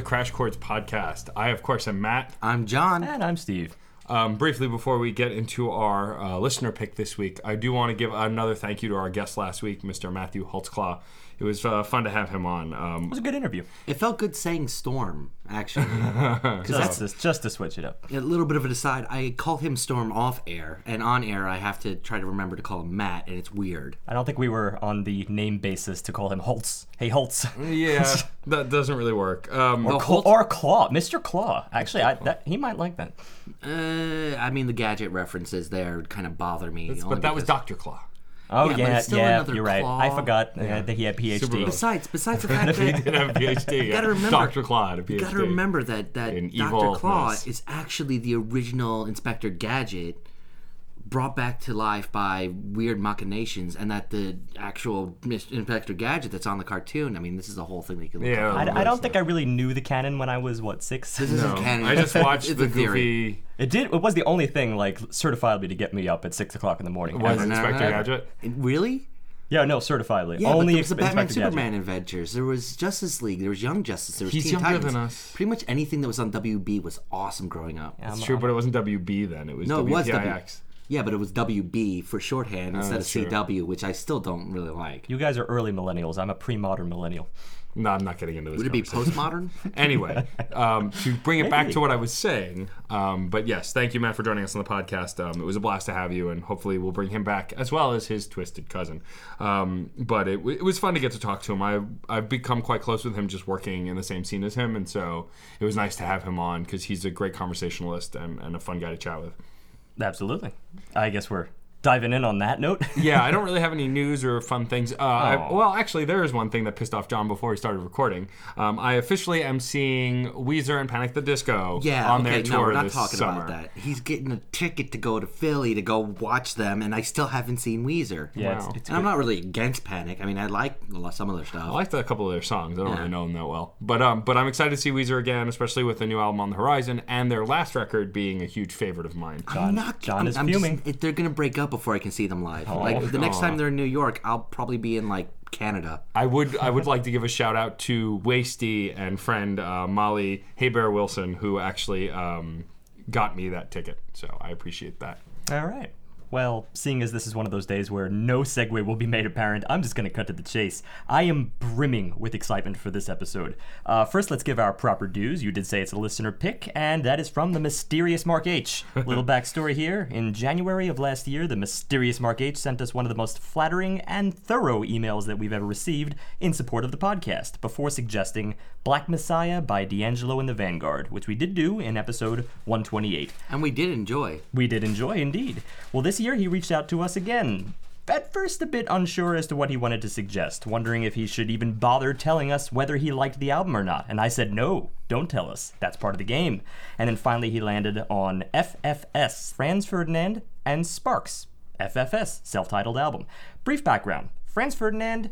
and welcome to the Crash Chords podcast. I, of course, am Matt. I'm John. And I'm Steve. Um, briefly, before we get into our uh, listener pick this week, I do want to give another thank you to our guest last week, Mr. Matthew Holtzclaw. It was uh, fun to have him on. Um, It was a good interview. It felt good saying Storm, actually. Just, to, just to switch it up. a little bit of an aside, I call him Storm off air, and on air I have to try to remember to call him Matt, and it's weird. I don't think we were on the name basis to call him Holtz. Hey, Holtz. yeah, that doesn't really work. Um, The Cl- or Claw. Mr. Claw. Actually, I, that, he might like that. Uh, I mean, the gadget references there kind of bother me. but that was Dr. Claw. Oh, Yeah, but yeah, it's still yeah, another you're right. I Claw. forgot uh, that he had PhD. Super- Besides, besides the fact that. He that did have a PhD. yeah. gotta remember- Dr. Claw had a PhD. you gotta remember that that In Dr. evilness. Claw is actually the original Inspector Gadget brought back to life by weird machinations, and that the actual Inspector Gadget that's on the cartoon. I mean, this is a whole thing that you can look Yeah, up. I, I don't think I really knew the canon when I was, what, six? This isn't No, canon. I just watched the a theory. goofy It did. It was the only thing, like, certifiably to get me up at 6 o'clock in the morning. was ever. no, Inspector no. Gadget. Really? Yeah, no, certifiably. Yeah, only but there was the Batman Inspector Gadget. Superman adventures. There was Justice League. There was Young Justice. There was He's Teen younger Titans. than us. Pretty much anything that was on WB was awesome growing up. Yeah, It's true, but it wasn't WB then. It was No, it was WPIX. but it was WB for shorthand instead of that's true. CW, which I still don't really like. You guys are early millennials. I'm a pre-modern millennial. No, I'm not getting into this. Would it be conversation. postmodern? anyway, um, to bring it back Maybe. to what I was saying, um, but yes, thank you, Matt, for joining us on the podcast. Um, it was a blast to have you, and hopefully we'll bring him back as well as his twisted cousin. Um, but it, it was fun to get to talk to him. I, I've become quite close with him just working in the same scene as him, and so it was nice to have him on because he's a great conversationalist and, and a fun guy to chat with. Absolutely. I guess we're diving in on that note. yeah, I don't really have any news or fun things. Uh, I, Oh. well, actually, there is one thing that pissed off John before he started recording. Um, I officially am seeing Weezer and Panic the Disco Yeah, on okay, their no, tour we're not this talking summer. about that. He's getting a ticket to go to Philly to go watch them, and I still haven't seen Weezer. Yeah, Wow. it's, it's And I'm not really against Panic. I mean, I like a lot- some of their stuff. I liked a couple of their songs. I don't Yeah. really know them that well, but um, but I'm excited to see Weezer again, especially with the new album on the horizon and their last record being a huge favorite of mine. I'm not. John I'm, is I'm just- fuming. it- they're gonna break up before I can see them live. like the next aw. time they're in New York, I'll probably be in like Canada. I would I would like to give a shout out to Wasty and friend uh, Molly Haybear Wilson who actually um, got me that ticket. So I appreciate that. All right. Well, seeing as this is one of those days where no segue will be made apparent, I'm just going to cut to the chase. I am brimming with excitement for this episode. Uh, first, let's give our proper dues. You did say it's a listener pick, and that is from the mysterious Mark H. Little backstory here. In January of last year, the mysterious Mark H sent us one of the most flattering and thorough emails that we've ever received in support of the podcast before suggesting Black Messiah by D'Angelo and the Vanguard, which we did do in episode 128. And we did enjoy. We did enjoy indeed. Well, this year he reached out to us again. At first, a bit unsure as to what he wanted to suggest, wondering if he should even bother telling us whether he liked the album or not. And I said, no, don't tell us. That's part of the game. And then finally, he landed on FFS, Franz Ferdinand and Sparks. FFS, self titled album. Brief background Franz Ferdinand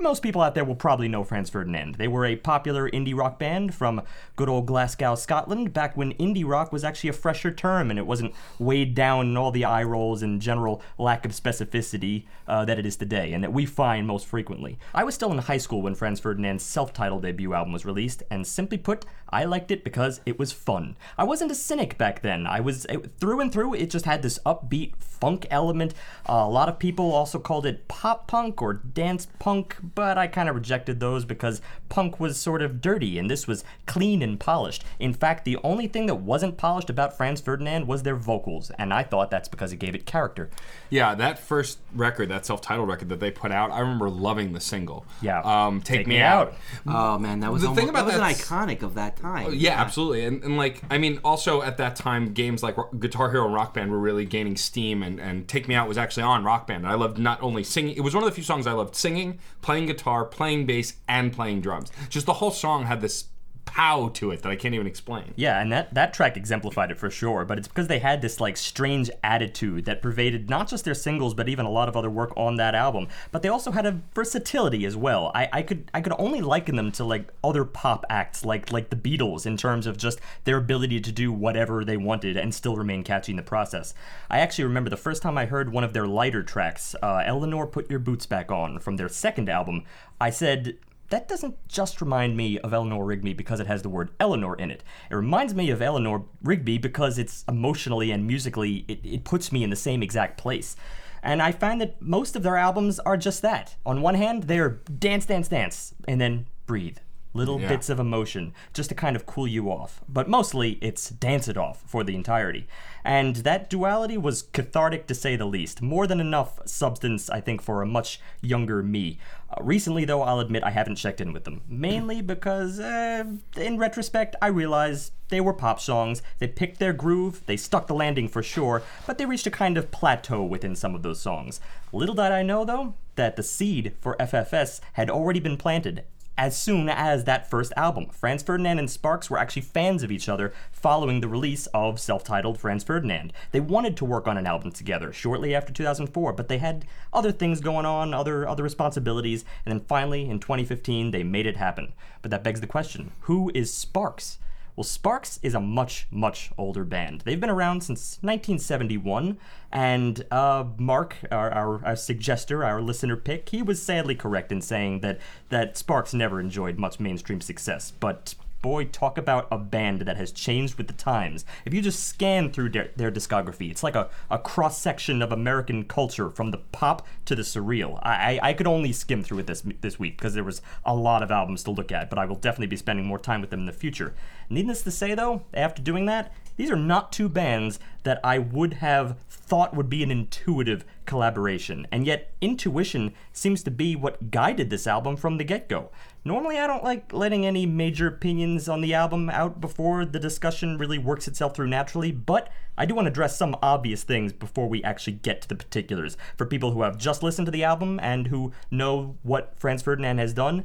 most people out there will probably know Franz Ferdinand. They were a popular indie rock band from good old Glasgow, Scotland, back when indie rock was actually a fresher term and it wasn't weighed down in all the eye rolls and general lack of specificity uh, that it is today, and that we find most frequently. I was still in high school when Franz Ferdinand's self titled debut album was released, and simply put, I liked it because it was fun. I wasn't a cynic back then. I was, it, through and through, it just had this upbeat funk element. Uh, a lot of people also called it pop punk or dance punk, but I kind of rejected those because punk was sort of dirty and this was clean and polished. In fact, the only thing that wasn't polished about Franz Ferdinand was their vocals, and I thought that's because it gave it character. Yeah, that first record, that self-titled record that they put out, I remember loving the single. Yeah. um, take, Take me, Me out. Out. Oh man, that was The almost, thing about that was an iconic of that time. Yeah, absolutely, and, and like I mean, also at that time, games like Guitar Hero and Rock Band were really gaining steam, and, and Take Me Out was actually on Rock Band. And I loved not only singing; it was one of the few songs I loved singing, playing guitar, playing bass, and playing drums. Just the whole song had this pow to it that I can't even explain. Yeah, and that, that track exemplified it for sure, but it's because they had this like strange attitude that pervaded not just their singles, but even a lot of other work on that album. But they also had a versatility as well. I, I could I could only liken them to like other pop acts like like the Beatles in terms of just their ability to do whatever they wanted and still remain catchy in the process. I actually remember the first time I heard one of their lighter tracks, uh, Eleanor Put Your Boots Back On, from their second album, I said, that doesn't just remind me of Eleanor Rigby because it has the word Eleanor in it. It reminds me of Eleanor Rigby because it's emotionally and musically, it, it puts me in the same exact place. And I find that most of their albums are just that. On one hand, they're dance, dance, dance, and then breathe. Little Yeah. bits of emotion just to kind of cool you off. But mostly, it's dance it off for the entirety. And that duality was cathartic to say the least. More than enough substance, I think, for a much younger me. Recently, though, I'll admit I haven't checked in with them. Mainly because, uh, in retrospect, I realize they were pop songs. They picked their groove, they stuck the landing for sure, but they reached a kind of plateau within some of those songs. Little did I know, though, that the seed for FFS had already been planted as soon as that first album. Franz Ferdinand and Sparks were actually fans of each other following the release of self titled Franz Ferdinand. They wanted to work on an album together shortly after 2004, but they had other things going on, other, other responsibilities, and then finally in 2015 they made it happen. But that begs the question who is Sparks? Well, Sparks is a much, much older band. They've been around since 1971, and uh, Mark, our, our, our suggester, our listener pick, he was sadly correct in saying that, that Sparks never enjoyed much mainstream success. But boy, talk about a band that has changed with the times. If you just scan through their, their discography, it's like a, a cross section of American culture from the pop to the surreal. I, I, I could only skim through it this, this week because there was a lot of albums to look at, but I will definitely be spending more time with them in the future. Needless to say, though, after doing that, these are not two bands that I would have thought would be an intuitive collaboration, and yet intuition seems to be what guided this album from the get go. Normally, I don't like letting any major opinions on the album out before the discussion really works itself through naturally, but I do want to address some obvious things before we actually get to the particulars. For people who have just listened to the album and who know what Franz Ferdinand has done,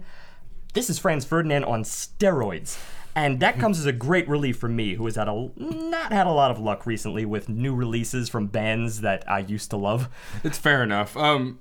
this is Franz Ferdinand on steroids. And that comes as a great relief for me, who has had a not had a lot of luck recently with new releases from bands that I used to love. It's fair enough. Um,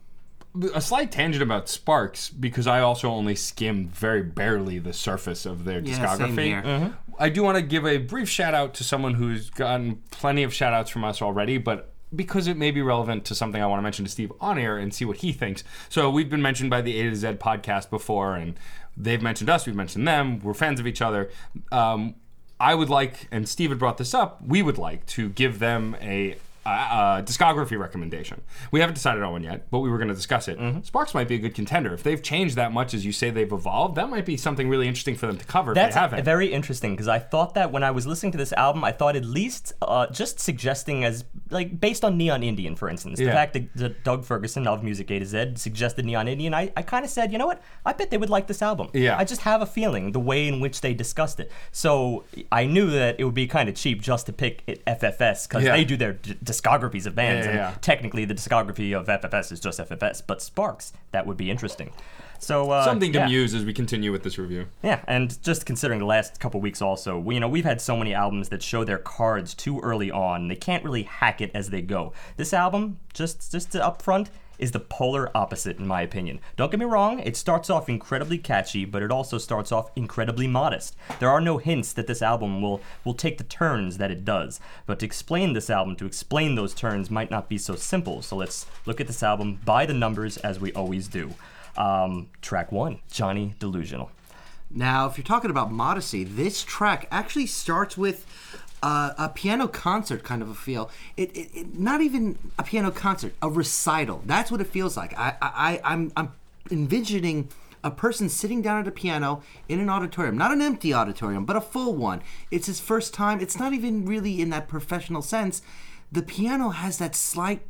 a slight tangent about Sparks because I also only skimmed very barely the surface of their Yeah, discography. same here. I do want to give a brief shout out to someone who's gotten plenty of shout outs from us already, but because it may be relevant to something I want to mention to Steve on air and see what he thinks. So we've been mentioned by the A to Z podcast before, and they've mentioned us, we've mentioned them, we're fans of each other. Um, I would like, and Steve had brought this up, we would like to give them a uh, uh, discography recommendation. We haven't decided on one yet, but we were going to discuss it. Mm-hmm. Sparks might be a good contender. If they've changed that much as you say they've evolved, that might be something really interesting for them to cover That's if they haven't. very interesting because I thought that when I was listening to this album, I thought at least uh, just suggesting as like based on Neon Indian, for instance, the fact that, that Doug Ferguson of Music A to Z suggested Neon Indian, I, I kind of said, you know what, I bet they would like this album. Yeah. I just have a feeling the way in which they discussed it. So I knew that it would be kind of cheap just to pick it FFS because Yeah. they do their d- discographies of bands, Yeah, and yeah. technically the discography of FFS is just FFS. But Sparks, that would be interesting. So uh, Something to yeah. muse as we continue with this review. Yeah, and just considering the last couple weeks also, we, you know, we've had so many albums that show their cards too early on. They can't really hack it as they go. This album, just just up front, is the polar opposite in my opinion. Don't get me wrong, it starts off incredibly catchy, but it also starts off incredibly modest. There are no hints that this album will will take the turns that it does. But to explain this album, to explain those turns might not be so simple. So let's look at this album by the numbers as we always do. Um, track 1, Johnny Delusional. Now, if you're talking about modesty, this track actually starts with uh, a piano concert kind of a feel. It, it, it not even a piano concert, a recital. That's what it feels like. I, I, I'm, I'm envisioning a person sitting down at a piano in an auditorium, not an empty auditorium, but a full one. It's his first time. It's not even really in that professional sense. The piano has that slight.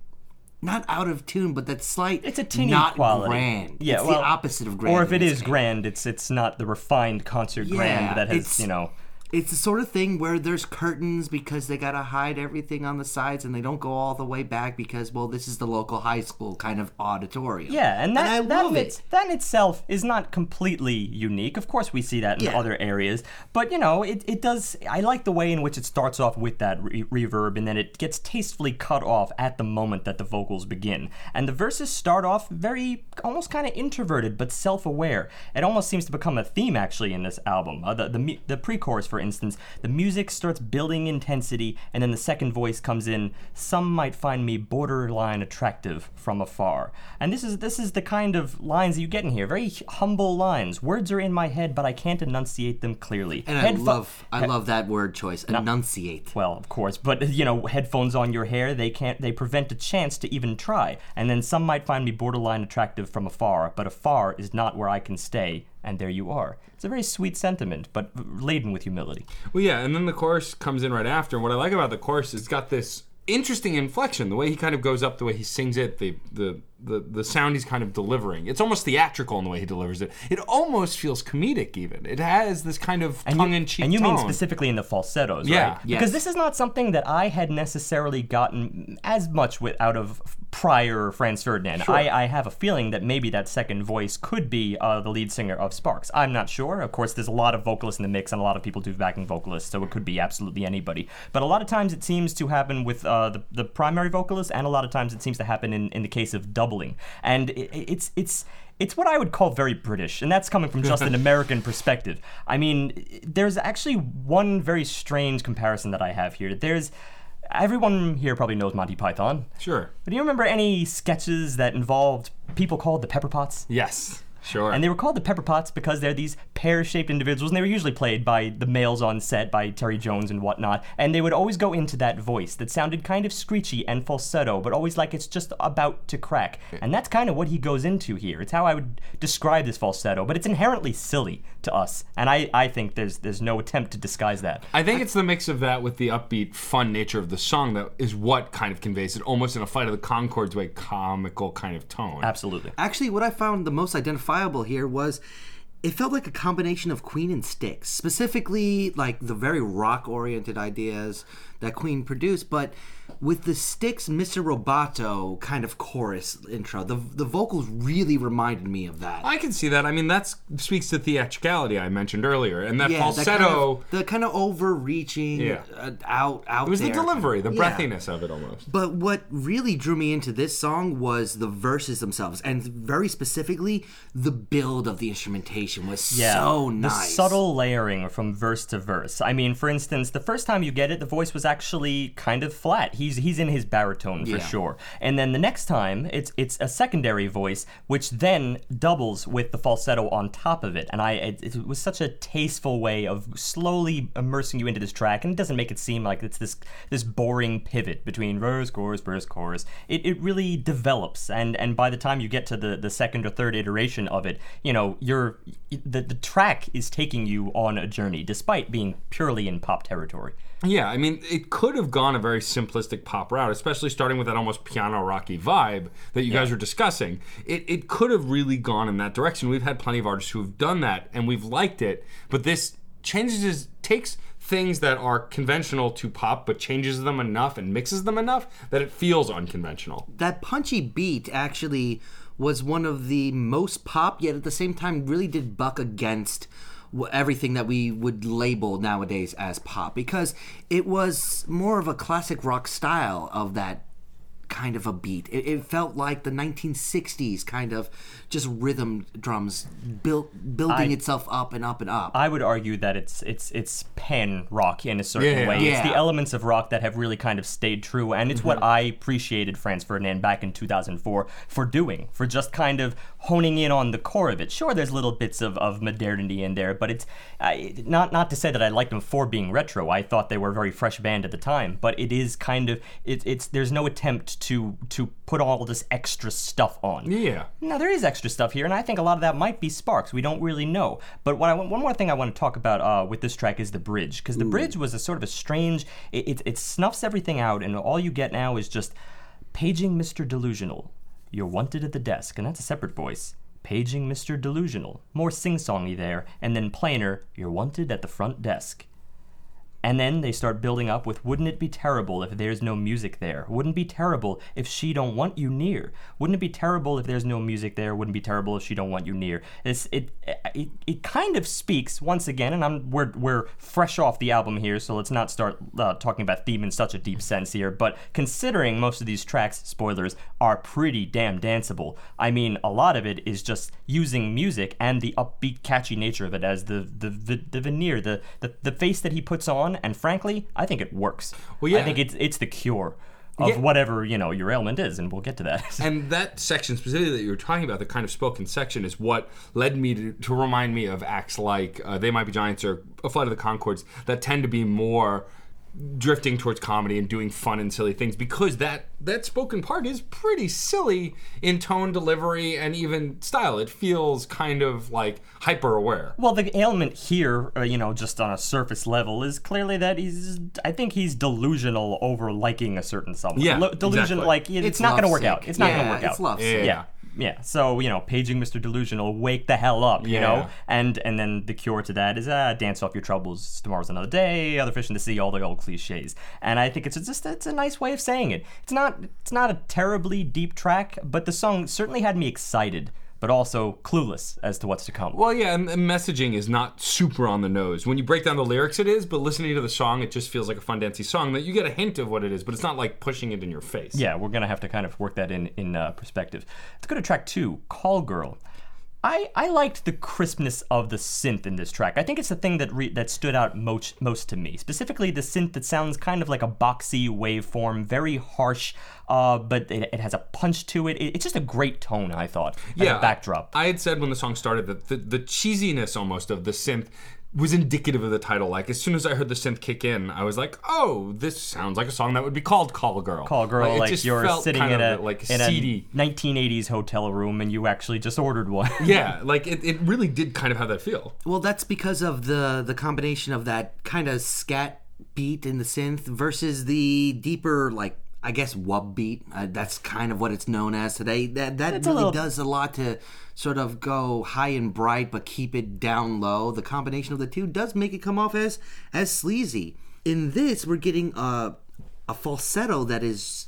Not out of tune, but that slight. It's a tinny not quality. grand. Yeah, it's well, the opposite of grand. Or if it is it this is case. grand, it's it's not the refined concert Yeah, grand that has you know. It's the sort of thing where there's curtains because they gotta hide everything on the sides, and they don't go all the way back because, well, this is the local high school kind of auditorium. Yeah, and that I that, love in it. that in itself is not completely unique. Of course, we see that in Yeah. other areas, but you know, it, it does. I like the way in which it starts off with that re- reverb, and then it gets tastefully cut off at the moment that the vocals begin. And the verses start off very, almost kind of introverted, but self-aware. It almost seems to become a theme actually in this album. Uh, the the, the pre-chorus, for instance, the music starts building intensity, and then the second voice comes in. Some might find me borderline attractive from afar, and this is this is the kind of lines that you get in here. Very humble lines. Words are in my head, but I can't enunciate them clearly. And I love I love that word choice. Enunciate. well, of course, but you know, headphones on your hair, they can't they prevent a chance to even try. And then some might find me borderline attractive from afar, but afar is not where I can stay, and there you are. It's a very sweet sentiment, but laden with humility. Well, yeah, and then the chorus comes in right after. And what I like about the chorus is it's got this interesting inflection. The way he kind of goes up, the way he sings it, the the the, the sound he's kind of delivering. It's almost theatrical in the way he delivers it. It almost feels comedic, even. It has this kind of And tongue you, in cheek and you mean specifically in the falsettos, Yeah. right? Yes. Because this is not something that I had necessarily gotten as much with out of prior Franz Ferdinand. I, I have a feeling that maybe that second voice could be uh, the lead singer of Sparks. I'm not sure. Of course, there's a lot of vocalists in the mix, and a lot of people do backing vocalists, so it could be absolutely anybody. But a lot of times it seems to happen with uh, the, the primary vocalist, and a lot of times it seems to happen in, in the case of doubling. And it, it's it's it's what I would call very British, and that's coming from just an American perspective. I mean, there's actually one very strange comparison that I have here. There's everyone here probably knows Monty Python. Sure. But do you remember any sketches that involved people called the Pepper Pots? Yes. Sure. And they were called the Pepper Pots because they're these pear-shaped individuals, and they were usually played by the males on set, by Terry Jones and whatnot. And they would always go into that voice that sounded kind of screechy and falsetto, but always like it's just about to crack. And that's kind of what he goes into here. It's how I would describe this falsetto, but it's inherently silly to us, and I, I think there's there's no attempt to disguise that. I think it's the mix of that with the upbeat, fun nature of the song that is what kind of conveys it, almost in a Flight of the Conchords way, comical kind of tone. Absolutely. Actually, what I found the most identifiable here was it felt like a combination of Queen and Styx, specifically like the very rock oriented ideas that Queen produced, but with the Styx Mr. Roboto kind of chorus intro, the the vocals really reminded me of that. I can see that. I mean, that speaks to theatricality I mentioned earlier, and that yeah, that falsetto. kind of, the kind of overreaching, Yeah. uh, out out. it was the delivery, the Yeah. breathiness of it almost. But what really drew me into this song was the verses themselves, and very specifically, the build of the instrumentation was so nice. the subtle layering from verse to verse. I mean, for instance, the first time you get it, the voice was actually kind of flat. He's he's in his baritone for Yeah. sure. And then the next time, it's it's a secondary voice, which then doubles with the falsetto on top of it. And I it, it was such a tasteful way of slowly immersing you into this track, and it doesn't make it seem like it's this this boring pivot between verse, chorus, verse, chorus. It, it really develops, and and by the time you get to the the second or third iteration of it, you know, you're the the track is taking you on a journey, despite being purely in pop territory. Yeah, I mean, it could have gone a very simplistic pop route, especially starting with that almost piano rocky vibe that you guys were discussing. It, it could have really gone in that direction. We've had plenty of artists who have done that, and we've liked it. But this changes, takes things that are conventional to pop, but changes them enough and mixes them enough that it feels unconventional. that punchy beat actually was one of the most pop, yet at the same time really did buck against everything that we would label nowadays as pop because it was more of a classic rock style of that kind of a beat. It, it felt like the 1960s kind of just rhythm drums built building I- itself up and up and up. I would argue that it's it's it's pan rock in a certain Yeah. way. It's the elements of rock that have really kind of stayed true, and it's what mm-hmm. I appreciated Franz Ferdinand back in 2004 for doing, for just kind of honing in on the core of it. Sure, there's little bits of, of modernity in there, but it's I not not to say that I liked them for being retro. I thought they were a very fresh band at the time, but it is kind of it, it's there's no attempt to to put all this extra stuff on. Yeah. Now there is extra stuff here, and I think a lot of that might be Sparks. We don't really know. But what I want, one more thing I want to talk about uh, with this track is the bridge, because the bridge was a sort of a strange. It, it it snuffs everything out, and all you get now is just paging Mr. Delusional. You're wanted at the desk, and that's a separate voice. Paging Mr. Delusional, more sing-songy there, and then plainer. You're wanted at the front desk. And then they start building up with Wouldn't it be terrible if there's no music there? Wouldn't it be terrible if she don't want you near? Wouldn't it be terrible if there's no music there? Wouldn't be terrible if she don't want you near? It's, it, it, it kind of speaks, once again, and I'm, we're, we're fresh off the album here, so let's not start uh, talking about theme in such a deep sense here, but considering most of these tracks, spoilers, are pretty damn danceable, I mean, a lot of it is just using music and the upbeat, catchy nature of it as the, the, the, the veneer, the, the, the face that he puts on and frankly, I think it works. Well, yeah. I think it's it's the cure of Yeah. whatever you know your ailment is, and we'll get to that. And that section specifically that you were talking about, the kind of spoken section, is what led me to, to remind me of acts like uh, They Might Be Giants or A Flight of the Conchords that tend to be more drifting towards comedy and doing fun and silly things because that that spoken part is pretty silly in tone delivery and even style it feels kind of like hyper aware well, the ailment here, uh, you know, just on a surface level, is clearly that he's. I think he's delusional over liking a certain someone. Yeah, Lo- delusion, exactly. like it's, not going to work lovesick. out. It's not going to work out it's out. lovesick. yeah. Yeah, so you know, paging Mr. Delusional, wake the hell up, you Yeah. know, and and then the cure to that is ah, dance off your troubles. Tomorrow's another day. Other fish in the sea. All the old cliches, and I think it's just it's a nice way of saying it. It's not it's not a terribly deep track, but the song certainly had me excited, but also clueless as to what's to come. well yeah and the messaging is not super on the nose when you break down the lyrics it is but listening to the song it just feels like a fun dancey song that you get a hint of what it is but it's not like pushing it in your face Yeah, we're gonna have to kind of work that in in uh, perspective. Let's go to track two, "Call Girl." I, I liked the crispness of the synth in this track. I think it's the thing that re- that stood out most most to me. Specifically, the synth that sounds kind of like a boxy waveform, very harsh, uh, but it, it has a punch to it. it. It's just a great tone, I thought, a backdrop. I had said when the song started that the, the cheesiness almost of the synth was indicative of the title. Like as soon as I heard the synth kick in, I was like, "Oh, this sounds like a song that would be called Call Girl." Call girl, it like, just you're felt sitting kind in of a like in seedy. a 1980s hotel room and you actually just ordered one. yeah, like it, it really did kind of have that feel. Well, that's because of the the combination of that kind of scat beat in the synth versus the deeper like I guess wub beat. Uh, that's kind of what it's known as today. That that It's a really little- does a lot to sort of go high and bright but keep it down low. The combination of the two does make it come off as as sleazy. In this, we're getting a a falsetto that is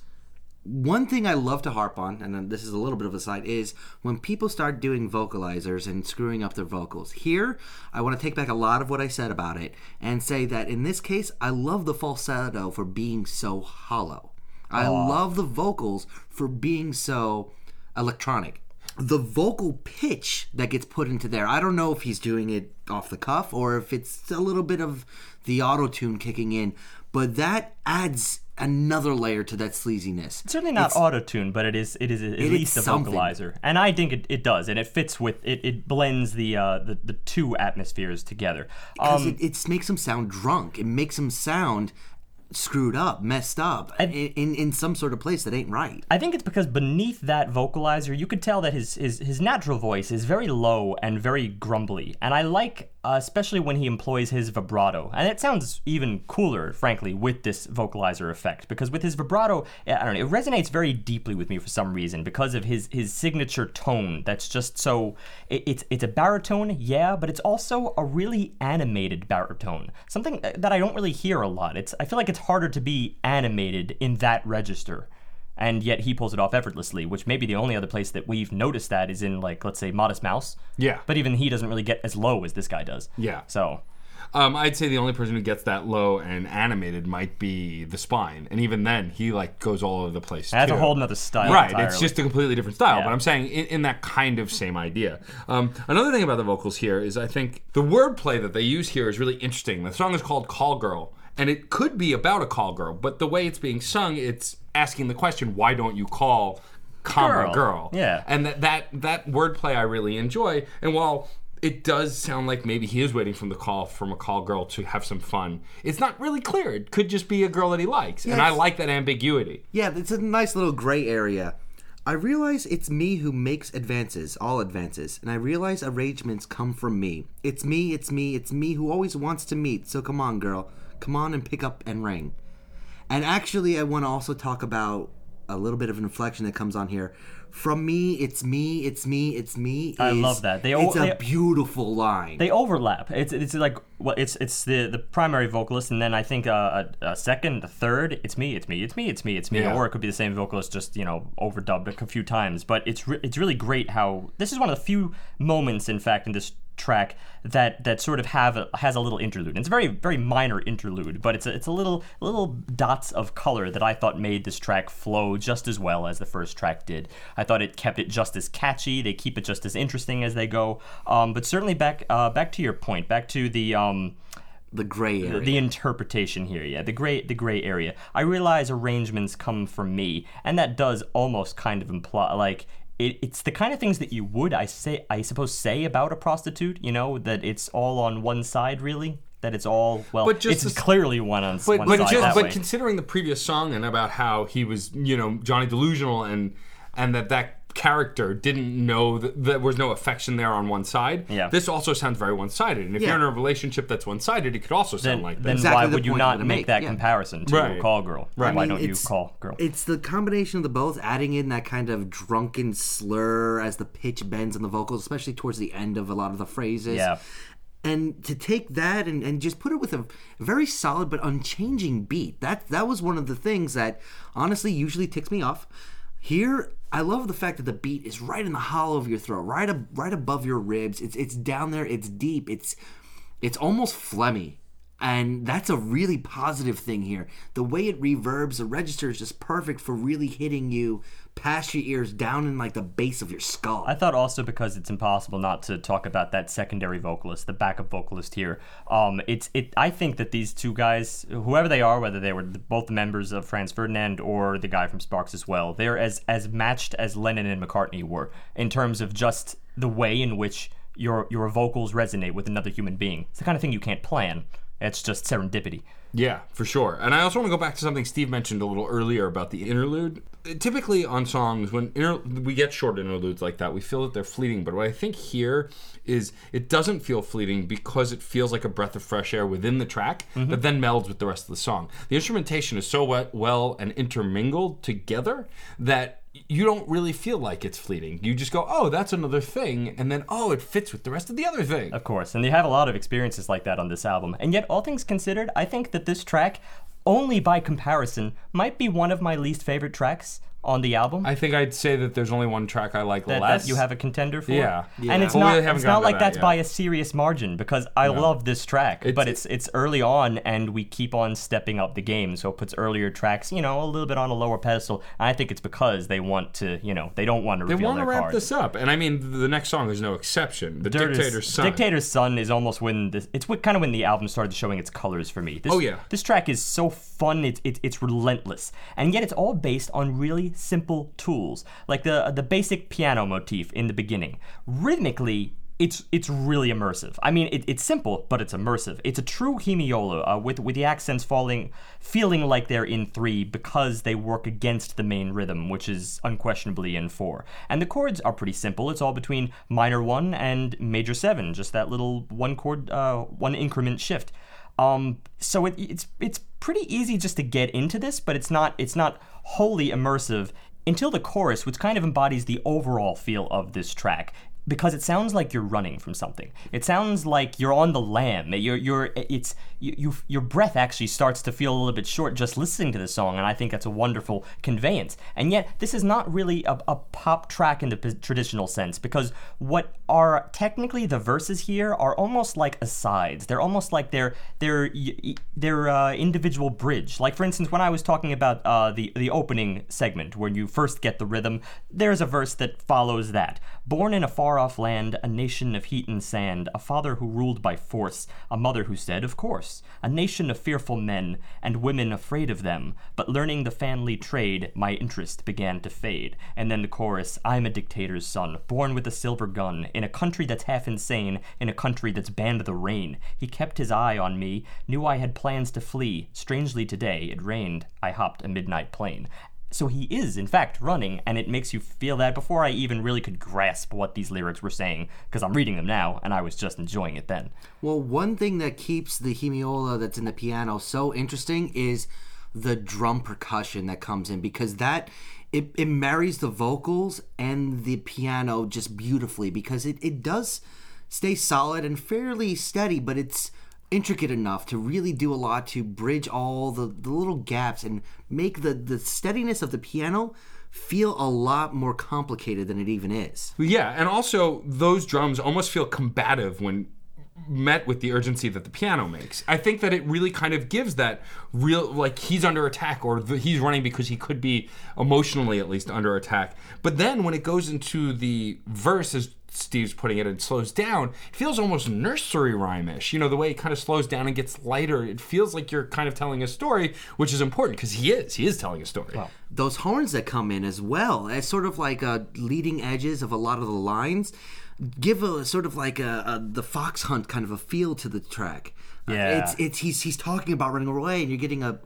one thing I love to harp on, and this is a little bit of a side, is when people start doing vocalizers and screwing up their vocals. Here, I want to take back a lot of what I said about it and say that in this case, I love the falsetto for being so hollow. I love the vocals for being so electronic. The vocal pitch that gets put into there, I don't know if he's doing it off the cuff or if it's a little bit of the auto tune kicking in, but that adds another layer to that sleaziness. certainly not auto tune, but it is it is at is least a something. vocalizer, and I think it, it does, and it fits with it. It blends the uh, the the two atmospheres together. because Um, it, it makes him sound drunk. It makes him sound screwed up, messed up, in, in in some sort of place that ain't right. I think it's because beneath that vocalizer, you could tell that his his his natural voice is very low and very grumbly, and I like. Uh, especially when he employs his vibrato, and it sounds even cooler, frankly, with this vocalizer effect. Because with his vibrato, I don't know, it resonates very deeply with me for some reason because of his his signature tone. That's just so. It, it's it's a baritone, yeah, but it's also a really animated baritone. Something that I don't really hear a lot. It's I feel like it's harder to be animated in that register and yet he pulls it off effortlessly, which may be the only other place that we've noticed that is in, like, let's say, Modest Mouse. Yeah. But even he doesn't really get as low as this guy does. Yeah. So, Um, I'd say the only person who gets that low and animated might be the spine, and even then, he like goes all over the place. that's a too. whole nother style. Right, entirely. it's just a completely different style. Yeah. But I'm saying in, in that kind of same idea. Um, another thing about the vocals here is I think the wordplay that they use here is really interesting. The song is called "Call Girl," and it could be about a call girl, but the way it's being sung, it's asking the question, "Why don't you call?" comma Girl. girl Yeah. and that that that wordplay I really enjoy. And while it does sound like maybe he is waiting for the call from a call girl to have some fun, it's not really clear. It could just be a girl that he likes, and I like that ambiguity. Yeah, it's a nice little gray area. I realize it's me who makes advances, all advances, and I realize arrangements come from me. It's me, it's me, it's me who always wants to meet. So come on, girl, come on and pick up and ring. And actually, I want to also talk about a little bit of an inflection that comes on here. From me, it's me, it's me, it's me. I is- love that. They all- it's a beautiful line. They overlap. It's it's like well, it's it's the the primary vocalist, and then I think uh, a, a second, a third. It's me, it's me, it's me, it's me, it's me. Yeah. Or it could be the same vocalist, just you know overdubbed a few times. But it's re- it's really great how this is one of the few moments, in fact, in this track that that sort of have a, has a little interlude. It's a very very minor interlude, but it's a, it's a little little dots of color that I thought made this track flow just as well as the first track did. I thought it kept it just as catchy. They keep it just as interesting as they go. Um, but certainly back uh, back to your point, back to the. Um, the gray area. the interpretation here, yeah, the gray the gray area. I realize arrangements come from me, and that does almost kind of imply like it, it's the kind of things that you would I say I suppose say about a prostitute, you know, that it's all on one side really. That it's all well, But just it's the- clearly one on But one but side just but way. considering the previous song and about how he was you know Johnny Delusional and and that that character didn't know that there was no affection there on one side. Yeah. This also sounds very one sided. And if Yeah. you're in a relationship that's one sided, it could also sound then, like then. Exactly why the would you not make, make, that yeah. comparison to Right. Call Girl? Right. Why don't you call Girl? It's the combination of the both, adding in that kind of drunken slur as the pitch bends on the vocals, especially towards the end of a lot of the phrases. Yeah. And to take that and, and just put it with a very solid but unchanging beat. That that was one of the things that honestly usually ticks me off. Here, I love the fact that the beat is right in the hollow of your throat, right ab- right above your ribs. It's it's down there, it's deep, it's it's almost phlegmy. And that's a really positive thing here. The way it reverbs, the register is just perfect for really hitting you past your ears, down in like the base of your skull. I thought also because it's impossible not to talk about that secondary vocalist, the backup vocalist here. Um, it's it. I think that these two guys, whoever they are, whether they were the, both the members of Franz Ferdinand or the guy from Sparks as well, they're as as matched as Lennon and McCartney were in terms of just the way in which your your vocals resonate with another human being. It's the kind of thing you can't plan. It's just serendipity. Yeah, for sure. And I also want to go back to something Steve mentioned a little earlier about the interlude. Typically on songs, when inter- we get short interludes like that, we feel that they're fleeting. But what I think here is it doesn't feel fleeting because it feels like a breath of fresh air within the track mm-hmm. that then melds with the rest of the song. The instrumentation is so well and intermingled together that you don't really feel like it's fleeting. You just go, oh, that's another thing. And then, oh, it fits with the rest of the other thing. Of course, and they have a lot of experiences like that on this album. And yet, all things considered, I think that this track, only by comparison, might be one of my least favorite tracks on the album. I think I'd say that there's only one track I like that, less. that you have a contender for. Yeah. And it's But we not haven't it's not like that that's yet. by a serious margin because I love this track, but It's- it's it's early on and we keep on stepping up the game, so it puts earlier tracks, you know, a little bit on a lower pedestal. And I think it's because they want to, you know, they don't want to They want to wrap cards. this up, and I mean the next song is no exception. The Dictator's- Dictator's Son. Dictator's Son is almost when this. It's what kind of when the album started showing its colors for me. This, Oh, yeah. This track is so fun. It's it, it's relentless, and yet it's all based on really simple tools, like the the basic piano motif in the beginning. Rhythmically. It's it's really immersive. I mean, it, it's simple, but it's immersive. It's a true hemiola uh, with with the accents falling, feeling like they're in three because they work against the main rhythm, which is unquestionably in four. And the chords are pretty simple. It's all between minor one and major seven, just that little one chord, uh, one increment shift. Um, so it, it's it's pretty easy just to get into this, but it's not it's not wholly immersive until the chorus, which kind of embodies the overall feel of this track. Because it sounds like you're running from something. It sounds like you're on the lam. You're, you're, it's, you, you, your breath actually starts to feel a little bit short just listening to the song, and I think that's a wonderful conveyance. And yet, this is not really a, a pop track in the p- traditional sense, because what are technically the verses here are almost like asides. They're almost like they're they're they're uh, individual bridge. Like for instance, when I was talking about uh, the the opening segment where you first get the rhythm, there's a verse that follows that. Born in a far off land, a nation of heat and sand, a father who ruled by force, a mother who said, Of course, a nation of fearful men, and women afraid of them. But learning the family trade, my interest began to fade. And then the chorus I'm a dictator's son, born with a silver gun, in a country that's half insane, in a country that's banned the rain. He kept his eye on me, knew I had plans to flee. Strangely today, it rained. I hopped a midnight plane. So he is, in fact, running, and it makes you feel that before I even really could grasp what these lyrics were saying, because I'm reading them now, and I was just enjoying it then. Well, one thing that keeps the hemiola that's in the piano so interesting is the drum percussion that comes in because that it, it marries the vocals and the piano just beautifully because it, it does stay solid and fairly steady, but it's intricate enough to really do a lot to bridge all the, the little gaps and make the, the steadiness of the piano feel a lot more complicated than it even is. Yeah, and also those drums almost feel combative when met with the urgency that the piano makes. I think that it really kind of gives that real like he's under attack or the, he's running because he could be emotionally at least under attack. But then when it goes into the verse as Steve's putting it and slows down, it feels almost nursery rhyme-ish. You know, the way it kind of slows down and gets lighter. It feels like you're kind of telling a story, which is important because he is. He is telling a story. Those horns that come in as well, as sort of like uh, leading edges of a lot of the lines, give a sort of like a, a the fox hunt kind of a feel to the track. Uh, Yeah. it's it's he's he's talking about running away, and you're getting a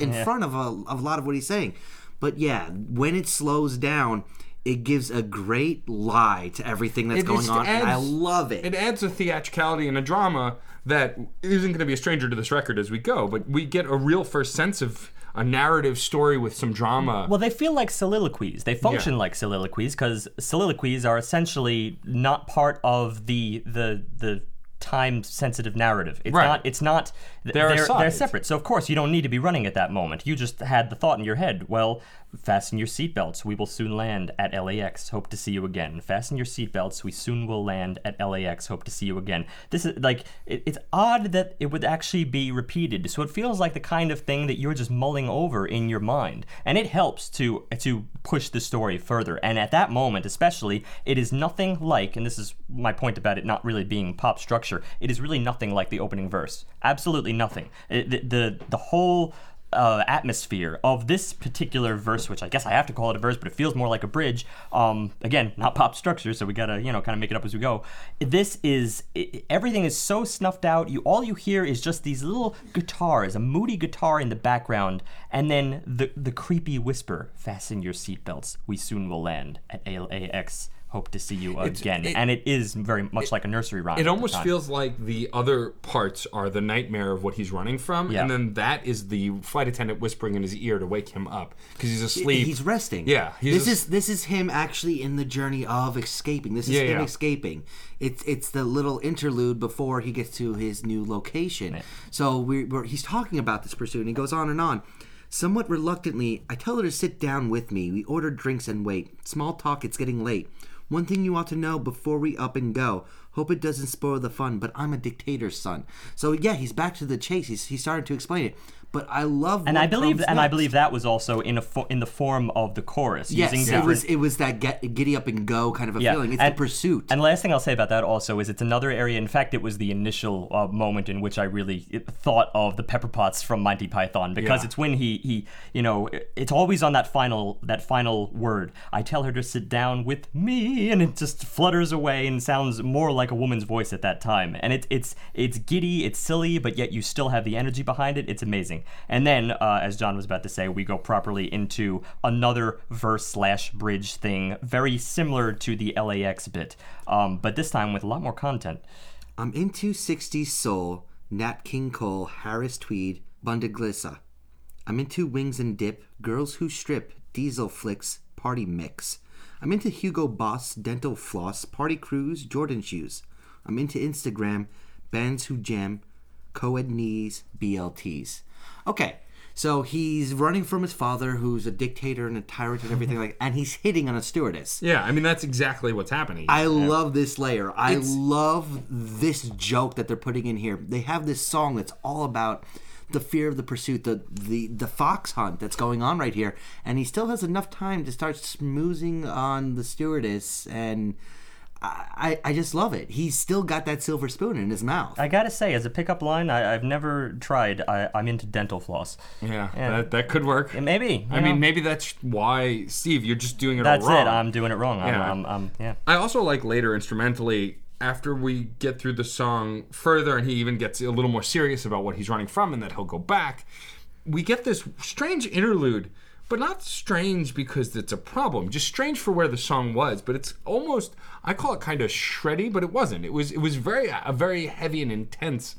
in front of a, of a lot of what he's saying. But yeah, when it slows down, it gives a great lie to everything that's It going just on, and I love it. It adds a theatricality and a drama that isn't going to be a stranger to this record as we go, but we get a real first sense of a narrative story with some drama. Well, they feel like soliloquies. They function Yeah. like soliloquies because soliloquies are essentially not part of the the the time sensitive narrative. It's Right. not. It's not. They're They're they're, separate. So of course you don't need to be running at that moment. You just had the thought in your head. Well, fasten your seatbelts. We will soon land at LAX. Hope to see you again. Fasten your seatbelts. We soon will land at LAX. Hope to see you again. This is like it, it's odd that it would actually be repeated. So it feels like the kind of thing that you're just mulling over in your mind, and it helps to to push the story further. And at that moment, especially, it is nothing like. And this is my point about it not really being pop structure. It is really nothing like the opening verse. Absolutely nothing. It- the, the the whole uh, atmosphere of this particular verse, which I guess I have to call it a verse, but it feels more like a bridge. Um, again, not pop structure, so we gotta you know kind of make it up as we go. This is i everything is so snuffed out. You all you hear is just these little guitars, a moody guitar in the background, and then the the creepy whisper: "Fasten your seatbelts. We soon will land at LAX." Hope to see you again, it- and it is very much like a nursery rhyme. it almost feels like the other parts are the nightmare of what he's running from, Yeah. and then that is the flight attendant whispering in his ear to wake him up because he's asleep. He's resting. Yeah, he's this is this is him actually in the journey of escaping. This is Yeah, him yeah. escaping. It's it's the little interlude before he gets to his new location. So we we're, he's talking about this pursuit, and he goes on and on. Somewhat reluctantly, I tell her to sit down with me. We order drinks and wait. Small talk. It's getting late. One thing you ought to know before we up and go. Hope it doesn't spoil the fun, but I'm a dictator's son. So yeah, he's back to the chase. He's, he's starting to explain it. But I love and I believe and I believe that was also in a fo- in the form of the chorus Yes, using it was it was that get, giddy up and go kind of a feeling. It's and, the pursuit. And last thing I'll say about that also is it's another area. In fact, it was the initial uh, moment in which I really thought of the Pepper Pots from Monty Python because Yeah. it's when he he you know it's always on that final that final word. I tell her to sit down with me, and it just flutters away and sounds more like a woman's voice at that time. And it's it's it's giddy, it's silly, but yet you still have the energy behind it. It's amazing. And then, uh, as John was about to say, we go properly into another verse slash bridge thing, very similar to the LAX bit, um, but this time with a lot more content. I'm into 60s soul, Nat King Cole, Harris Tweed, Bundesliga. I'm into wings and dip, girls who strip, diesel flicks, party mix. I'm into Hugo Boss, dental floss, party cruise, Jordan shoes. I'm into Instagram, bands who jam, co-ed knees, BLTs. Okay, so he's running from his father, who's a dictator and a tyrant and everything mm-hmm. like, and he's hitting on a stewardess. yeah, I mean that's exactly what's happening. I love this layer. I It's- love this joke that they're putting in here. They have this song that's all about the fear of the pursuit, the the the fox hunt that's going on right here, and he still has enough time to start smoozing on the stewardess, and I I I just love it. He's still got that silver spoon in his mouth. I gotta say, as a pickup line, I, I've never tried. I, I'm into dental floss. yeah, Yeah. That, that could work. Maybe. I know, mean, maybe that's why Steve, you're just doing it that's all wrong. it. I'm doing it wrong. I'm, I'm, I'm, yeah. I also like later instrumentally after we get through the song further and he even gets a little more serious about what he's running from and that he'll go back. We get this strange interlude, but not strange because it's a problem. Just strange for where the song was, but it's almost I call it kind of shreddy, but it wasn't. It was it was very a very heavy and intense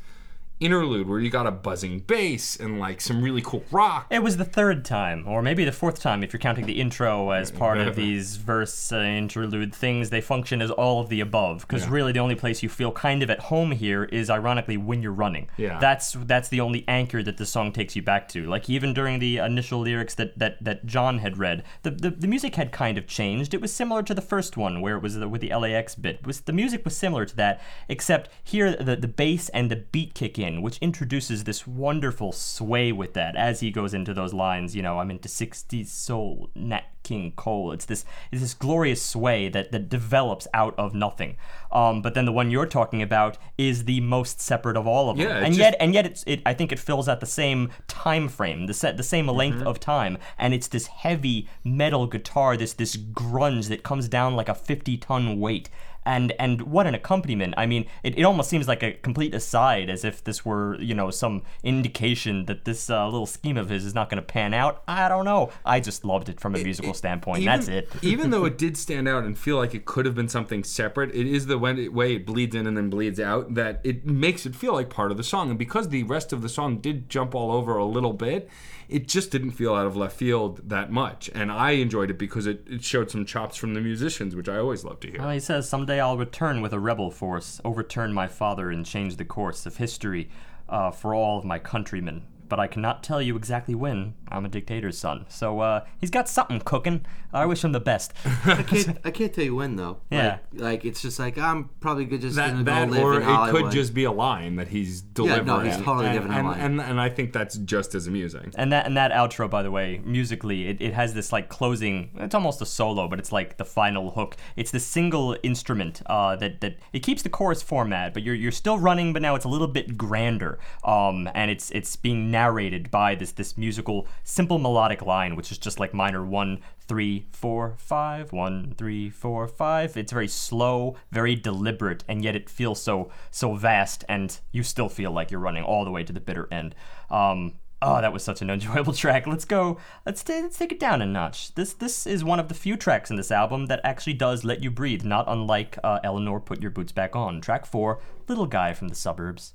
interlude where you got a buzzing bass and like some really cool rock. It was the third time, or maybe the fourth time if you're counting the intro as part of these verse uh, interlude things. They function as all of the above, because Yeah. really the only place you feel kind of at home here is ironically when you're running. Yeah. That's that's the only anchor that the song takes you back to. Like even during the initial lyrics that that, that John had read, the, the the music had kind of changed. It was similar to the first one where it was the, with the LAX bit. It was the music was similar to that, except here the the bass and the beat kick in, which introduces this wonderful sway with that as he goes into those lines. You know, I'm into '60s soul, Nat King Cole. It's this it's this glorious sway that that develops out of nothing. Um, but then the one you're talking about is the most separate of all of them, Yeah, and just- yet and yet it's it. I think it fills out the same time frame, the set the same length Mm-hmm. of time, and it's this heavy metal guitar, this this grunge that comes down like a 50 ton weight. And and what an accompaniment! I mean, it, it almost seems like a complete aside, as if this were you know some indication that this uh, little scheme of his is not going to pan out. I don't know. I just loved it from a musical standpoint. Even- That's it. even though it did stand out and feel like it could have been something separate, it is the it, way it bleeds in and then bleeds out that it makes it feel like part of the song. And because the rest of the song did jump all over a little bit, it just didn't feel out of left field that much. And I enjoyed it because it, it showed some chops from the musicians, which I always love to hear. Well, he says, Someday I'll return with a rebel force, overturn my father, and change the course of history uh, for all of my countrymen. But I cannot tell you exactly when. I'm a dictator's son. So uh, he's got something cooking. I wish him the best. I can't. I can't tell you when though. Yeah. Like, like it's just like I'm probably good just that gonna that go live or in it could just be a line that he's delivering. Yeah, delivering. no, he's totally and, giving a and, line. And, and I think that's just as amusing. And that and that outro, by the way, musically, it, it has this like closing. It's almost a solo, but it's like the final hook. It's the single instrument uh, that that it keeps the chorus format, but you're you're still running, but now it's a little bit grander. Um, and it's it's being narrated by this this musical simple melodic line, which is just like minor one three four five one three four five. It's very slow, very deliberate, and yet it feels so so vast, and you still feel like you're running all the way to the bitter end. Um, Oh, that was such an enjoyable track. Let's go. Let's ta- let's take it down a notch. This this is one of the few tracks in this album that actually does let you breathe, not unlike uh, Eleanor "Put Your Boots Back On." Track four, "Little Guy from the Suburbs."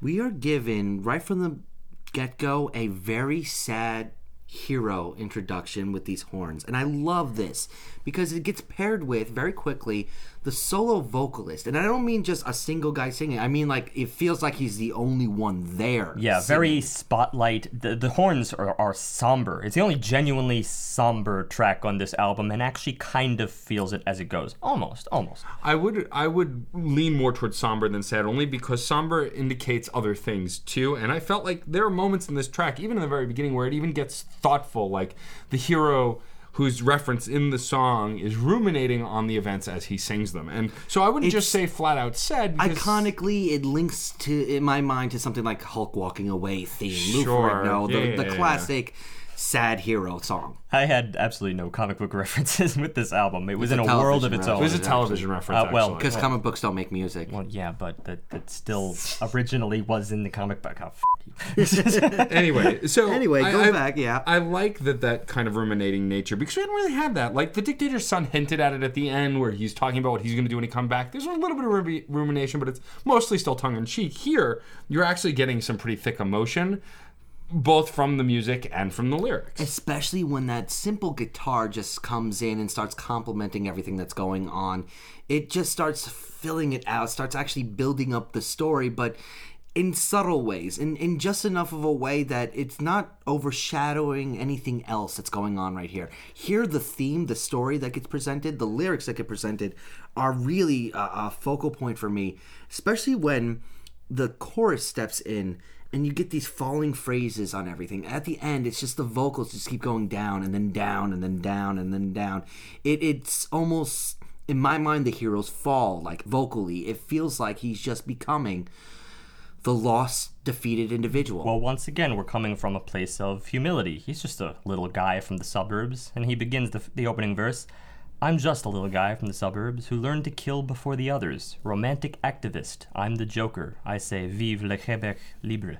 we are given right from the get go a very sad hero introduction with these horns. And I love this because it gets paired with very quickly the solo vocalist. And I don't mean just a single guy singing, I mean like it feels like he's the only one there. Yeah, very spotlight. The the horns are, are somber. It's the only genuinely somber track on this album, and actually kind of feels it as it goes. Almost, almost. I would I would lean more towards somber than sad, only because somber indicates other things too. And I felt like there are moments in this track, even in the very beginning, where it even gets thoughtful. Like the hero whose reference in the song is ruminating on the events as he sings them. And so I wouldn't just say flat out said. Iconically, it links to in my mind to something like Hulk walking away theme. Lou Sure. The, Yeah, yeah, the yeah, yeah. Classic sad hero song. I had absolutely no comic book references with this album. It was It's in a a world of television its It own. was a Actually. television reference. Uh, well, actually. Because comic books don't make music. Well, yeah, but that, that still originally was in the comic book. Oh, f- anyway, so Anyway, I- go I- back, yeah. I like that that kind of ruminating nature because we didn't really have that. Like the dictator's son hinted at it at the end, where he's talking about what he's going to do when he come back. There's a little bit of rumination, but it's mostly still tongue in cheek. Here, you're actually getting some pretty thick emotion, both from the music and from the lyrics. especially when that simple guitar just comes in and starts complementing everything that's going on it just starts filling it out starts actually building up the story but in subtle ways in, in just enough of a way that it's not overshadowing anything else that's going on right here here the theme the story that gets presented the lyrics that get presented are really a, a focal point for me especially when the chorus steps in and you get these falling phrases on everything. At the end, it's just the vocals just keep going down and then down and then down and then down. It it's almost in my mind the heroes fall like vocally. It feels like he's just becoming the lost, defeated individual. Well, once again, we're coming from a place of humility. He's just a little guy from the suburbs, and he begins the, the opening verse I'm just a little guy from the suburbs who learned to kill before the others. Romantic activist. I'm the Joker. I say, Vive le Québec libre.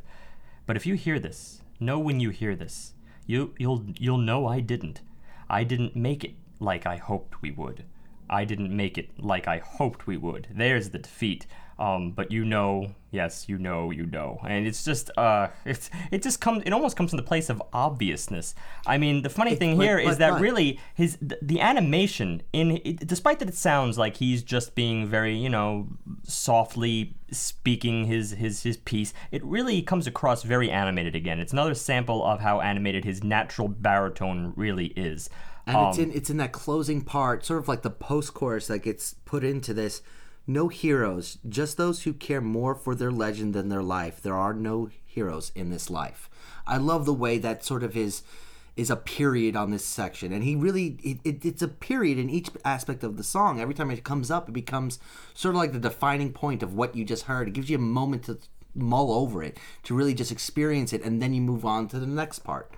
But if you hear this, know when you hear this, you, you'll, you'll know I didn't. I didn't make it like I hoped we would. I didn't make it like I hoped we would. There's the defeat. Um, but you know, yes, you know, you know, and it's just, uh, it's it just comes, it almost comes from the place of obviousness. I mean, the funny thing but- here is but- that but- really his the, the animation in, it, despite that it sounds like he's just being very, you know, softly speaking his his his piece, it really comes across very animated again. It's another sample of how animated his natural baritone really is. And it's Um, in it's in that closing part, sort of like the post chorus that gets put into this. No heroes, just those who care more for their legend than their life. There are no heroes in this life. I love the way that sort of is is a period on this section, and he really it, it, it's a period in each aspect of the song. Every time it comes up, it becomes sort of like the defining point of what you just heard. It gives you a moment to mull over it, to really just experience it, and then you move on to the next part.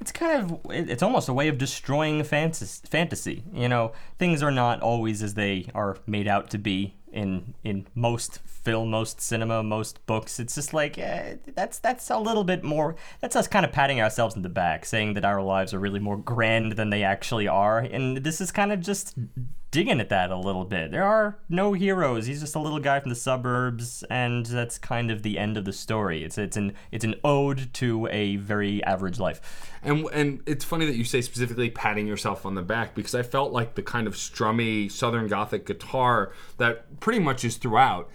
it's kind of it's almost a way of destroying fantasy fantasy you know things are not always as they are made out to be in in most film most cinema most books. It's just like eh, that's that's a little bit more that's us kind of patting ourselves in the back saying that our lives are really more grand than they actually are. And this is kind of just digging at that a little bit. There are no heroes. He's just a little guy from the suburbs and that's kind of the end of the story. It's it's an it's an ode to a very average life. And and it's funny that you say specifically patting yourself on the back because I felt like the kind of strummy Southern Gothic guitar that pretty much is throughout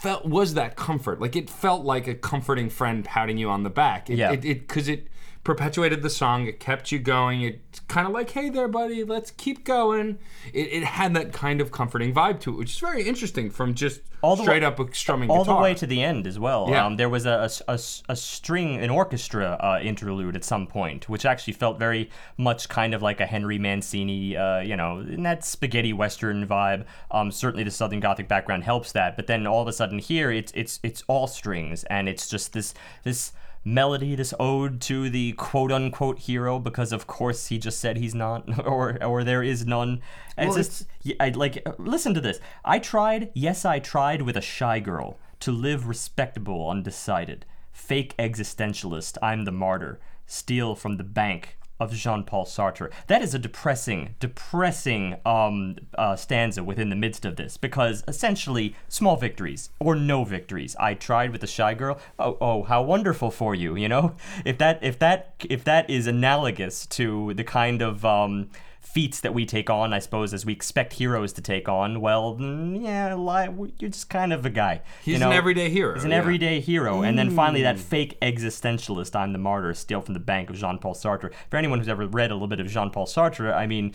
felt was that comfort. Like it felt like a comforting friend patting you on the back. It, Yeah. It because it, perpetuated the song. It kept you going. It's kind of like, hey there, buddy, let's keep going. It, it had that kind of comforting vibe to it, which is very interesting from just All the straight way- up strumming all guitar. the way to the end as well. Yeah. Um, there was a, a, a, a string, an orchestra uh, interlude at some point, which actually felt very much kind of like a Henry Mancini, uh, you know, in that spaghetti western vibe. Um, certainly, the Southern Gothic background helps that, but then all of a sudden here, it's it's it's all strings, and it's just this this melody, this ode to the quote unquote hero, because of course he just said he's not, or or there is none. And Well, it's just yeah, I like listen to this. I tried, yes, I tried with a shy girl to live respectable, undecided. Fake existentialist, I'm the martyr. Steal from the bank of Jean-Paul Sartre. That is a depressing, depressing um, uh, stanza within the midst of this because essentially small victories or no victories. I tried with the shy girl. Oh, oh, how wonderful for you! You know, if that, if that, if that is analogous to the kind of um, feats that we take on, I suppose, as we expect heroes to take on, well, mm, yeah, li- you're just kind of a guy. He's you know? an everyday hero. He's an yeah. everyday hero. And then finally, that fake existentialist, I'm the martyr, steal from the bank of Jean Paul Sartre. For anyone who's ever read a little bit of Jean Paul Sartre, I mean,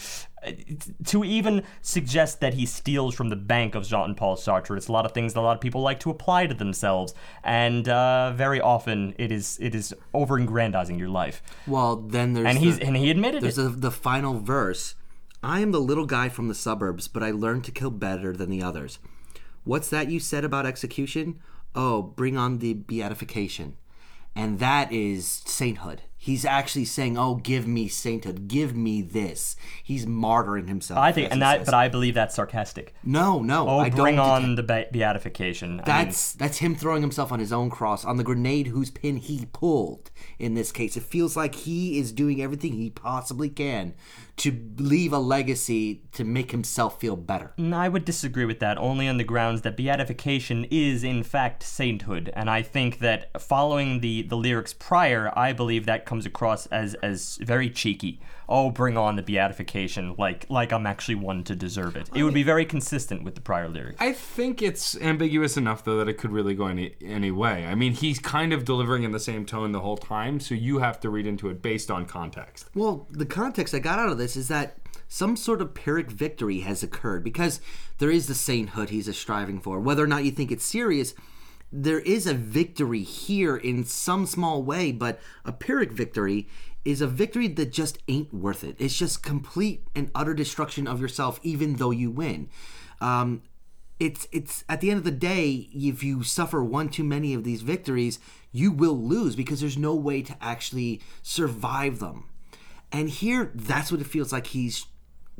to even suggest that he steals from the bank of Jean Paul Sartre, it's a lot of things that a lot of people like to apply to themselves. And uh, very often, it is it is over aggrandizing your life. Well, then there's And he's the, and he admitted there's the final verse. I am the little guy from the suburbs, but I learned to kill better than the others. What's that you said about execution? Oh, bring on the beatification. And that is sainthood. He's actually saying, "Oh, give me sainthood. Give me this." He's martyring himself. I think, and that, says. but I believe that's sarcastic. no, no, Oh, I bring on the be- beatification. I mean, That's that's him throwing himself on his own cross on the grenade whose pin he pulled. In this case, it feels like he is doing everything he possibly can to leave a legacy to make himself feel better. I would disagree with that only on the grounds that beatification is in fact sainthood, and I think that following the the lyrics prior, I believe that comes across as as very cheeky. Oh, bring on the beatification, like like I'm actually one to deserve it. It would be very consistent with the prior lyrics. I think it's ambiguous enough though that it could really go any any way. I mean, he's kind of delivering in the same tone the whole time, so you have to read into it based on context. Well, the context I got out of this is that some sort of Pyrrhic victory has occurred because there is the sainthood he's striving for. Whether or not you think it's serious, there is a victory here in some small way, but a Pyrrhic victory is a victory that just ain't worth it. It's just complete and utter destruction of yourself, even though you win. Um, it's it's at the end of the day, if you suffer one too many of these victories, you will lose because there's no way to actually survive them. And here, that's what it feels like he's.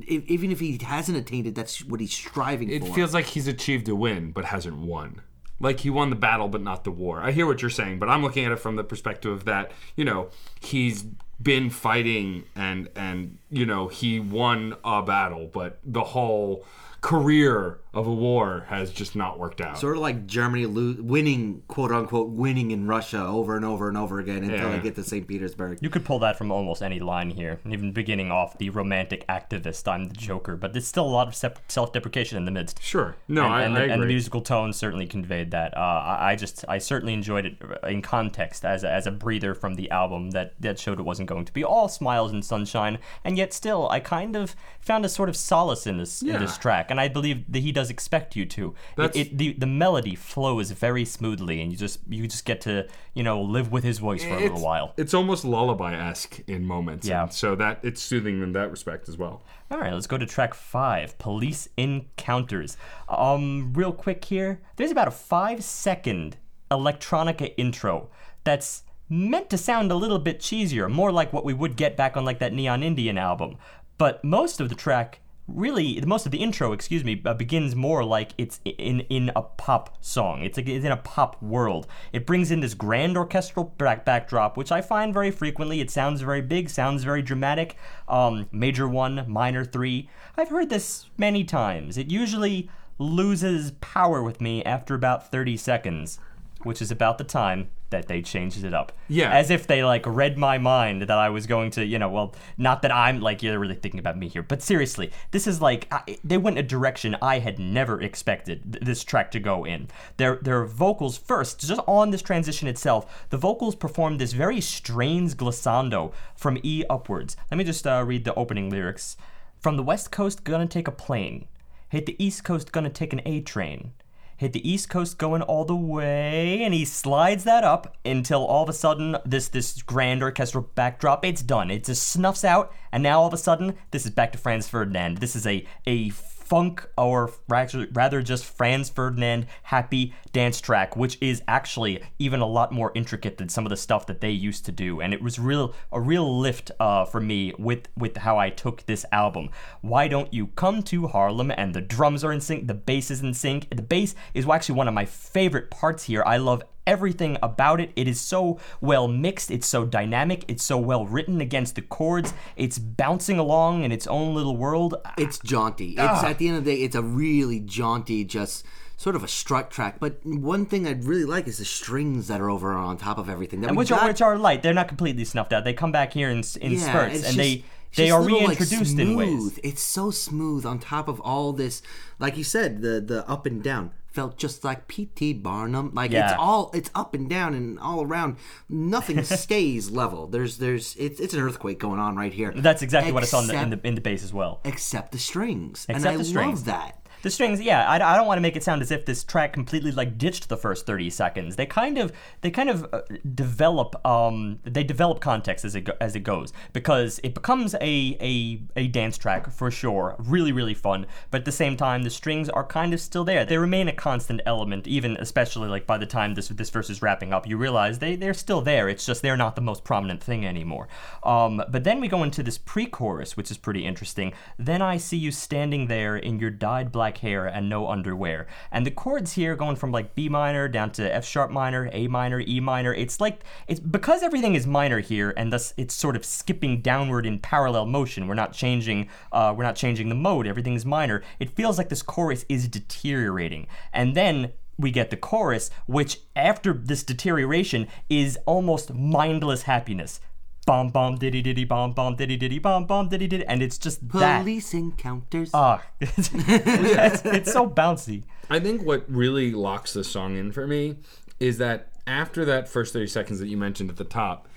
Even if he hasn't attained it, that's what he's striving It for. It feels like he's achieved a win but hasn't won. Like he won the battle but not the war. I hear what you're saying, but I'm looking at it from the perspective that, you know, he's been fighting and and you know, he won a battle, but the whole career of a war has just not worked out. Sort of like Germany lo- winning, quote unquote, winning in Russia over and over and over again until Yeah. they get to St. Petersburg. You could pull that from almost any line here, even beginning off the romantic activist, I'm the Joker, but there's still a lot of sep- self deprecation in the midst. sure. No, and, I, and, I the, agree. and the musical tone certainly conveyed that. Uh, I, I just, I certainly enjoyed it in context as a, as a breather from the album that, that showed it wasn't going to be all smiles and sunshine, and yet still, I kind of found a sort of solace in this in this track, and I believe that he does expect you to. It, it, the the melody flows very smoothly, and you just you just get to you know live with his voice for a little while. It's almost lullaby esque in moments. Yeah. so that it's soothing in that respect as well. All right, let's go to track five, Police Encounters. Um, real quick here, there's about a five second electronica intro that's meant to sound a little bit cheesier, more like what we would get back on like that Neon Indian album. But most of the track, really, the most of the intro, excuse me, uh, begins more like it's in in a pop song. It's, like, it's in a pop world. It brings in this grand orchestral back backdrop, which I find very frequently. It sounds very big, sounds very dramatic. Um, major one, minor three. I've heard this many times. It usually loses power with me after about 30 seconds, which is about the time that they changed it up. Yeah. As if they like read my mind that I was going to, you know, well, not that I'm like you're really thinking about me here, but seriously, this is like I, they went a direction I had never expected th- this track to go in. Their their vocals first, just on this transition itself, the vocals performed this very strange glissando from E upwards. Let me just uh, read the opening lyrics. From the west coast, gonna take a plane. Hit the east coast, gonna take an A train hit the east coast going all the way and he slides that up until all of a sudden this this grand orchestral backdrop it's done. It just snuffs out and now all of a sudden this is back to franz ferdinand. This is a a funk or rather just franz ferdinand happy dance track which is actually even a lot more intricate than some of the stuff that they used to do. And it was real a real lift uh, for me with with how i took this album. Why don't you come to harlem? And the drums are in sync the bass is in sync. The bass is actually one of my favorite parts here. I love everything about it. It is so well mixed, it's so dynamic, it's so well written against the chords, it's bouncing along in its own little world. It's jaunty. It's Ah. at the end of the day, it's a really jaunty, just sort of a strut track. But one thing I'd really like is the strings that are over on top of everything. That we Which got- are, which are light. They're not completely snuffed out. They come back here in, in Yeah, spurts, and just- they they are little, like, reintroduced in ways. It's so smooth on top of all this, like you said, the the up and down felt just like P.T. Barnum. Like it's all it's up and down and all around. Nothing stays level. There's there's it's it's an earthquake going on right here. That's exactly what I saw in the, in the in the bass as well. except the strings, Except and I the strings. love that. The strings, yeah, I, I don't want to make it sound as if this track completely like ditched the first thirty seconds. They kind of they kind of uh, develop um they develop context as it go, as it goes because it becomes a a a dance track for sure, really really fun. But at the same time, the strings are kind of still there. They remain a constant element, even especially like by the time this this verse is wrapping up, you realize they they're still there. It's just they're not the most prominent thing anymore. Um, but then we go into this pre-chorus, which is pretty interesting. Then I see you standing there in your dyed black hair and no underwear. And the chords here going from like B minor down to F sharp minor, A minor, E minor. It's like it's because everything is minor here, and thus it's sort of skipping downward in parallel motion. We're not changing. Uh, we're not changing the mode. Everything is minor. It feels like this chorus is deteriorating, and then we get the chorus, which after this deterioration is almost mindless happiness. Bom bom diddy diddy bom bom diddy diddy bom bom diddy diddy, and it's just that. Police encounters. Ah, it's, it's so bouncy. I think what really locks the song in for me is that after that first 30 seconds that you mentioned at the top,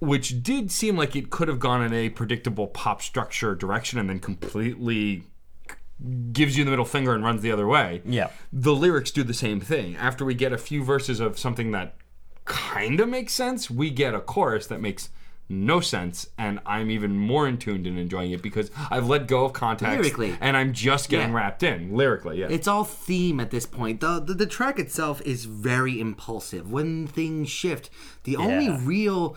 which did seem like it could have gone in a predictable pop structure direction and then completely gives you the middle finger and runs the other way. Yeah. The lyrics do the same thing. After we get a few verses of something that kind of makes sense, we get a chorus that makes no sense and I'm even more in tuned and enjoying it because I've let go of context Lyrically. and I'm just getting Yeah. wrapped in lyrically. Yeah. It's all theme at this point. The, the the track itself is very impulsive. When things shift, the only real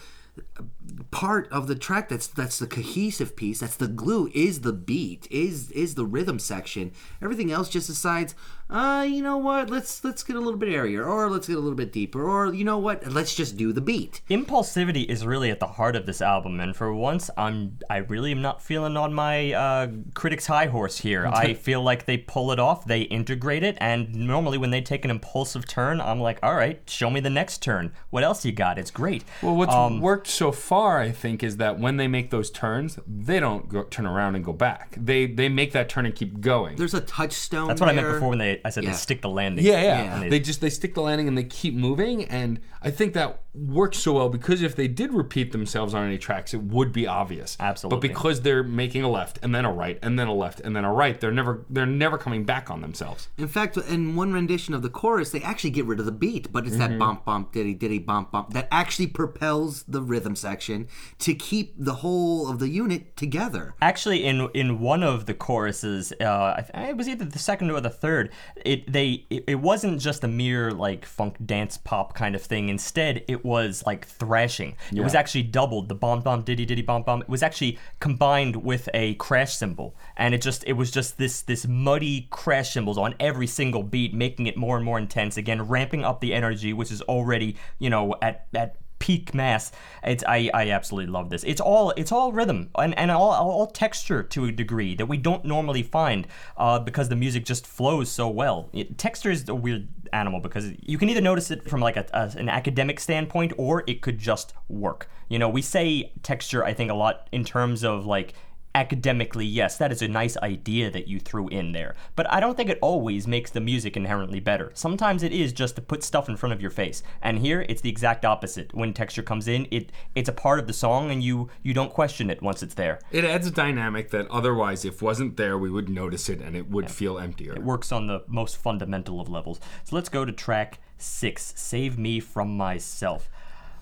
part of the track that's that's the cohesive piece that's the glue is the beat is is the rhythm section everything else just decides uh you know what let's let's get a little bit airier or let's get a little bit deeper or you know what let's just do the beat Impulsivity is really at the heart of this album, and for once, I'm I really am not feeling on my uh, critics' high horse here. I feel like they pull it off, they integrate it, and normally when they take an impulsive turn, I'm like, all right, show me the next turn. What else you got? It's great. Well, what's Um, worked so far, I think, is that when they make those turns, they don't go, turn around and go back. They they make that turn and keep going. there's a touchstone That's what I meant before when they I said Yeah. they stick the landing. Yeah, yeah. Yeah. They just they stick the landing and they keep moving, and I think that works so well because if they did repeat themselves on any tracks, it would be obvious. Absolutely. But because they're making a left and then a right and then a left and then a right, they're never they're never coming back on themselves. In fact, in one rendition of the chorus, they actually get rid of the beat, but it's that bump, bump, diddy, diddy, bump, bump that actually propels the rhythm section to keep the whole of the unit together. Actually, in in one of the choruses, uh, I th- it was either the second or the third. It they it, it wasn't just a mere like funk dance pop kind of thing. Instead, it was like thrashing. It was actually doubled. The bomb bomb diddy diddy bomb bomb. It was actually combined with a crash cymbal, and it just it was just this this muddy crash cymbals on every single beat, making it more and more intense. Again, ramping up the energy, which is already you know at at peak mass. It's I, I absolutely love this. It's all it's all rhythm and, and all, all texture to a degree that we don't normally find uh, because the music just flows so well. It, texture is a weird animal because you can either notice it from like a, a- an academic standpoint or it could just work. You know, we say texture I think a lot in terms of like academically, yes, that is a nice idea that you threw in there. But I don't think it always makes the music inherently better. Sometimes it is just to put stuff in front of your face. And here it's the exact opposite. When texture comes in, it it's a part of the song and you you don't question it once it's there. It adds a dynamic that otherwise, if wasn't there, we would notice it and it would feel emptier. It works on the most fundamental of levels. So let's go to track 6, Save Me from Myself.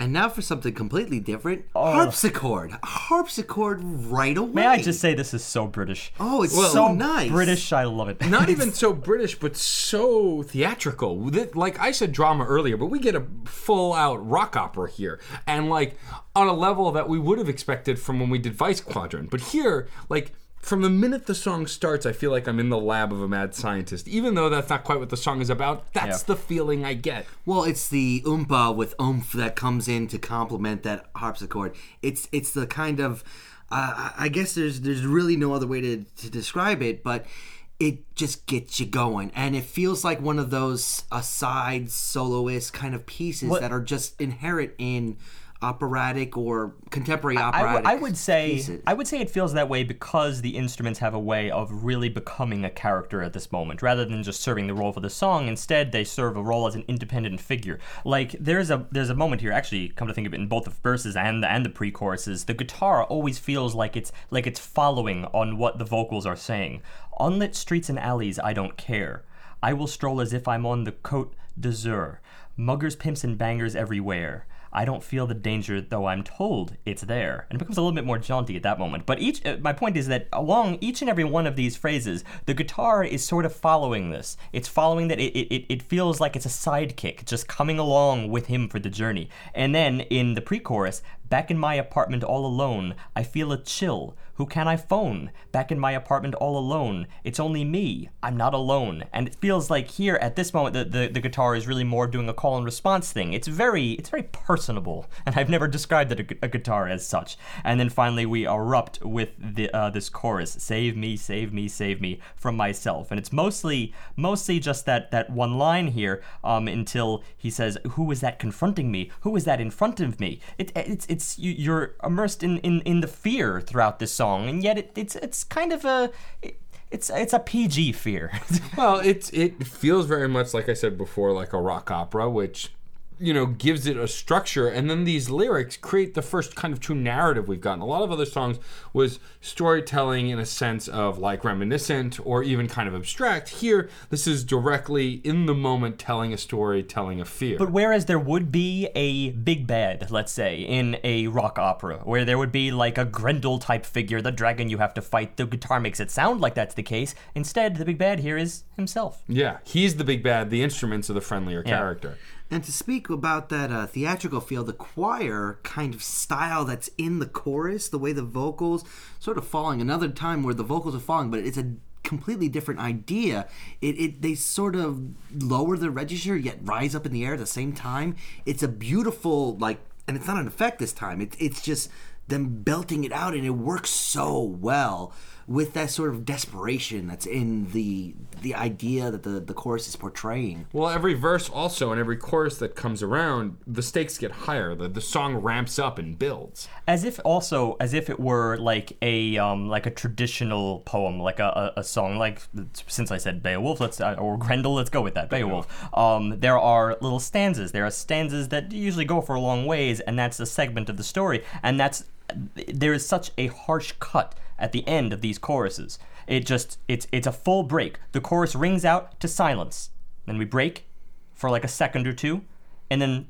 And now for something completely different harpsichord. Harpsichord right away. May I just say this is so British. Oh, it's Well- so so nice. British, I love it. Not even so British, but so theatrical. Like I said, drama earlier, but we get a full out rock opera here, and like on a level that we would have expected from when we did Vice Quadrant. But here, like from the minute the song starts, I feel like I'm in the lab of a mad scientist. Even though that's not quite what the song is about, that's the feeling I get. Well, it's the oompa with oomph that comes in to complement that harpsichord. It's it's the kind of uh, I guess there's there's really no other way to, to describe it, but it just gets you going, and it feels like one of those aside soloist kind of pieces that are just inherent in operatic or contemporary I, w- operatic. I would say pieces. I would say it feels that way because the instruments have a way of really becoming a character at this moment, rather than just serving the role for the song. Instead, they serve a role as an independent figure. Like there's a there's a moment here, actually, come to think of it, in both the verses and the, and the pre-choruses, the guitar always feels like it's like it's following on what the vocals are saying. Unlit streets and alleys, I don't care. I will stroll as if I'm on the Côte d'Azur. Muggers, pimps, and bangers everywhere. I don't feel the danger, though I'm told it's there. And it becomes a little bit more jaunty at that moment. But each, uh, my point is that along each and every one of these phrases, the guitar is sort of following this. It's following that. It, it, it feels like it's a sidekick, just coming along with him for the journey. And then in the pre-chorus, back in my apartment all alone, I feel a chill. Who can I phone? Back in my apartment all alone. It's only me. I'm not alone. And it feels like here at this moment the, the, the guitar is really more doing a call and response thing. It's very it's very personable, and I've never described it a, a guitar as such. And then finally we erupt with the uh, this chorus: "Save me, save me, save me from myself." And it's mostly mostly just that that one line here um, until he says, "Who is that confronting me? Who is that in front of me?" It, it's it's you, you're immersed in, in in the fear throughout this song, and yet it, it's it's kind of a it, it's it's a PG fear. Well, it's it feels very much like I said before, like a rock opera, which you know gives it a structure, and then these lyrics create the first kind of true narrative we've gotten. A lot of other songs was storytelling in a sense of like reminiscent or even kind of abstract. Here, this is directly in the moment telling a story, telling a fear. But whereas there would be a big bad, let's say, in a rock opera, where there would be like a Grendel type figure, the dragon you have to fight, the guitar makes it sound like that's the case. Instead, the big bad here is himself. yeah, he's the big bad. The instruments are the friendlier character. And to speak about that uh, theatrical feel, the choir kind of style that's in the chorus, the way the vocals sort of falling, another time where the vocals are falling, but it's a completely different idea. It, it they sort of lower the register yet rise up in the air at the same time. It's a beautiful like, and it's not an effect this time. It, it's just them belting it out, and it works so well with that sort of desperation that's in the the idea that the the chorus is portraying. Well, every verse also and every chorus that comes around, the stakes get higher. The, the song ramps up and builds. as if also as if it were like a um like a traditional poem like a, a, a song like since i said beowulf let's uh, or grendel let's go with that beowulf um there are little stanzas there are stanzas that usually go for a long ways and that's a segment of the story and that's there is such a harsh cut at the end of these choruses it just it's it's a full break the chorus rings out to silence then we break for like a second or two and then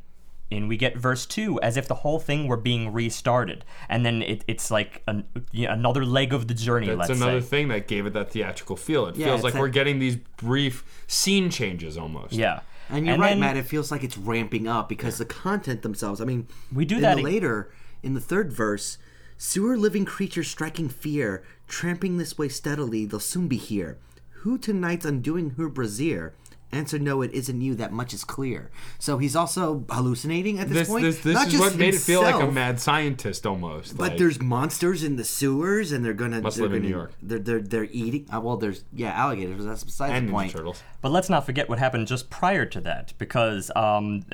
and we get verse 2 as if the whole thing were being restarted and then it, it's like an, you know, another leg of the journey That's let's another say thing that gave it that theatrical feel. It Yeah, feels it's like that- we're getting these brief scene changes almost. yeah And you're right, then- Matt. It feels like it's ramping up because the content themselves. I mean, We do in that the later in the third verse. Sewer living creatures striking fear, tramping this way steadily, they'll soon be here. Who tonight's undoing her brazier? Answer no, it isn't you. That much is clear. So he's also hallucinating at this, This point. this, this Not is just what made it feel like a mad scientist almost. But like- there's monsters in the sewers, and they're gonna. Must they're live in gonna, New York. They're they're they're eating. Uh, well, there's yeah alligators. That's besides and the Ninja point. Turtles. But let's not forget what happened just prior to that, because um,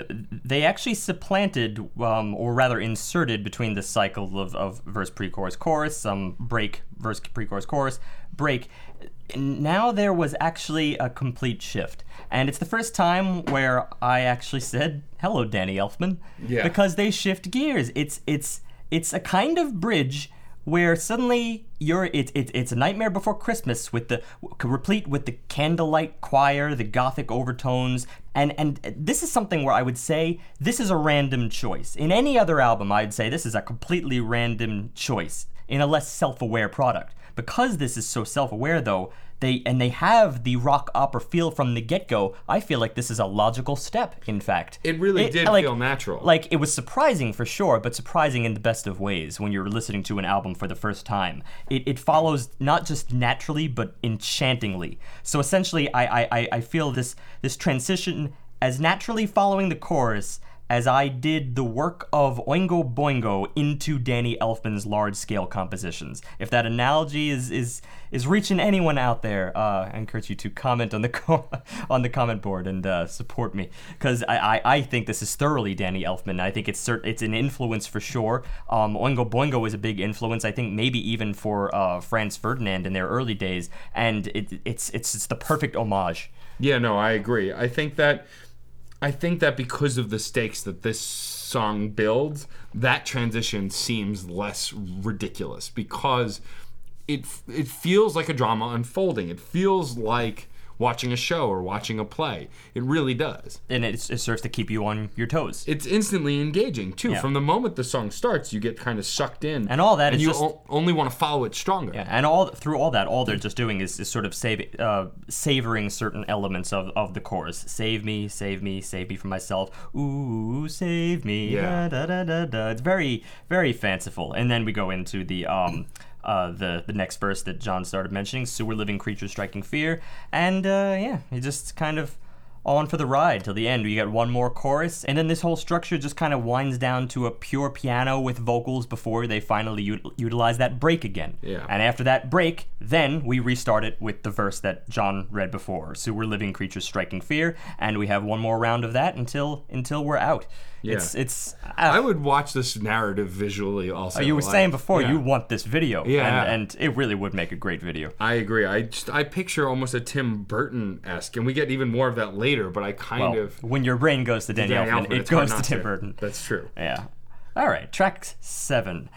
they actually supplanted, um, or rather inserted between the cycle of, of verse pre-chorus chorus, some break verse pre-chorus chorus, break. Now there was actually a complete shift, and it's the first time where I actually said hello, Danny Elfman, Yeah. because they shift gears. It's it's it's a kind of bridge where suddenly you're it, it, it's a nightmare before christmas with the replete with the candlelight choir the gothic overtones. And and this is something where i would say this is a random choice. In any other album i'd say this is a completely random choice in a less self-aware product because this is so self-aware though they and they have the rock opera feel from the get-go i feel like this is a logical step in fact It really did like- feel natural. like it was surprising for sure, but surprising in the best of ways when you're listening to an album for the first time. It, it follows not just naturally but enchantingly. So essentially, I, I, I- I feel this this transition as naturally following the chorus as I did the work of Oingo Boingo into Danny Elfman's large scale compositions. If that analogy is is is reaching anyone out there, uh, I encourage you to comment on the co- on the comment board and uh, support me because I, I, I think this is thoroughly Danny Elfman. I think it's cert- it's an influence for sure. Um, Oingo Boingo is a big influence. I think maybe even for uh, Franz Ferdinand in their early days, and it, it's it's it's the perfect homage. Yeah, no, I agree. I think that I think that because of the stakes that this song builds, that transition seems less ridiculous because it it feels like a drama unfolding. It feels like watching a show or watching a play. It really does. and it, it serves to keep you on your toes. It's instantly engaging too. Yeah. From the moment the song starts, you get kind of sucked in, And all that and you just- o- only want to follow it stronger. Yeah, and all through all that, all they're just doing is, is sort of save, uh, savoring certain elements of, of the chorus. Save me, save me, save me from myself. Ooh, save me. Yeah. Da, da, da, da, da. It's very, very fanciful. And then we go into the um, uh, the the next verse that John started mentioning: sewer living creatures striking fear. And uh, yeah, it just kind of on for the ride till the end. We get one more chorus, and then this whole structure just kind of winds down to a pure piano with vocals before they finally ut- utilize that break again. Yeah. And after that break, then we restart it with the verse that John read before. Sewer living creatures striking fear, and we have one more round of that until until we're out. It's it's. I Uh, would watch this narrative visually also. you were like- saying before yeah. you want this video, Yeah. and, and it really would make a great video. I agree. I just I picture almost a Tim Burton esque, and we get even more of that later. But I kind Well, of when your brain goes to Daniel, Danny Elfman, Elfman, it goes to Tim Burton. That's true. Yeah. All right, track seven.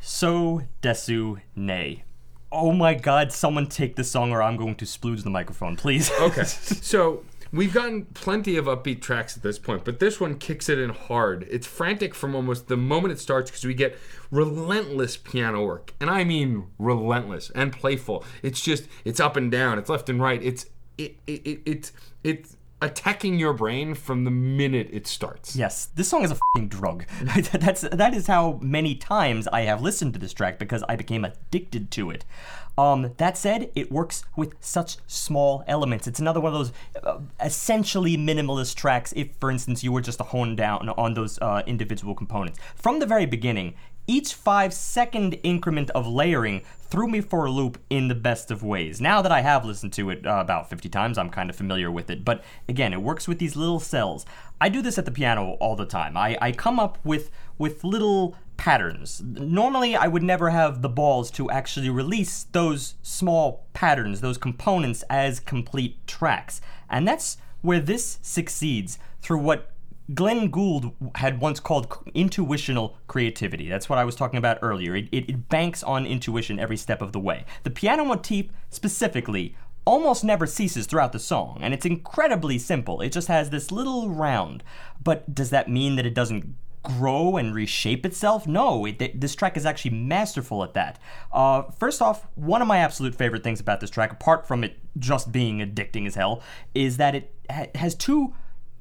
So desu ne. Oh my God! Someone take this song, or I'm going to splooge the microphone, please. Okay, so we've gotten plenty of upbeat tracks at this point, but this one kicks it in hard. It's frantic from almost the moment it starts because we get relentless piano work, and I mean relentless and playful. It's just it's up and down, it's left and right. It's it it, it it's it's attacking your brain from the minute it starts. Yes, this song is a fucking drug. That's that is how many times I have listened to this track because I became addicted to it. Um, that said, it works with such small elements. It's another one of those uh, essentially minimalist tracks. If, for instance, you were just to hone down on those uh, individual components from the very beginning, each five second increment of layering threw me for a loop in the best of ways. Now that I have listened to it uh, about 50 times, I'm kind of familiar with it. But again, it works with these little cells. I do this at the piano all the time. I, I come up with with little patterns. Normally, I would never have the balls to actually release those small patterns, those components as complete tracks. And that's where this succeeds through what Glenn Gould had once called intuitional creativity. That's what I was talking about earlier. It, it, it, banks on intuition every step of the way. The piano motif, specifically, almost never ceases throughout the song, and it's incredibly simple. It just has this little round. But does that mean that it doesn't grow and reshape itself? No, it, this track is actually masterful at that. Uh, first off, one of my absolute favorite things about this track, apart from it just being addicting as hell, is that it ha- has two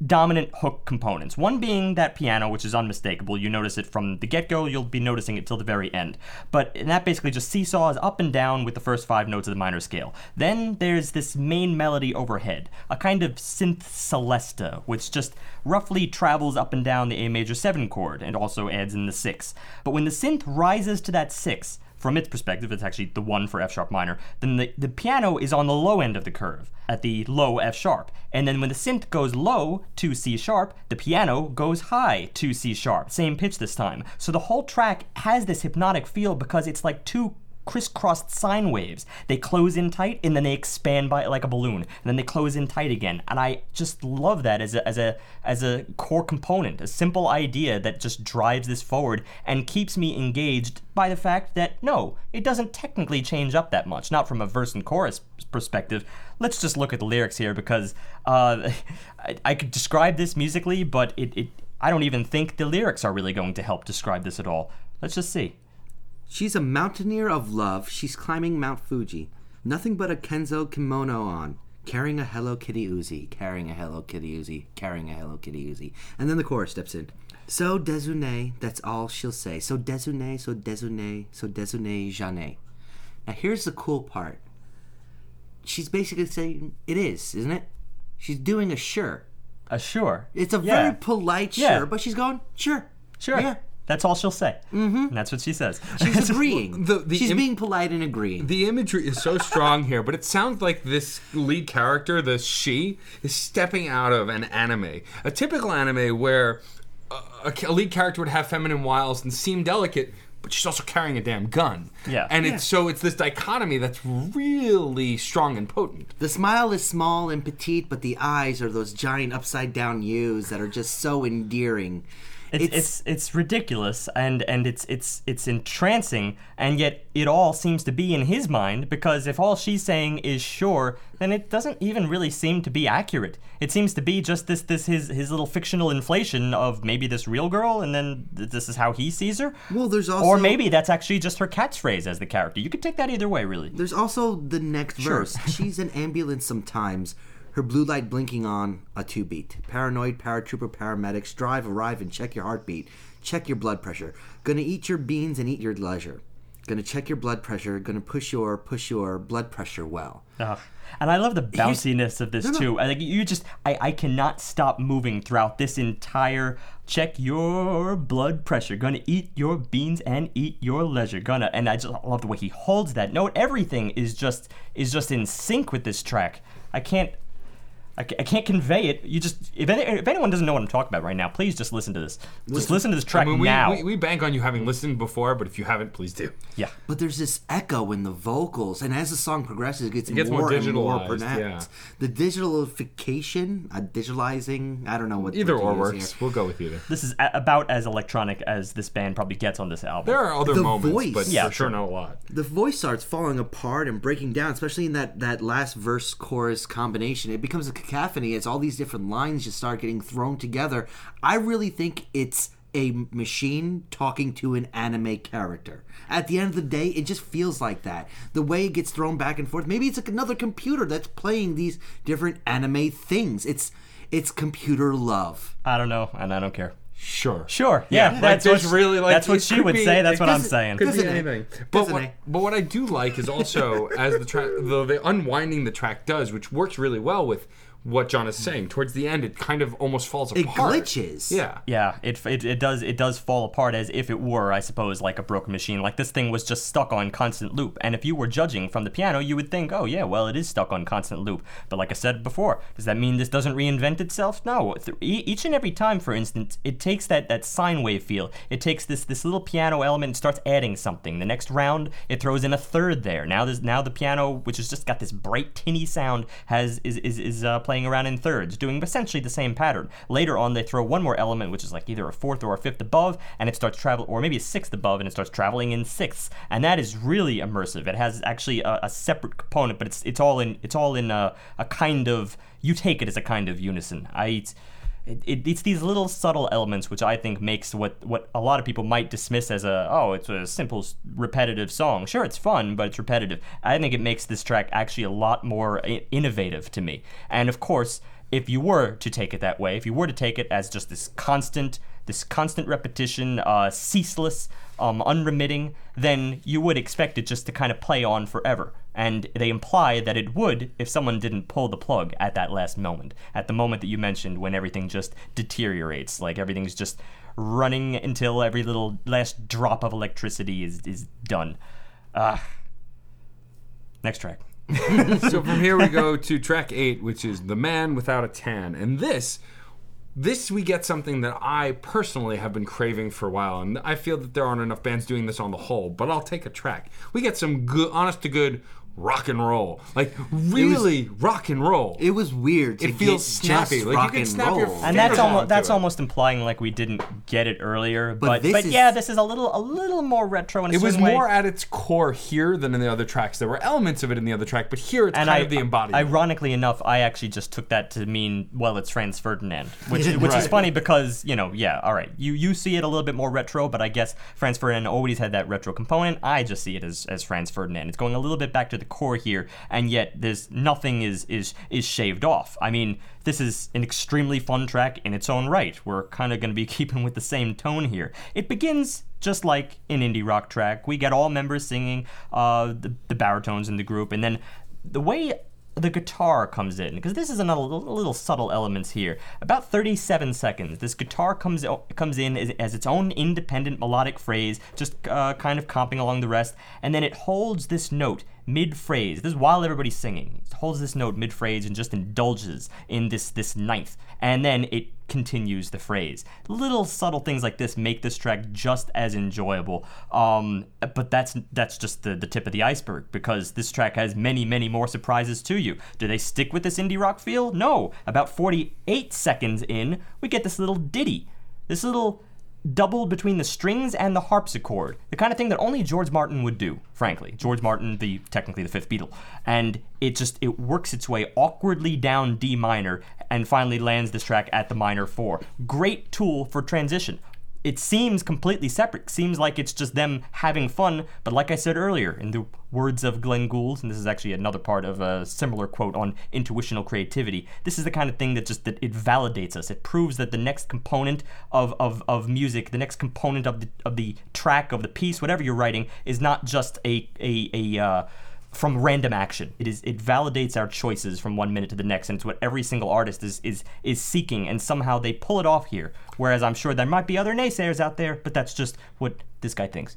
dominant hook components. One being that piano, which is unmistakable. You notice it from the get go, you'll be noticing it till the very end. But that basically just seesaws up and down with the first five notes of the minor scale. Then there's this main melody overhead, a kind of synth celesta, which just roughly travels up and down the A major 7 chord and also adds in the 6. But when the synth rises to that 6, from its perspective, it's actually the one for F sharp minor, then the, the piano is on the low end of the curve, at the low F sharp. And then when the synth goes low to C sharp, the piano goes high to C sharp, same pitch this time. So the whole track has this hypnotic feel because it's like two crisscrossed sine waves. They close in tight and then they expand by like a balloon, and then they close in tight again. And I just love that as a as a as a core component, a simple idea that just drives this forward and keeps me engaged by the fact that no, it doesn't technically change up that much, not from a verse and chorus perspective. Let's just look at the lyrics here because uh, I, I could describe this musically, but it, it I don't even think the lyrics are really going to help describe this at all. Let's just see. She's a mountaineer of love. She's climbing Mount Fuji. Nothing but a Kenzo kimono on. Carrying a Hello Kitty Uzi. Carrying a Hello Kitty Uzi. Carrying a Hello Kitty Uzi. And then the chorus steps in. So desu ne, that's all she'll say. So desu ne, so desu ne, so desu ne, jamais. Now here's the cool part. She's basically saying, it is, isn't it? She's doing a sure. A sure. It's a Yeah. very polite sure, Yeah. but she's going, sure. Sure. Yeah. That's all she'll say. Mm-hmm. And that's what she says. She's agreeing. The- the she's im- being polite and agreeing. The imagery is so strong here, but it sounds like this lead character, the she, is stepping out of an anime. A typical anime where a, a lead character would have feminine wiles and seem delicate, but she's also carrying a damn gun. Yeah. And Yeah. so it's this dichotomy that's really strong and potent. The smile is small and petite, but the eyes are those giant upside down U's that are just so endearing. It's, it's it's ridiculous and and it's it's it's entrancing and yet it all seems to be in his mind because if all she's saying is sure then it doesn't even really seem to be accurate. It seems to be just this this his his little fictional inflation of maybe this real girl and then th- this is how he sees her. Well, there's also or maybe that's actually just her catchphrase as the character. You could take that either way really. There's also the next verse. She's an ambulance sometimes. Her blue light blinking on a two beat. Paranoid, paratrooper, paramedics, drive, arrive, and check your heartbeat. Check your blood pressure. Gonna eat your beans and eat your leisure. Gonna check your blood pressure. Gonna push your push your blood pressure well. And I love the bounciness of this no. too. I, like you just, I, I cannot stop moving throughout this entire. Check your blood pressure. Gonna eat your beans and eat your leisure. Gonna, and I just love the way he holds that note. Everything is just is just in sync with this track. I can't. I ca- I can't convey it. You just if, any, if anyone doesn't know what I'm talking about right now, please just listen to this. Just listen to this I track mean, we, now. we, we bank on you having listened before, but if you haven't, please do. yeah. But there's this echo in the vocals, and as the song progresses, it gets, gets more more, and more digitalized, pronounced. The digitalification, uh, digitalizing, I don't know what Either what to or works. here. We'll go with either. This is a- about as electronic as this band probably gets on this album. There are other The moments, voice. but Yeah, for sure sure. not a lot. The voice starts falling apart and breaking down, especially in that, that last verse chorus combination. It becomes a cacophony as all these different lines just start getting thrown together. I really think it's a machine talking to an anime character. At the end of the day, it just feels like that. The way it gets thrown back and forth. Maybe it's like another computer that's playing these different anime things. It's It's computer love. I don't know, and I don't care. Sure. Sure, yeah, like, that's there's what, really like that's what she would be- say. That's what I'm saying. Could be Doesn't it? anything. But what, but what I do like is also as the track, the, the unwinding the track does, which works really well with what John is saying. Towards the end, it kind of almost falls It apart. It glitches. Yeah. Yeah, it, it it does it does fall apart as if it were, I suppose, like a broken machine. Like this thing was just stuck on constant loop. And if you were judging from the piano, you would think, oh yeah, well it is stuck on constant loop. But like I said before, does that mean this doesn't reinvent itself? No. Each and every time, for instance, it takes that that sine wave feel. It takes this this little piano element and starts adding something. The next round, it throws in a third there. Now there's now the piano, which has just got this bright tinny sound, has is is is uh, playing around in thirds, doing essentially the same pattern. Later on, they throw one more element, which is like either a fourth or a fifth above, and it starts travel, or maybe a sixth above, and it starts traveling in sixths, and that is really immersive. It has actually a, a separate component, but it's it's all in it's all in a, a kind of you take it as a kind of unison. I. It, it, it's these little subtle elements which I think makes what, what a lot of people might dismiss as a oh it's a simple repetitive song. Sure, it's fun, but it's repetitive. I think it makes this track actually a lot more i- innovative to me. And of course, if you were to take it that way, if you were to take it as just this constant this constant repetition, uh, ceaseless, um, unremitting, then you would expect it just to kind of play on forever. And they imply that it would if someone didn't pull the plug at that last moment, at the moment that you mentioned when everything just deteriorates, like everything's just running until every little last drop of electricity is, is done. Ah. Next track. so from here we go to track eight, which is "The Man Without a Tan," and this, this we get something that I personally have been craving for a while, and I feel that there aren't enough bands doing this on the whole. But I'll take a track. We get some good, honest to good rock and roll, like really rock and roll. It was weird. To It feels get snappy. Just Like, you can and snap your roll. fingers and that's almost that's it. almost implying like we didn't get it earlier. But but, this is- yeah, this is a little a little more retro. In a it was certain way. more at its core here than in the other tracks. There were elements of it in the other track, but here it's and kind I, of the embodiment. Ironically enough, I actually just took that to mean, well, it's Franz Ferdinand, which which is funny because you know, yeah, all right, you you see it a little bit more retro, but I guess Franz Ferdinand always had that retro component. I just see it as as Franz Ferdinand. It's going a little bit back to the core here, and yet there's nothing is is is shaved off. I mean, this is an extremely fun track in its own right. We're kind of going to be keeping with the same tone here. It begins just like an indie rock track. We get all members singing, uh, the, the baritones in the group, and then the way the guitar comes in because this is another little, subtle elements here. About 37 seconds, this guitar comes comes in as, as its own independent melodic phrase, just uh, kind of comping along the rest, and then it holds this note mid phrase. This is while everybody's singing. It holds this note mid phrase and just indulges in this this ninth, and then it continues the phrase. Little subtle things like this make this track just as enjoyable. Um, but that's that's just the, the tip of the iceberg because this track has many many more surprises to you. Do they stick with this indie rock feel? No. About 48 seconds in, we get this little ditty. This little doubled between the strings and the harpsichord. The kind of thing that only George Martin would do, frankly. George Martin, the technically the fifth Beatle. And it just it works its way awkwardly down D minor and finally lands this track at the minor 4. Great tool for transition. It seems completely separate. Seems like it's just them having fun, but like I said earlier, in the words of Glenn Gould, and this is actually another part of a similar quote on intuitional creativity. This is the kind of thing that just that it validates us. It proves that the next component of, of, of music, the next component of the of the track of the piece, whatever you're writing, is not just a a, a uh, from random action. It is it validates our choices from one minute to the next, and it's what every single artist is is is seeking, and somehow they pull it off here. Whereas I'm sure there might be other naysayers out there, but that's just what this guy thinks.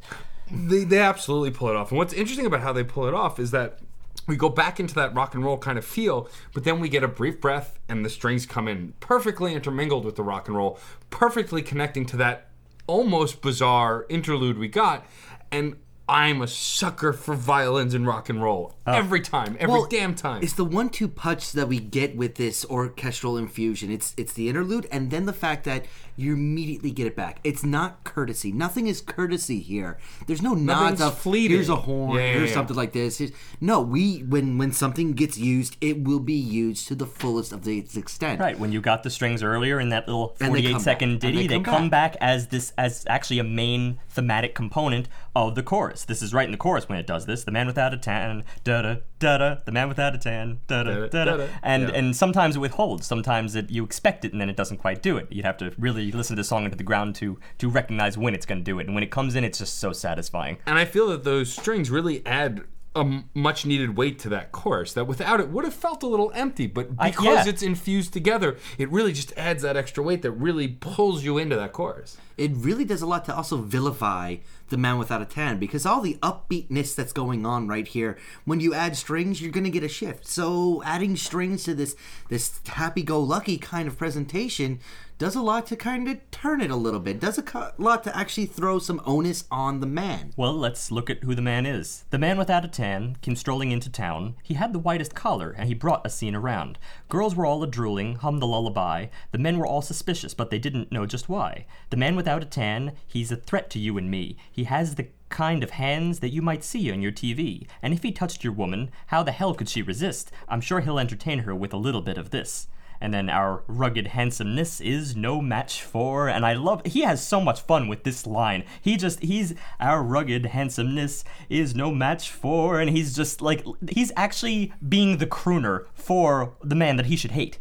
they, they absolutely pull it off. And what's interesting about how they pull it off is that we go back into that rock and roll kind of feel, but then we get a brief breath and the strings come in perfectly intermingled with the rock and roll, perfectly connecting to that almost bizarre interlude we got. And I'm a sucker for violins and rock and roll oh. every time, every Well, damn time. It's the one-two punch that we get with this orchestral infusion. It's it's the interlude, and then the fact that you immediately get it back. It's not courtesy. Nothing is courtesy here. There's no nods of fleeting. here's a horn, Yeah, yeah, here's yeah. something like this. Here's- No, we when when something gets used, it will be used to the fullest of its extent. Right, when you got the strings earlier in that little And they 48 come second back. Ditty, they they, come come back. as this as actually a main thematic component of the chorus. This is right in the chorus when it does this. The man without a tan, da da da da. The man without a tan, da da da da. And and sometimes it withholds. Sometimes it, you expect it and then it doesn't quite do it. You'd have to really listen to the song into the ground to to recognize when it's going to do it. And when it comes in, it's just so satisfying. And I feel that those strings really add a much needed weight to that chorus that without it would have felt a little empty. But I- because yeah. it's infused together, it really just adds that extra weight that really pulls you into that chorus. it really does a lot to also vilify the man without a tan because all the upbeatness that's going on right here when you add strings you're going to get a shift so adding strings to this this happy-go-lucky kind of presentation does a lot to kind of turn it a little bit does a lot to actually throw some onus on the man Well, let's look at who the man is. The man without a tan came strolling into town. He had the whitest collar, and he brought a scene around. Girls were all a drooling, hummed the lullaby. The men were all suspicious, but they didn't know just why. The man without a tan, he's a threat to you and me. He has the kind of hands that you might see on your TV. And if he touched your woman, how the hell could she resist? I'm sure he'll entertain her with a little bit of this. And then our rugged handsomeness is no match for. And I love, he has so much fun with this line. He just, he's, our rugged handsomeness is no match for. And he's just like, he's actually being the crooner for the man that he should hate.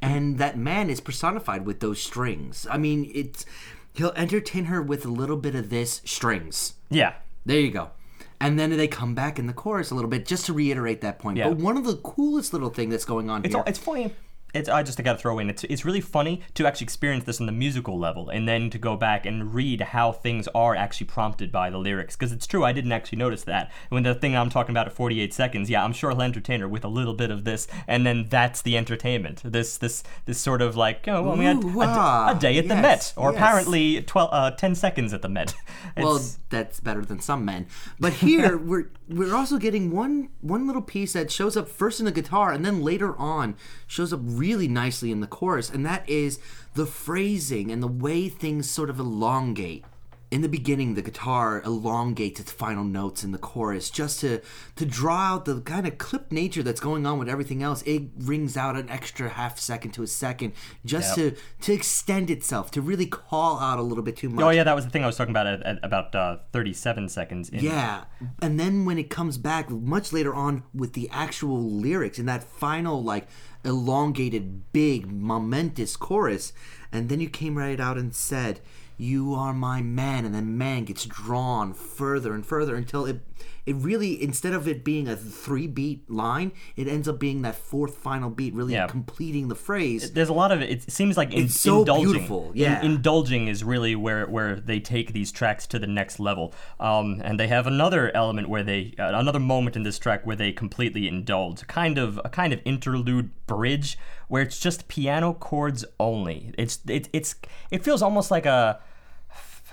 and that man is personified with those strings i mean it's he'll entertain her with a little bit of this strings Yeah. There you go. And then they come back in the chorus a little bit just to reiterate that point. Yeah. But one of the coolest little thing that's going on It's here. all, it's funny. It's I just got to throw in. It's it's really funny to actually experience this on the musical level, and then to go back and read how things are actually prompted by the lyrics. Because it's true, I didn't actually notice that. When the thing I'm talking about at 48 seconds, yeah, I'm sure he'll entertain her with a little bit of this, and then that's the entertainment. This this this sort of like oh, well, we had a, ah, a day at the Met, or yes. apparently 12 uh, 10 seconds at the Met. well, that's better than some men. But here we're we're also getting one one little piece that shows up first in the guitar and then later on shows up really nicely in the chorus, and that is the phrasing and the way things sort of elongate. In the beginning, the guitar elongates its final notes in the chorus just to to draw out the kind of clipped nature that's going on with everything else. It rings out an extra half second to a second just Yep. to to extend itself, to really call out a little bit too much. oh yeah, that was the thing I was talking about at, at about uh, 37 seconds. In. Yeah. And then when it comes back much later on with the actual lyrics and that final, like, elongated, big, momentous chorus, and then you came right out and said, You are my man, and then man gets drawn further and further until it it really instead of it being a three beat line, it ends up being that fourth final beat, really Yeah. completing the phrase. there's a lot of it. It seems like in, It's so indulging. beautiful, In- yeah. indulging is really where where they take these tracks to the next level. Um, and they have another element where they uh, another moment in this track where they completely indulge, kind of a kind of interlude bridge where it's just piano chords only. It's it, it's it feels almost like a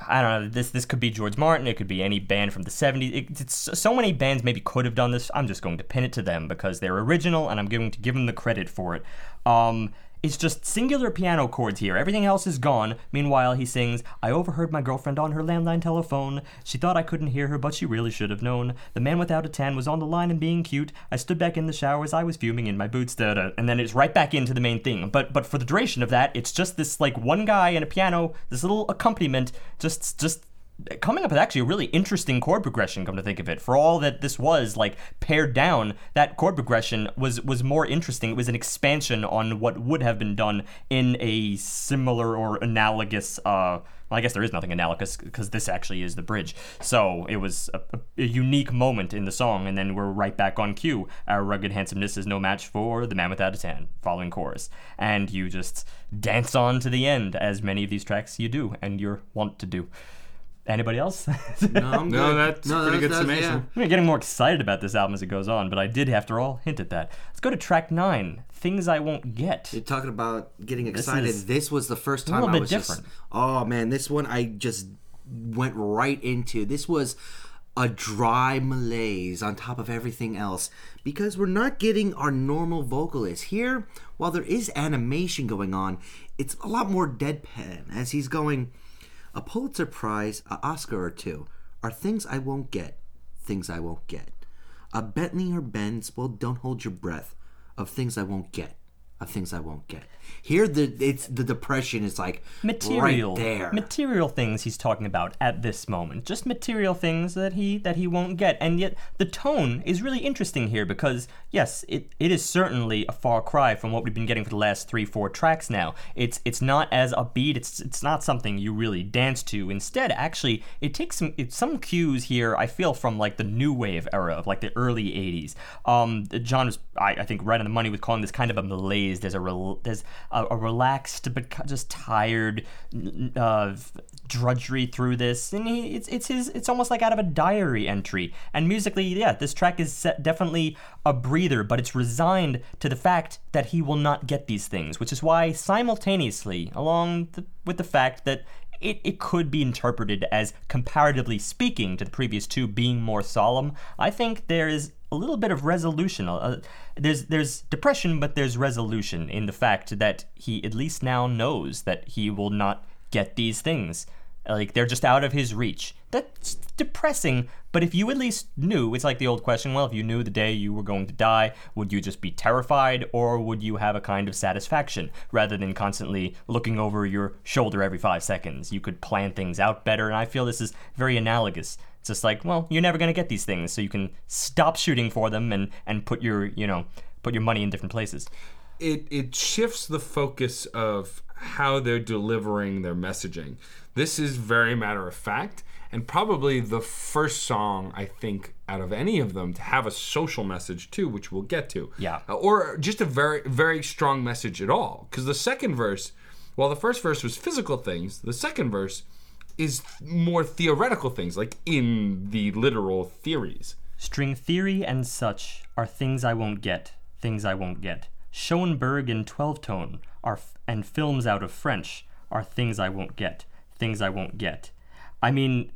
I don't know. This this could be George Martin. It could be any band from the '70s. It, it's so many bands maybe could have done this. I'm just going to pin it to them because they're original, and I'm going to give them the credit for it. Um, it's just singular piano chords here. Everything else is gone. Meanwhile, he sings, I overheard my girlfriend on her landline telephone. She thought I couldn't hear her, but she really should have known. The man without a tan was on the line and being cute. I stood back in the shower as I was fuming in my boots. Da, da. And then it's right back into the main thing. But but for the duration of that, it's just this like one guy and a piano, this little accompaniment, just just coming up with actually a really interesting chord progression come to think of it for all that this was like pared down that chord progression was was more interesting it was an expansion on what would have been done in a similar or analogous uh well, I guess there is nothing analogous because this actually is the bridge. So it was a, a, unique moment in the song, and then we're right back on cue. Our rugged handsomeness is no match for the man without a tan, following chorus. And you just dance on to the end, as many of these tracks you do, and you're wont to do. Anybody else? No, I'm No, good. that's pretty good that's- summation. I'm getting more excited about this album as it goes on, but I did, after all, hint at that. Let's go to track nine Things I Won't Get. You're talking about getting excited. is This, was the first time a time little I bit was different. just. Oh man, this one I just went right into. This was a dry malaise on top of everything else because we're not getting our normal vocalist. Here, while there is animation going on, it's a lot more deadpan as he's going, a Pulitzer Prize, a Oscar or two are things I won't get, things I won't get. A Bentley or Benz, well, don't hold your breath, of things I won't get, of things I won't get. Here, the it's the depression is like material. right there. material things he's talking about at this moment. Just material things that he that he won't get. And yet the tone is really interesting here because yes it, it is certainly a far cry from what we've been getting for the last three four tracks now. It's it's not as upbeat. It's it's not something you really dance to. Instead actually it takes some it's some cues here i feel from like the new wave era of like the early 80s um john was i, I think right on the money with calling this kind of a malaise there's a there's a, a relaxed but just tired uh, drudgery through this, and he, it's it's his it's almost like out of a diary entry. And musically, yeah, this track is definitely a breather, but it's resigned to the fact that he will not get these things, which is why simultaneously, along the, with the fact that it, it could be interpreted as comparatively speaking to the previous two being more solemn. I think there is a little bit of resolution. Uh, there's there's depression, but there's resolution in the fact that he at least now knows that he will not get these things. Like they're just out of his reach. That's depressing, but if you at least knew, it's like the old question, well, if you knew the day you were going to die, would you just be terrified or would you have a kind of satisfaction rather than constantly looking over your shoulder every 5 seconds? You could plan things out better and I feel this is very analogous. It's just like, well, you're never going to get these things, so you can stop shooting for them and and put your, you know, put your money in different places. it it shifts the focus of how they're delivering their messaging. This is very matter of fact, and probably the first song I think out of any of them to have a social message too, which we'll get to. Yeah. Uh, Or just a very very strong message at all. Because the second verse, while the first verse was physical things, the second verse is more theoretical things, like in the literal theories. String theory and such are things I won't get, things I won't get. Schoenberg in 12 tone are f- and films out of French are things I won't get, things I won't get. I mean,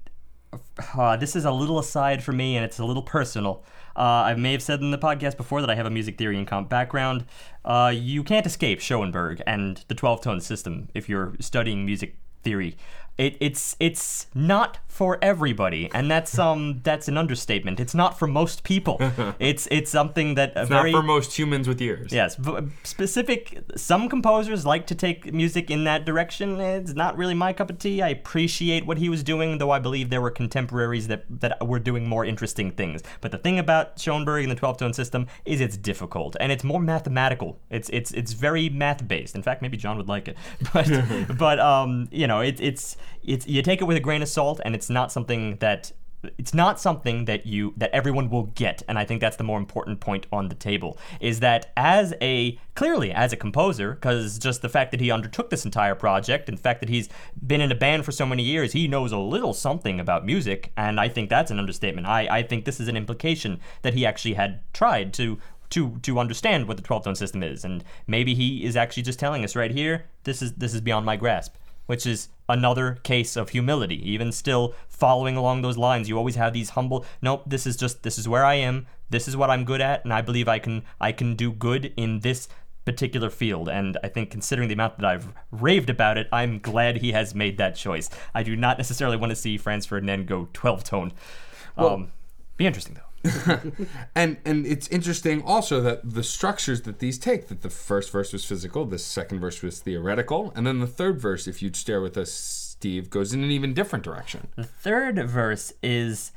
uh, this is a little aside for me and it's a little personal. Uh, I may have said in the podcast before that I have a music theory and comp background. Uh, you can't escape Schoenberg and the 12 tone system if you're studying music theory. It, it's it's not for everybody, and that's um that's an understatement. It's not for most people. it's it's something that Not very for most humans with ears. Yes, v- specific. Some composers like to take music in that direction. It's not really my cup of tea. I appreciate what he was doing, though I believe there were contemporaries that that were doing more interesting things. But the thing about Schoenberg and the twelve tone system is it's difficult and it's more mathematical. It's it's it's very math based. In fact, maybe John would like it. But but um you know it, it's it's you take it with a grain of salt, and it's not something that it's not something that you that everyone will get and i think that's the more important point on the table is that as a clearly as a composer because just the fact that he undertook this entire project and the fact that he's been in a band for so many years he knows a little something about music and i think that's an understatement. I, I think this is an implication that he actually had tried to to to understand what the 12 tone system is and maybe he is actually just telling us right here this is this is beyond my grasp which is another case of humility. Even still following along those lines, you always have these humble, nope, this is just this is where I am. This is what I'm good at and I believe I can I can do good in this particular field and I think considering the amount that I've raved about it, I'm glad he has made that choice. I do not necessarily want to see Franz Ferdinand go 12 tone. Um, be interesting though. And and it's interesting also that the structures that these take that the first verse was physical, the second verse was theoretical, and then the third verse, if you'd stare with us, Steve, goes in an even different direction. The third verse is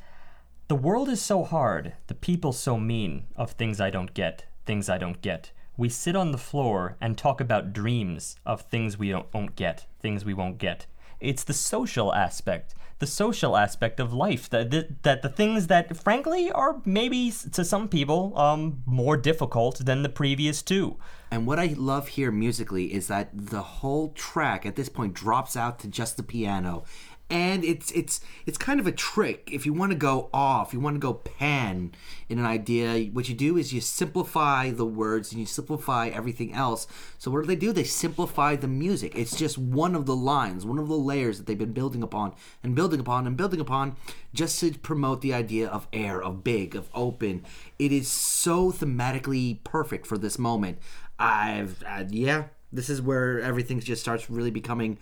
The world is so hard, the people so mean, of things I don't get, things I don't get. We sit on the floor and talk about dreams of things we don't, won't get, things we won't get. It's the social aspect, the social aspect of life that that, that the things that frankly are maybe to some people um more difficult than the previous two. And what I love here musically is that the whole track at this point drops out to just the piano and it's it's it's kind of a trick. If you want to go off you want to go pan in an idea what you do is you simplify the words and you simplify everything else. So what do they do? They simplify the music. It's just one of the lines one of the layers that they've been building upon and building upon and building upon just to promote the idea of air of big of open. It is so thematically perfect for this moment. I've uh, yeah this is where everything just starts really becoming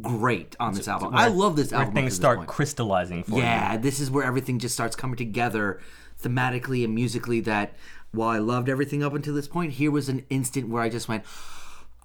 great on this album. I love this album. things up to this start point. crystallizing for you. Yeah, this is where everything just starts coming together thematically and musically. That while I loved everything up until this point, here was an instant where I just went,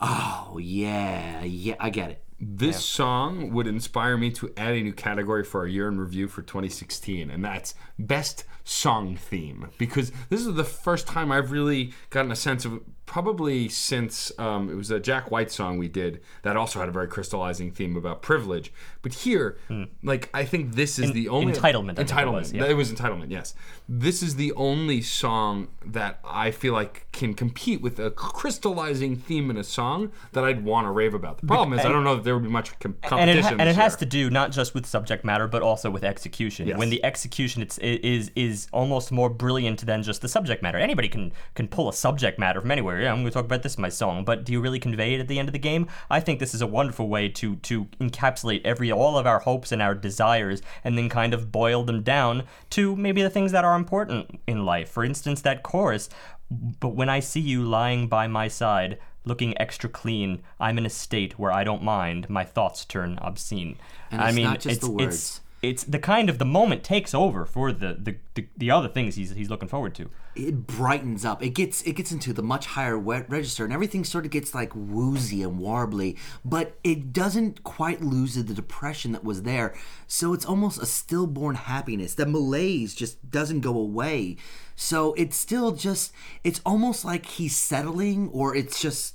"Oh yeah, yeah, I get it." This song would inspire me to add a new category for our year in review for 2016, and that's best song theme. Because this is the first time I've really gotten a sense of probably since um, it was a Jack White song we did that also had a very crystallizing theme about privilege. But here, like I think this is the only entitlement, think it Entitlement. was, yeah. It was entitlement. Yes, this is the only song that I feel like can compete with a crystallizing theme in a song that I'd want to rave about. The problem is I don't know that there would be much com- and competition. it, ha- and it has to do not just with subject matter but also with execution Yes. when the execution it's, is is almost more brilliant than just the subject matter anybody can can pull a subject matter from anywhere yeah i'm going to talk about this in my song but do you really convey it at the end of the game i think this is a wonderful way to to encapsulate every all of our hopes and our desires and then kind of boil them down to maybe the things that are important in life for instance that chorus but when I see you lying by my side, looking extra clean, I'm in a state where I don't mind. My thoughts turn obscene. And I it's mean, not just it's, the it's words. It's the kind of the moment takes over for the the, the, the other things he's he's looking forward to. it brightens up. It gets it gets into the much higher register, and everything sort of gets like woozy and warbly, but it doesn't quite lose the depression that was there. So it's almost a stillborn happiness. The malaise just doesn't go away. So it's still just it's almost like he's settling, or it's just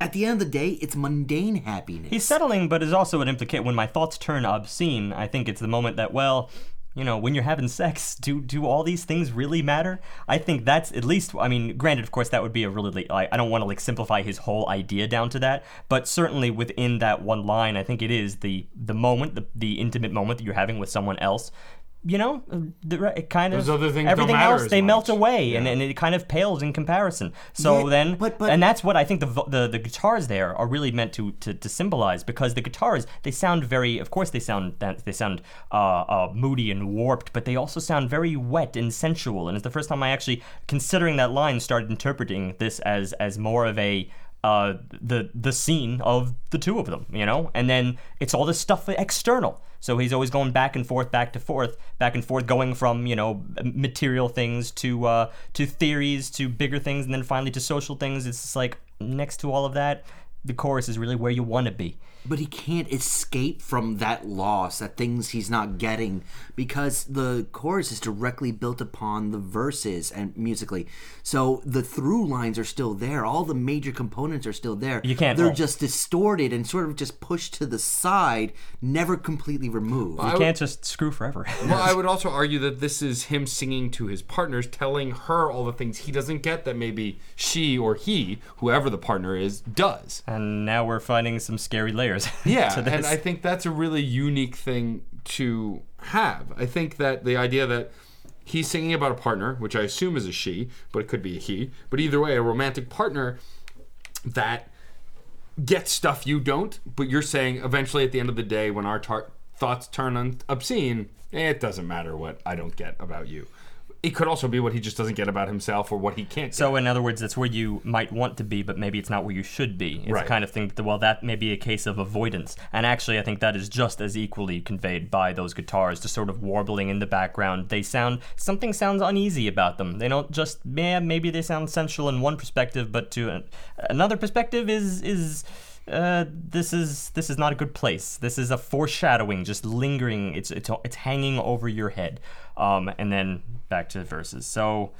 at the end of the day, it's mundane happiness. He's settling, but is also an implicate. When my thoughts turn obscene, I think it's the moment that well. You know, when you're having sex, do do all these things really matter? I think that's at least. I mean, granted, of course, that would be a really. I don't want to like simplify his whole idea down to that, but certainly within that one line, I think it is the the moment, the the intimate moment that you're having with someone else. You know, the, it kind of Those other things don't everything else as they melt much. away, and, and it kind of pales in comparison. So Yeah, then, but- but- and that's what I think the, the the guitars there are really meant to, to to symbolize because the guitars they sound very of course they sound they sound uh, uh, moody and warped but they also sound very wet and sensual and it's the first time I actually considering that line started interpreting this as as more of a uh, the the scene of the two of them, you know, and then it's all this stuff external. So he's always going back and forth, back to forth, back and forth, going from you know material things to uh, to theories to bigger things, and then finally to social things. It's just like next to all of that, the chorus is really where you want to be. But he can't escape from that loss, that things he's not getting, because the chorus is directly built upon the verses and musically. So the through lines are still there. All the major components are still there. You can't- They're well- just distorted and sort of just pushed to the side, never completely removed. You can't just screw forever. Well, I would also argue that this is him singing to his partners, telling her all the things he doesn't get that maybe she or he, whoever the partner is, does. and now we're finding some scary layers. Yeah, and I think that's a really unique thing to have. I think that the idea that he's singing about a partner, which I assume is a she, but it could be a he, but either way, a romantic partner that gets stuff you don't, but you're saying eventually at the end of the day, when our tar- thoughts turn un- obscene, it doesn't matter what I don't get about you. It could also be what he just doesn't get about himself or what he can't. So, in other words, that's where you might want to be, but maybe it's not where you should be. It's Right. the kind of thing that, well, that may be a case of avoidance. And actually, I think that is just as equally conveyed by those guitars, just sort of warbling in the background. They sound, something sounds uneasy about them. They don't just, yeah, maybe they sound sensual in one perspective, but to an, another perspective is, is, uh, this is this is not a good place. This is a foreshadowing, just lingering. It's it's it's hanging over your head. Um, and then back to the verses. So,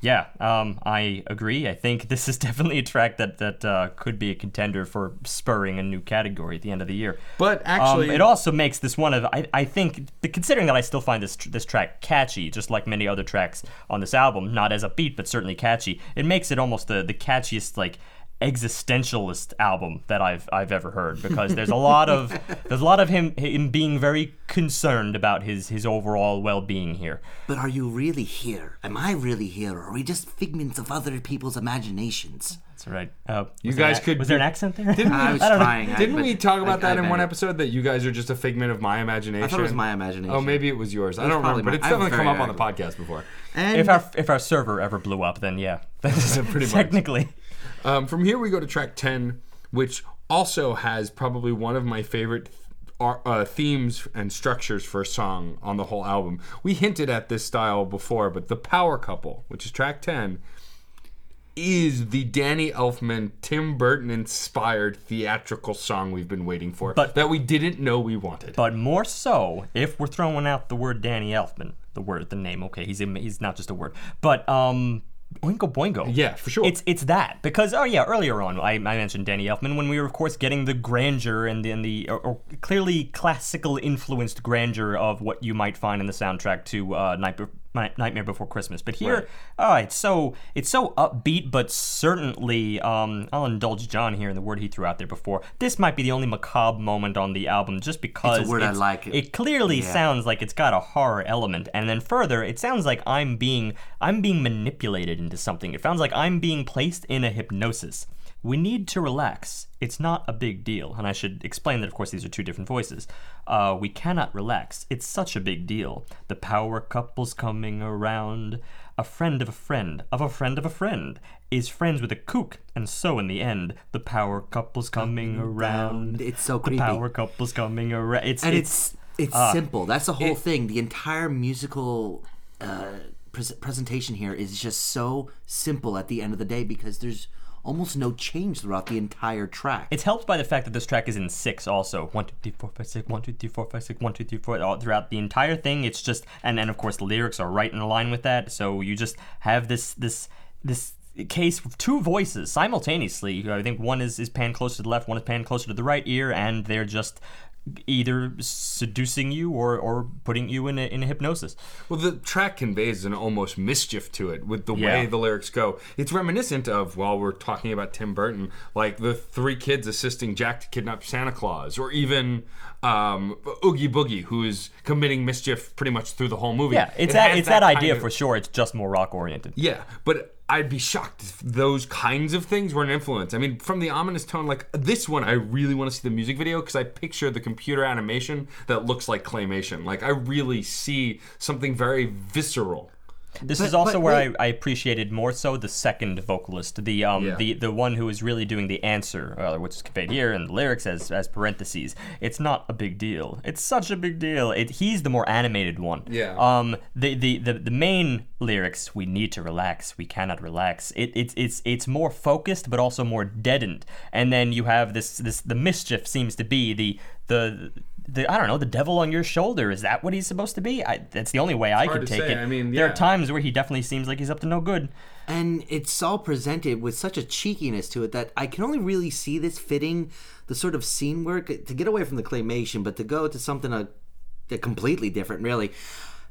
yeah, um, I agree. I think this is definitely a track that that uh, could be a contender for spurring a new category at the end of the year. But actually- um, it also makes this one of I, I think considering that I still find this tr- this track catchy, just like many other tracks on this album, not as upbeat but certainly catchy. It makes it almost the the catchiest like existentialist album that I've I've ever heard because there's a lot of there's a lot of him him being very concerned about his his overall well-being here. But are you really here? Am I really here? Or are we just figments of other people's imaginations? That's right. Uh, You was there guys an- could was there an accent there? Didn't I was I don't know. trying. I- Didn't but we talk about I- that I in one meant- episode that you guys are just a figment of my imagination? I thought it was my imagination. Oh, maybe it was yours. I was don't remember, probably but it's I'm definitely come very up on the podcast before. And if our if our server ever blew up, then yeah, that is Pretty much. technically. Um, from here, we go to track 10, which also has probably one of my favorite uh, themes and structures for a song on the whole album. We hinted at this style before, but The Power Couple, which is track 10, is the Danny Elfman, Tim Burton inspired theatrical song we've been waiting for But- that we didn't know we wanted. But more so, if we're throwing out the word Danny Elfman, the word, the name. Okay, he's he's not just a word, but um, Oingo Boingo. Yeah, for sure. It's it's that because oh yeah, earlier on I, I mentioned Danny Elfman when we were of course getting the grandeur and the, and the or, or clearly classical influenced grandeur of what you might find in the soundtrack to uh, Night Be- Night- My nightmare Before Christmas. But here, Right. oh, it's so it's so upbeat, but certainly um, I'll indulge John here in the word he threw out there before. This might be the only macabre moment on the album, just because word I it's- like. It clearly Yeah. sounds like it's got a horror element, and then further, it sounds like I'm being I'm being manipulated into something. It sounds like I'm being placed in a hypnosis. We need to relax. It's not a big deal. And I should explain that, of course, these are two different voices. Uh, we cannot relax. It's such a big deal. The power couple's coming around. A friend of a friend of a friend of a friend is friends with a kook. And so, in the end, the power couple's coming around. It's so creepy. The power couple's coming around. It's, and it's, it's it's uh, simple. That's the whole it- thing. The entire musical uh, presentation here is just so simple at the end of the day because there's almost no change throughout the entire track. It's helped by the fact that this track is in six also. One, two, three, four, five, six, one, two, three, four, five, six, one, two, three, four. All throughout the entire thing, it's just and then of course the lyrics are right in line with that. So you just have this this this case of two voices simultaneously. I think one is is panned closer to the left, one is panned closer to the right ear, and they're just either seducing you or, or putting you in a, in a hypnosis. Well, the track conveys an almost mischief to it with the Yeah. way the lyrics go. It's reminiscent of, while we're talking about Tim Burton, like the three kids assisting Jack to kidnap Santa Claus, or even um, Oogie Boogie, who is committing mischief pretty much through the whole movie. Yeah, it's It that, it's that, kind idea of- for sure. It's just more rock oriented. Yeah, but I'd be shocked if those kinds of things were an influence. I mean, from the ominous tone, like this one, I really want to see the music video because I picture the computer animation that looks like claymation. Like, I really see something very visceral. This But- is also where. I, I appreciated more so the second vocalist, the um Yeah. the the one who is really doing the answer, uh, which is conveyed here in the lyrics as as parentheses. It's not a big deal. It's such a big deal. It, he's the more animated one. Yeah. Um. The, the the the main lyrics. We need to relax. We cannot relax. It it's it's it's more focused, but also more deadened. And then you have this this the mischief seems to be the the. The, I don't know the devil on your shoulder is that what he's supposed to be? I, that's the only way I could take say. it. I mean, there are times where he definitely seems like he's up to no good. and it's all presented with such a cheekiness to it that I can only really see this fitting the sort of scene work to get away from the claymation, but to go to something a, a completely different, really,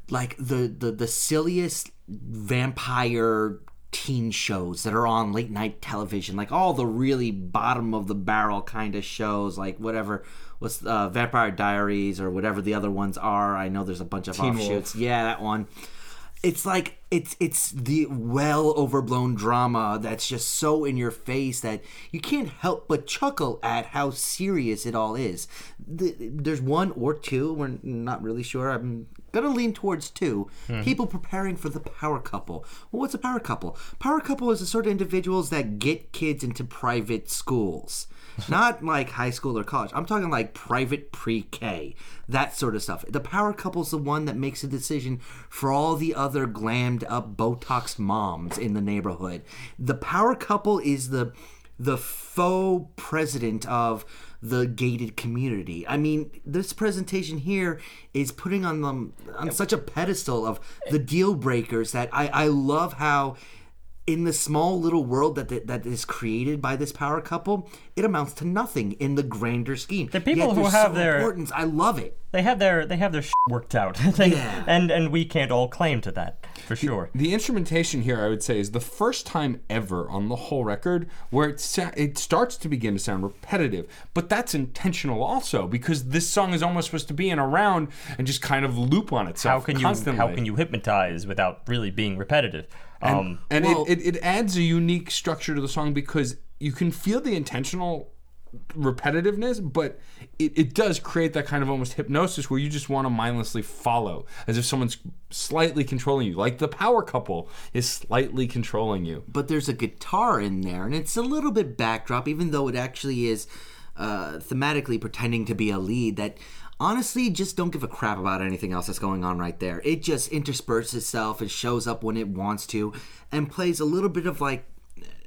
like the the the silliest vampire teen shows that are on late night television, like all the really bottom of the barrel kind of shows, like whatever. What's uh, Vampire Diaries or whatever the other ones are? I know there's a bunch of Teen offshoots. Wolf. Yeah, that one it's like it's it's the well overblown drama that's just so in your face that you can't help but chuckle at how serious it all is. The, there's one or two. We're not really sure. I'm gonna lean towards 2 People preparing for the power couple. Well, what's a power couple? Power couple is the sort of individuals that get kids into private schools. Not like high school or college. I'm talking like private pre-K, that sort of stuff. The power couple's the one that makes a decision for all the other glammed up Botox moms in the neighborhood. The power couple is the the faux president of the gated community. I mean, this presentation here is putting on them on such a pedestal of the deal breakers that I, I love how in the small little world that that is created by this power couple, it amounts to nothing in the grander scheme. The people Yet who have so their- importance. I love it. They have their they have their shit worked out, They- Yeah. and and we can't all claim to that. for sure. The instrumentation here, I would say, is the first time ever on the whole record where it sa- it starts to begin to sound repetitive. But that's intentional also because this song is almost supposed to be in a round and just kind of loop on itself How can you constantly. how can you hypnotise without really being repetitive? Um, and Well- it, it, it adds a unique structure to the song because you can feel the intentional repetitiveness, but it, it does create that kind of almost hypnosis where you just want to mindlessly follow, as if someone's slightly controlling you. Like the power couple is slightly controlling you. but there's a guitar in there, and it's a little bit backdrop, even though it actually is uh, thematically pretending to be a lead. That honestly just don't give a crap about anything else that's going on right there. It just intersperses itself and shows up when it wants to, and plays a little bit of like.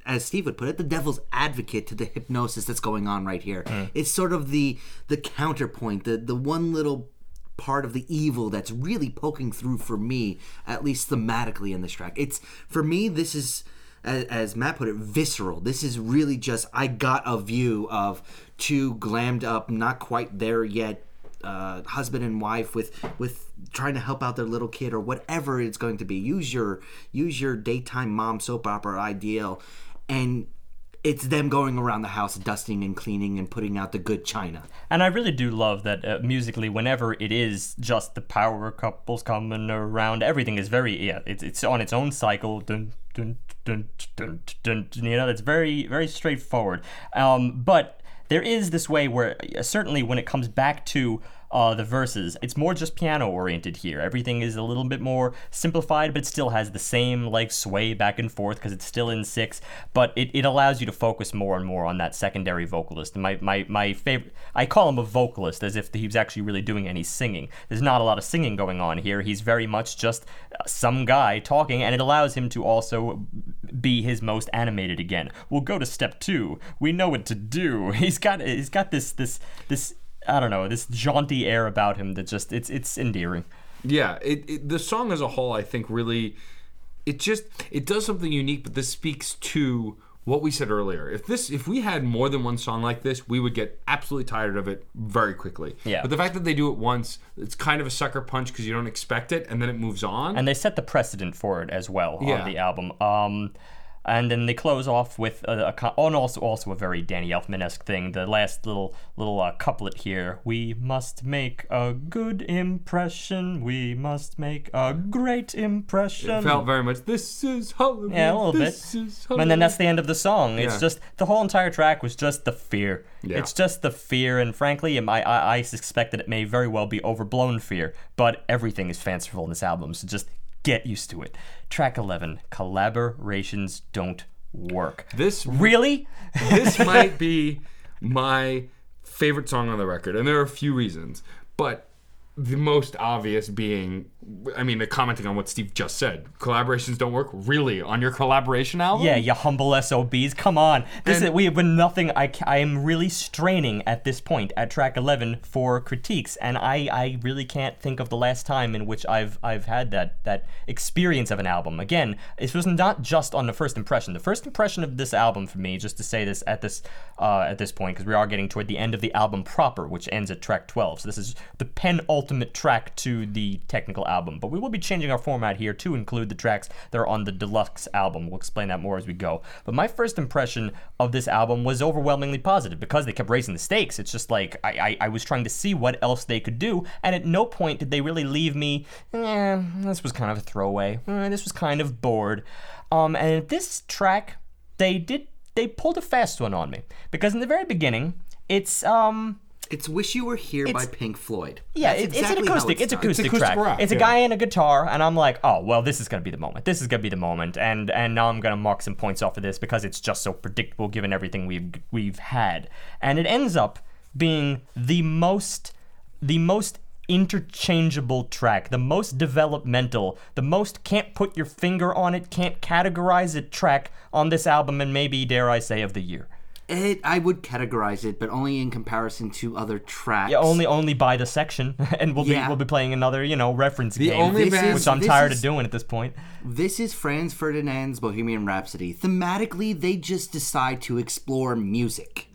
As Steve would put it, the devil's advocate to the hypnosis that's going on right here. Mm. It's sort of the the counterpoint, the the one little part of the evil that's really poking through for me, at least thematically in this track. It's for me, this is as, as Matt put it, visceral. This is really just I got a view of two glammed up, not quite there yet, uh, husband and wife with with trying to help out their little kid or whatever it's going to be. Use your use your daytime mom soap opera ideal, and it's them going around the house dusting and cleaning and putting out the good china. And I really do love that uh, musically, whenever it is just the power couples coming around, everything is very yeah, it's it's on its own cycle. Dun, dun, dun, dun, dun, dun, you know, it's very very straightforward. Um, but there is this way where uh, certainly when it comes back to uh, the verses. It's more just piano oriented here. Everything is a little bit more simplified, but still has the same like sway back and forth because it's still in six. But it, it allows you to focus more and more on that secondary vocalist. My my my favorite. I call him a vocalist as if he was actually really doing any singing. There's not a lot of singing going on here. He's very much just uh, some guy talking, and it allows him to also be his most animated again. We'll go to step two. We know what to do. He's got he's got this this this I don't know, this jaunty air about him that just it's it's endearing. Yeah, it, it the song as a whole, I think, really, it just it does something unique. But this speaks to what we said earlier. If this, if we had more than one song like this, we would get absolutely tired of it very quickly. Yeah. But the fact that they do it once, it's kind of a sucker punch because you don't expect it, and then it moves on. And they set the precedent for it as well Yeah. on the album. Um and then they close off with a, a oh, and also also a very Danny Elfman esque thing. The last little little uh, couplet here: "We must make a good impression. We must make a great impression." it felt very much. This is Hollywood. Yeah, a little this bit. Is And then that's the end of the song. It's Yeah. just the whole entire track was just the fear. Yeah. It's just the fear, and frankly, I, I suspect that it may very well be overblown fear. But everything is fanciful in this album, so just get used to it. Track eleven: collaborations don't work. this Really? this might be my favorite song on the record, and there are a few reasons, but the most obvious being, I mean, commenting on what Steve just said, collaborations don't work. Really, on your collaboration album? Yeah, you humble SOBs. Come on. This And- is, we have been nothing. I, I am really straining at this point at track 11 for critiques, and I, I really can't think of the last time in which I've I've had that that experience of an album. Again, it was not just on the first impression. The first impression of this album for me, just to say this at this uh, at this point, because we are getting toward the end of the album proper, which ends at track 12. So this is the penultimate track to the technical album. But we will be changing our format here to include the tracks that are on the deluxe album. We'll explain that more as we go. But my first impression of this album was overwhelmingly positive because they kept raising the stakes. It's just like I, I, I was trying to see what else they could do, and at no point did they really leave me, eh, this was kind of a throwaway. Eh, this was kind of bored. Um, and this track, they did they pulled a fast one on me because in the very beginning, it's um It's "Wish You Were Here" by Pink Floyd. yeah, That's it- exactly it's how an acoustic. it It's starts. acoustic, acoustic track. rock, it's a yeah. guy and a guitar, and I'm like, oh well, this is gonna be the moment. This is gonna be the moment, and and now I'm gonna mark some points off of this because it's just so predictable given everything we've we've had, and it ends up being the most the most interchangeable track, the most developmental, the most can't put your finger on it, can't categorize it track on this album, and maybe dare I say of the year. It, I would categorize it, but only in comparison to other tracks. Yeah, only only by the section, and we'll Yeah. be we'll be playing another you know reference The game, only This band- is- which I'm tired is- of doing at this point. This is Franz Ferdinand's Bohemian Rhapsody. Thematically, they just decide to explore music.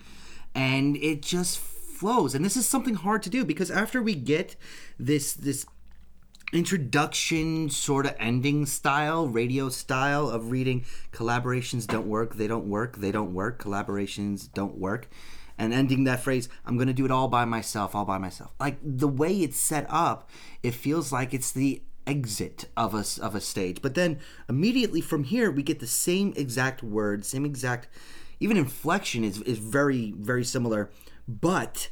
And it just flows. And this is something hard to do because after we get this this introduction sort of ending style, radio style of reading collaborations don't work, they don't work, they don't work, collaborations don't work. And ending that phrase, I'm going to do it all by myself, all by myself. Like the way it's set up, it feels like it's the exit of a, of a stage. But then immediately from here, we get the same exact word, same exact, even inflection is, is very, very similar. But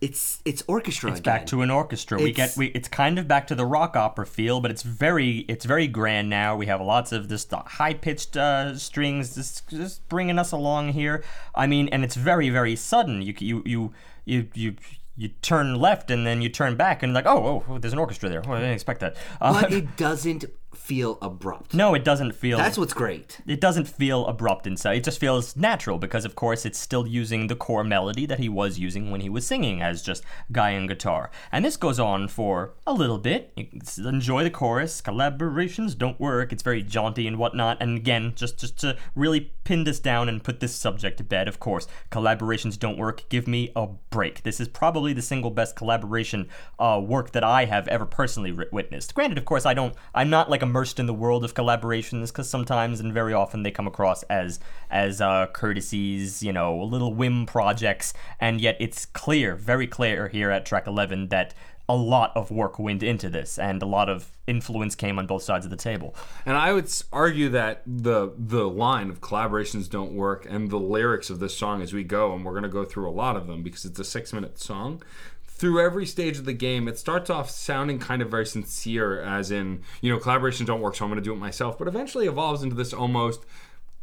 it's it's orchestra It's again. back to an orchestra. we get we. It's kind of back to the rock opera feel, but it's very it's very grand now. We have lots of this high pitched uh, strings, just just bringing us along here. I mean, and it's very very sudden. You you you you you. You turn left and then you turn back and like oh oh there's an orchestra there. Oh, I didn't expect that. Uh, but it doesn't feel abrupt. no, it doesn't feel. That's what's great. it doesn't feel abrupt inside. It just feels natural because, of course, it's still using the core melody that he was using when he was singing as just guy and guitar. And this goes on for a little bit. You enjoy the chorus. Collaborations don't work. It's very jaunty and whatnot. And again, just just to really pin this down and put this subject to bed, of course, collaborations don't work. Give me a break. This is probably the single best collaboration uh, work that I have ever personally witnessed. Granted, of course, I don't. I'm not like immersed in the world of collaborations because sometimes and very often they come across as as uh, courtesies, you know, little whim projects, and yet it's clear, very clear here at track 11 that a lot of work went into this and a lot of influence came on both sides of the table. And I would argue that the the line of collaborations don't work and the lyrics of this song as we go, and we're going to go through a lot of them because it's a six minute song. Through every stage of the game, it starts off sounding kind of very sincere, as in, you know, collaborations don't work, so I'm going to do it myself. But eventually evolves into this almost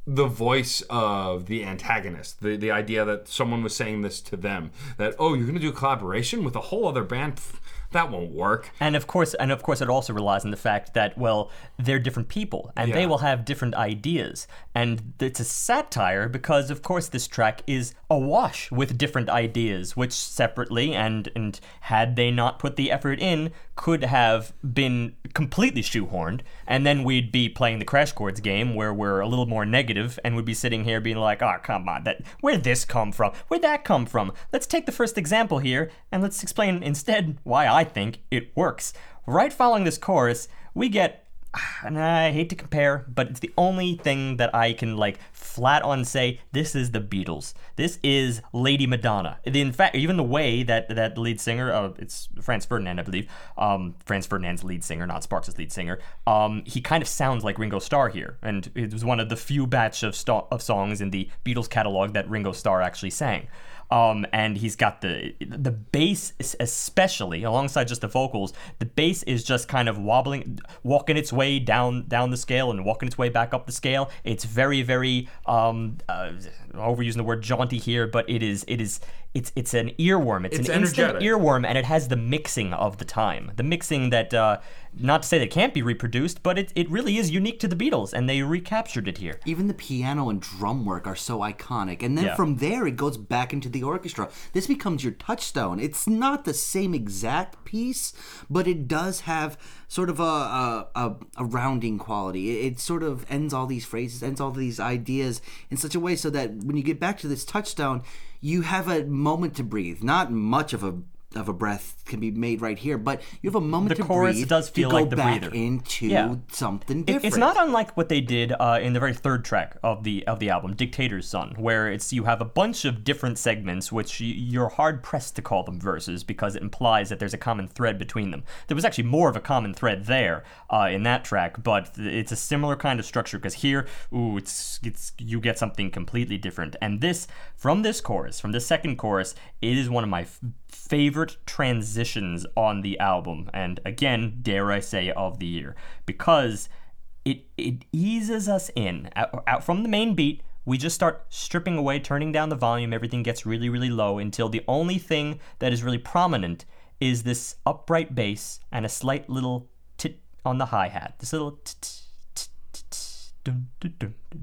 the voice of the antagonist the the idea that someone was saying this to them that oh you're going to do a collaboration with a whole other band Pff, that won't work. And of course, and of course, it also relies on the fact that well, they're different people, and they will have different ideas, and it's a satire because, of course, this track is awash with different ideas, which separately and and had they not put the effort in, could have been completely shoehorned, and then we'd be playing the Crash Chords game where we're a little more negative, and would be sitting here being like, oh come on, that where'd this come from? Where'd that come from? Let's take the first example here, and let's explain instead why I think it works. Right following this chorus, we get and I hate to compare, but it's the only thing that I can like flat on say this is the Beatles. This is Lady Madonna. In fact, even the way that that the lead singer, uh, it's Franz Ferdinand, I believe, um, Franz Ferdinand's lead singer, not Sparks' lead singer. Um, he kind of sounds like Ringo Starr here, and it was one of the few batch of sto- of songs in the Beatles catalog that Ringo Starr actually sang. Um, and he's got the the bass especially alongside just the vocals the bass is just kind of wobbling walking its way down down the scale and walking its way back up the scale. It's very very um uh, overusing the word jaunty here but it is it is it's it's an earworm it's, It's an instant earworm and it has the mixing of the time the mixing that uh not to say that it can't be reproduced but it, it really is unique to the beatles and they recaptured it here Even the piano and drum work are so iconic. And then Yeah. from there, it goes back into the orchestra. This becomes your touchstone. It's not the same exact piece, but it does have sort of a, a, a, a rounding quality. It, it sort of ends all these phrases, ends all these ideas in such a way so that when you get back to this touchstone, you have a moment to breathe. Not much of a of a breath can be made right here, but you have a moment The to chorus breathe does feel to go like the back breather. into Yeah. something different. It's not unlike what they did uh, in the very third track of the of the album, "Dictator's Son," where it's you have a bunch of different segments, which you're hard pressed to call them verses because it implies that there's a common thread between them. There was actually more of a common thread there uh, in that track, but it's a similar kind of structure because here, ooh, it's it's you get something completely different. And this from this chorus, from the second chorus, it is one of my f- favorite transitions on the album, and again, dare I say, of the year, because it it eases us in out, out from the main beat. We just start stripping away, turning down the volume. Everything gets really, really low until the only thing that is really prominent is this upright bass and a slight little tit on the hi hat. This little tit, dun,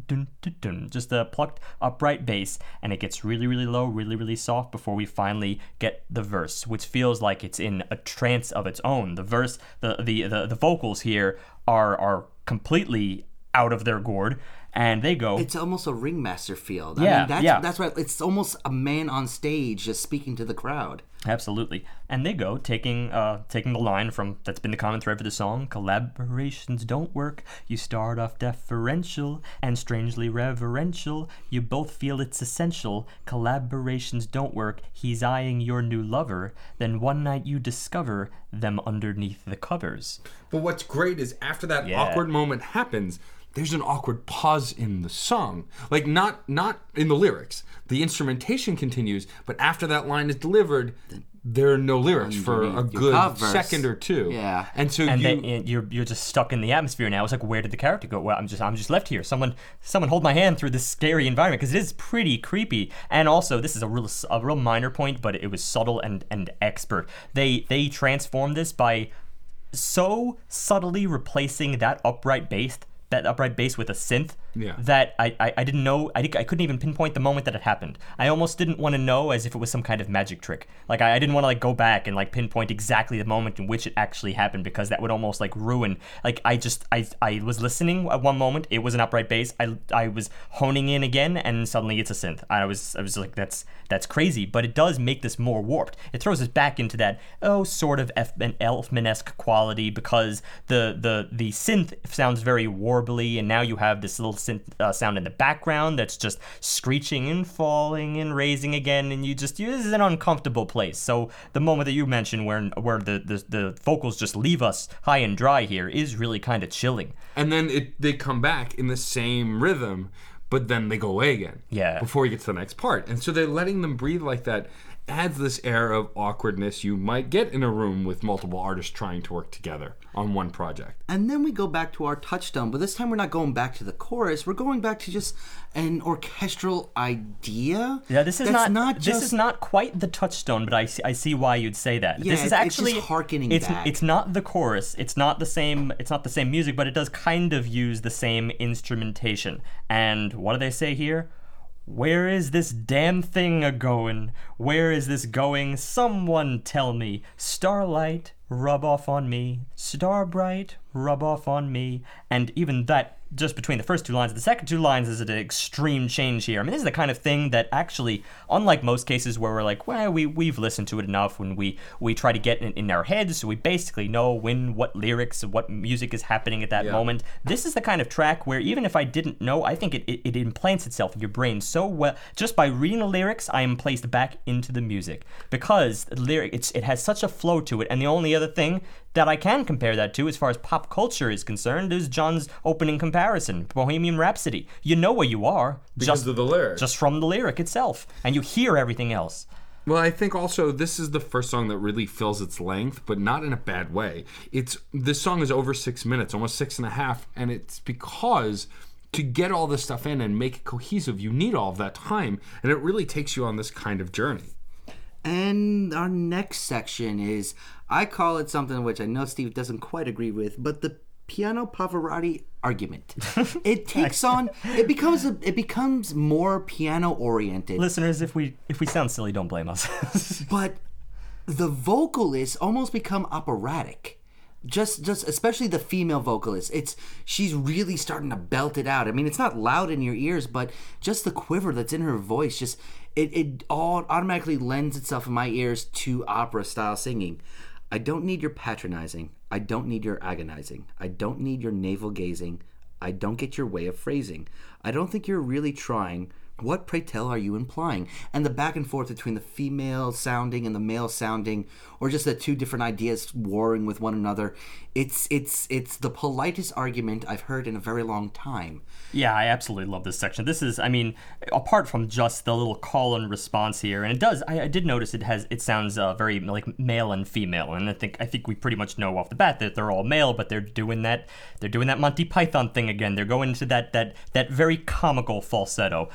dun, dun, just a plucked upright bass, and it gets really, really low, really, really soft before we finally get the verse, which feels like it's in a trance of its own. The verse, the the the, the vocals here are are completely out of their gourd and they go. It's almost a ringmaster feel. I Yeah, mean, that's, yeah. that's right. It's almost a man on stage just speaking to the crowd. Absolutely. And they go taking uh taking the line from that's been the common thread for the song, collaborations don't work. You start off deferential and strangely reverential. You both feel it's essential. Collaborations don't work. He's eyeing your new lover. Then one night you discover them underneath the covers. But what's great is after that Yeah. awkward moment happens, there's an awkward pause in the song. Like not not in the lyrics. The instrumentation continues, but after that line is delivered, there are no lyrics for a good second or two. Yeah. And so and you then and you're you're just stuck in the atmosphere now. It's like where did the character go? Well, I'm just I'm just left here. Someone someone hold my hand through this scary environment because it is pretty creepy. And also, this is a real a real minor point, but it was subtle and and expert. They they transformed this by so subtly replacing that upright bass that upright bass with a synth Yeah. that I, I, I didn't know I, I couldn't even pinpoint the moment that it happened i almost didn't want to know as if it was some kind of magic trick like i, I didn't want to like go back and like pinpoint exactly the moment in which it actually happened because that would almost like ruin like i just i, I was listening at one moment it was an upright bass I, I was honing in again and suddenly it's a synth i was i was like that's that's crazy but it does make this more warped it throws us back into that oh sort of F- an elfman-esque quality because the the the synth sounds very warbly and now you have this little synth uh, sound in the background that's just screeching and falling and raising again and you just you, this is an uncomfortable place so the moment that you mentioned where where the the, the vocals just leave us high and dry here is really kind of chilling and then it they come back in the same rhythm, but then they go away again. Yeah. Before you get to the next part. And so they're letting them breathe like that adds this air of awkwardness you might get in a room with multiple artists trying to work together on one project. And then we go back to our touchstone, but this time we're not going back to the chorus. We're going back to just an orchestral idea. Yeah, this is that's not, just this is not quite the touchstone, but I see, I see why you'd say that. Yeah, this is it's- it's just actually it's, back. It's not the chorus. It's not the same. It's not the same music, but it does kind of use the same instrumentation. And what do they say here? Where is this damn thing a going? Where is this going? Someone tell me. Starlight, rub off on me. Star bright, rub off on me. And even that, just between the first two lines, and the second two lines is an extreme change here. I mean, this is the kind of thing that actually, unlike most cases where we're like, well, we we've listened to it enough when we we try to get it in our heads, so we basically know when what lyrics, what music is happening at that Yeah. moment. This is the kind of track where even if I didn't know, I think it, it, it implants itself in your brain so well. Just by reading the lyrics, I am placed back into the music because the lyric it's it has such a flow to it. And the only other thing that I can compare that to, as far as pop culture is concerned, is John's opening comparison, Bohemian Rhapsody. You know where you are Because just of the lyrics. just from the lyric itself, and you hear everything else. Well, I think also this is the first song that really fills its length, but not in a bad way. It's this song is over six minutes, almost six and a half, and it's because to get all this stuff in and make it cohesive, you need all of that time, and it really takes you on this kind of journey. And our next section is I call it something which I know Steve doesn't quite agree with, but the piano Pavarotti argument. it takes on it becomes a, it becomes more piano oriented. Listeners, if we if we sound silly, don't blame us. but the vocalists almost become operatic just just especially the female vocalist it's she's really starting to belt it out i mean it's not loud in your ears but just the quiver that's in her voice just it, it all automatically lends itself in my ears to opera style singing i don't need your patronizing. I don't need your agonizing. I don't need your navel gazing. I don't get your way of phrasing. I don't think you're really trying what, pray tell, are you implying? And the back and forth between the female sounding and the male sounding, or just the two different ideas warring with one another. It's it's it's the politest argument I've heard in a very long time. Yeah, I absolutely love this section. This is, I mean, apart from just the little call and response here, and it does. I, I did notice it has. It sounds uh, very like male and female, and I think I think we pretty much know off the bat that they're all male, but they're doing that. They're doing that Monty Python thing again. They're going into that that that very comical falsetto.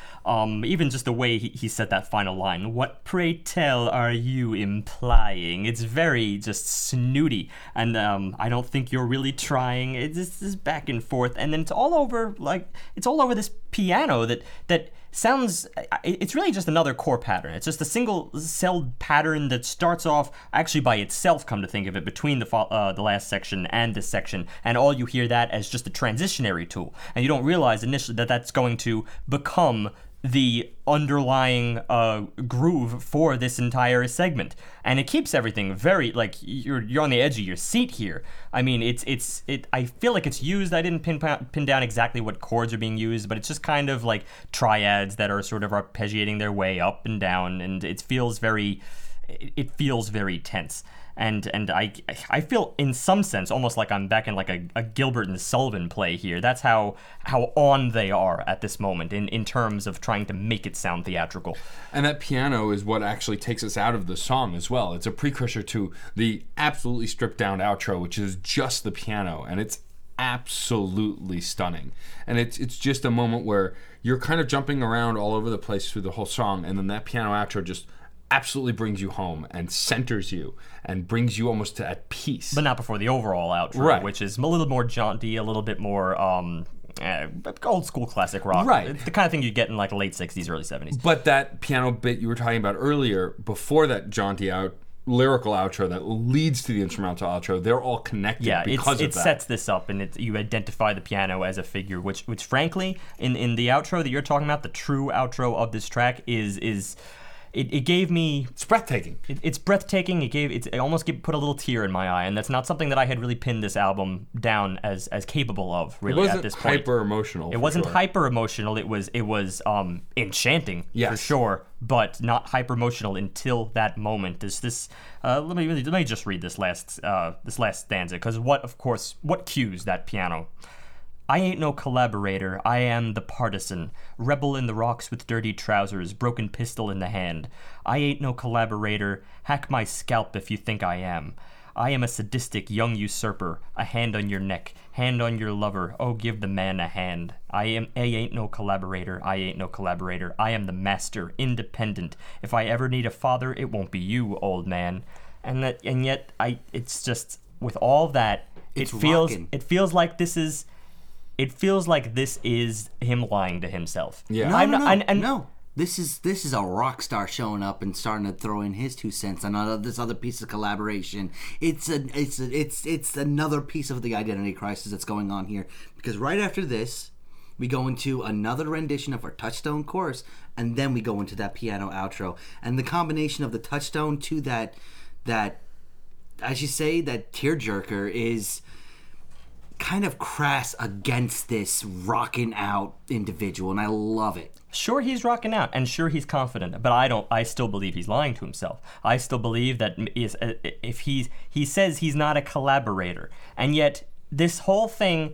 Even just the way he, he said that final line. What pray tell are you implying? It's very just snooty, and um, I don't think you're really trying. It's this back and forth, and then it's all over like it's all over this piano that that sounds it's really just another core pattern it's just a single celled pattern that starts off actually by itself come to think of it between the uh, the last section and this section and all you hear that as just a transitionary tool and you don't realize initially that that's going to become the underlying uh, groove for this entire segment, and it keeps everything very like you're you're on the edge of your seat here. I mean, it's it's it. I feel like it's used. I didn't pin pin down exactly what chords are being used, but it's just kind of like triads that are sort of arpeggiating their way up and down, and it feels very it feels very tense and and I I feel in some sense almost like I'm back in like a, a Gilbert and Sullivan play here. That's how how on they are at this moment in, in terms of trying to make it sound theatrical. And that piano is what actually takes us out of the song as well. It's a precursor to the absolutely stripped down outro, which is just the piano, and it's absolutely stunning. And it's it's just a moment where you're kind of jumping around all over the place through the whole song, and then that piano outro just absolutely brings you home and centers you and brings you almost to at peace. But not before the overall outro, Right. which is a little more jaunty, a little bit more um, uh, old school classic rock. Right. It's the kind of thing you get in like late 60s, early 70s. But that piano bit you were talking about earlier, before that jaunty out lyrical outro that leads to the instrumental outro, they're all connected Yeah, because it that. sets this up, and it, you identify the piano as a figure, which, which frankly, in, in the outro that you're talking about, the true outro of this track is is it, it gave me it's breathtaking. it, it's breathtaking. It gave it, it almost gave, put a little tear in my eye, and that's not something that I had really pinned this album down as as capable of really at this point. hyper emotional. It wasn't hyper emotional. It was it was um enchanting for sure, but not hyper emotional until that moment. There's this. Uh, let me let me just read this last uh, this last stanza because what of course what cues that piano. I ain't no collaborator, I am the partisan, rebel in the rocks with dirty trousers, broken pistol in the hand. I ain't no collaborator, hack my scalp if you think I am. I am a sadistic young usurper, a hand on your neck, hand on your lover, oh give the man a hand. I am I ain't no collaborator, I ain't no collaborator, I am the master, independent. If I ever need a father, it won't be you, old man. And that and yet I it's just with all that It's it feels rockin'. it feels like this is it feels like this is him lying to himself. Yeah. No, I'm no, not- no, and- and- no. This is this is a rock star showing up and starting to throw in his two cents on other- this other piece of collaboration. It's a it's a, it's it's another piece of the identity crisis that's going on here because right after this, we go into another rendition of our touchstone chorus, and then we go into that piano outro, and the combination of the touchstone to that that as you say that tearjerker is kind of crass against this rocking out individual, and I love it. Sure, he's rocking out, and sure, he's confident. But I don't. I still believe he's lying to himself. I still believe that uh, if he's he says he's not a collaborator, and yet this whole thing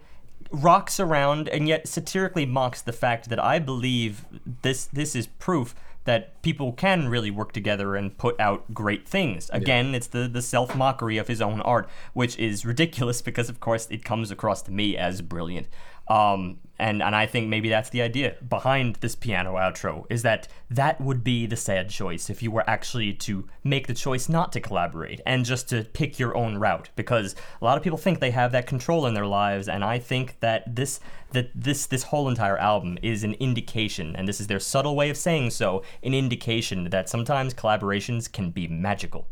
rocks around and yet satirically mocks the fact that I believe this this is proof that people can really work together and put out great things. Again, it's the the self mockery of his own art, which is ridiculous because of course it comes across to me as brilliant. Um, and and I think maybe that's the idea behind this piano outro is that that would be the sad choice if you were actually to make the choice not to collaborate and just to pick your own route because a lot of people think they have that control in their lives and I think that this that this this whole entire album is an indication and this is their subtle way of saying so an indication that sometimes collaborations can be magical.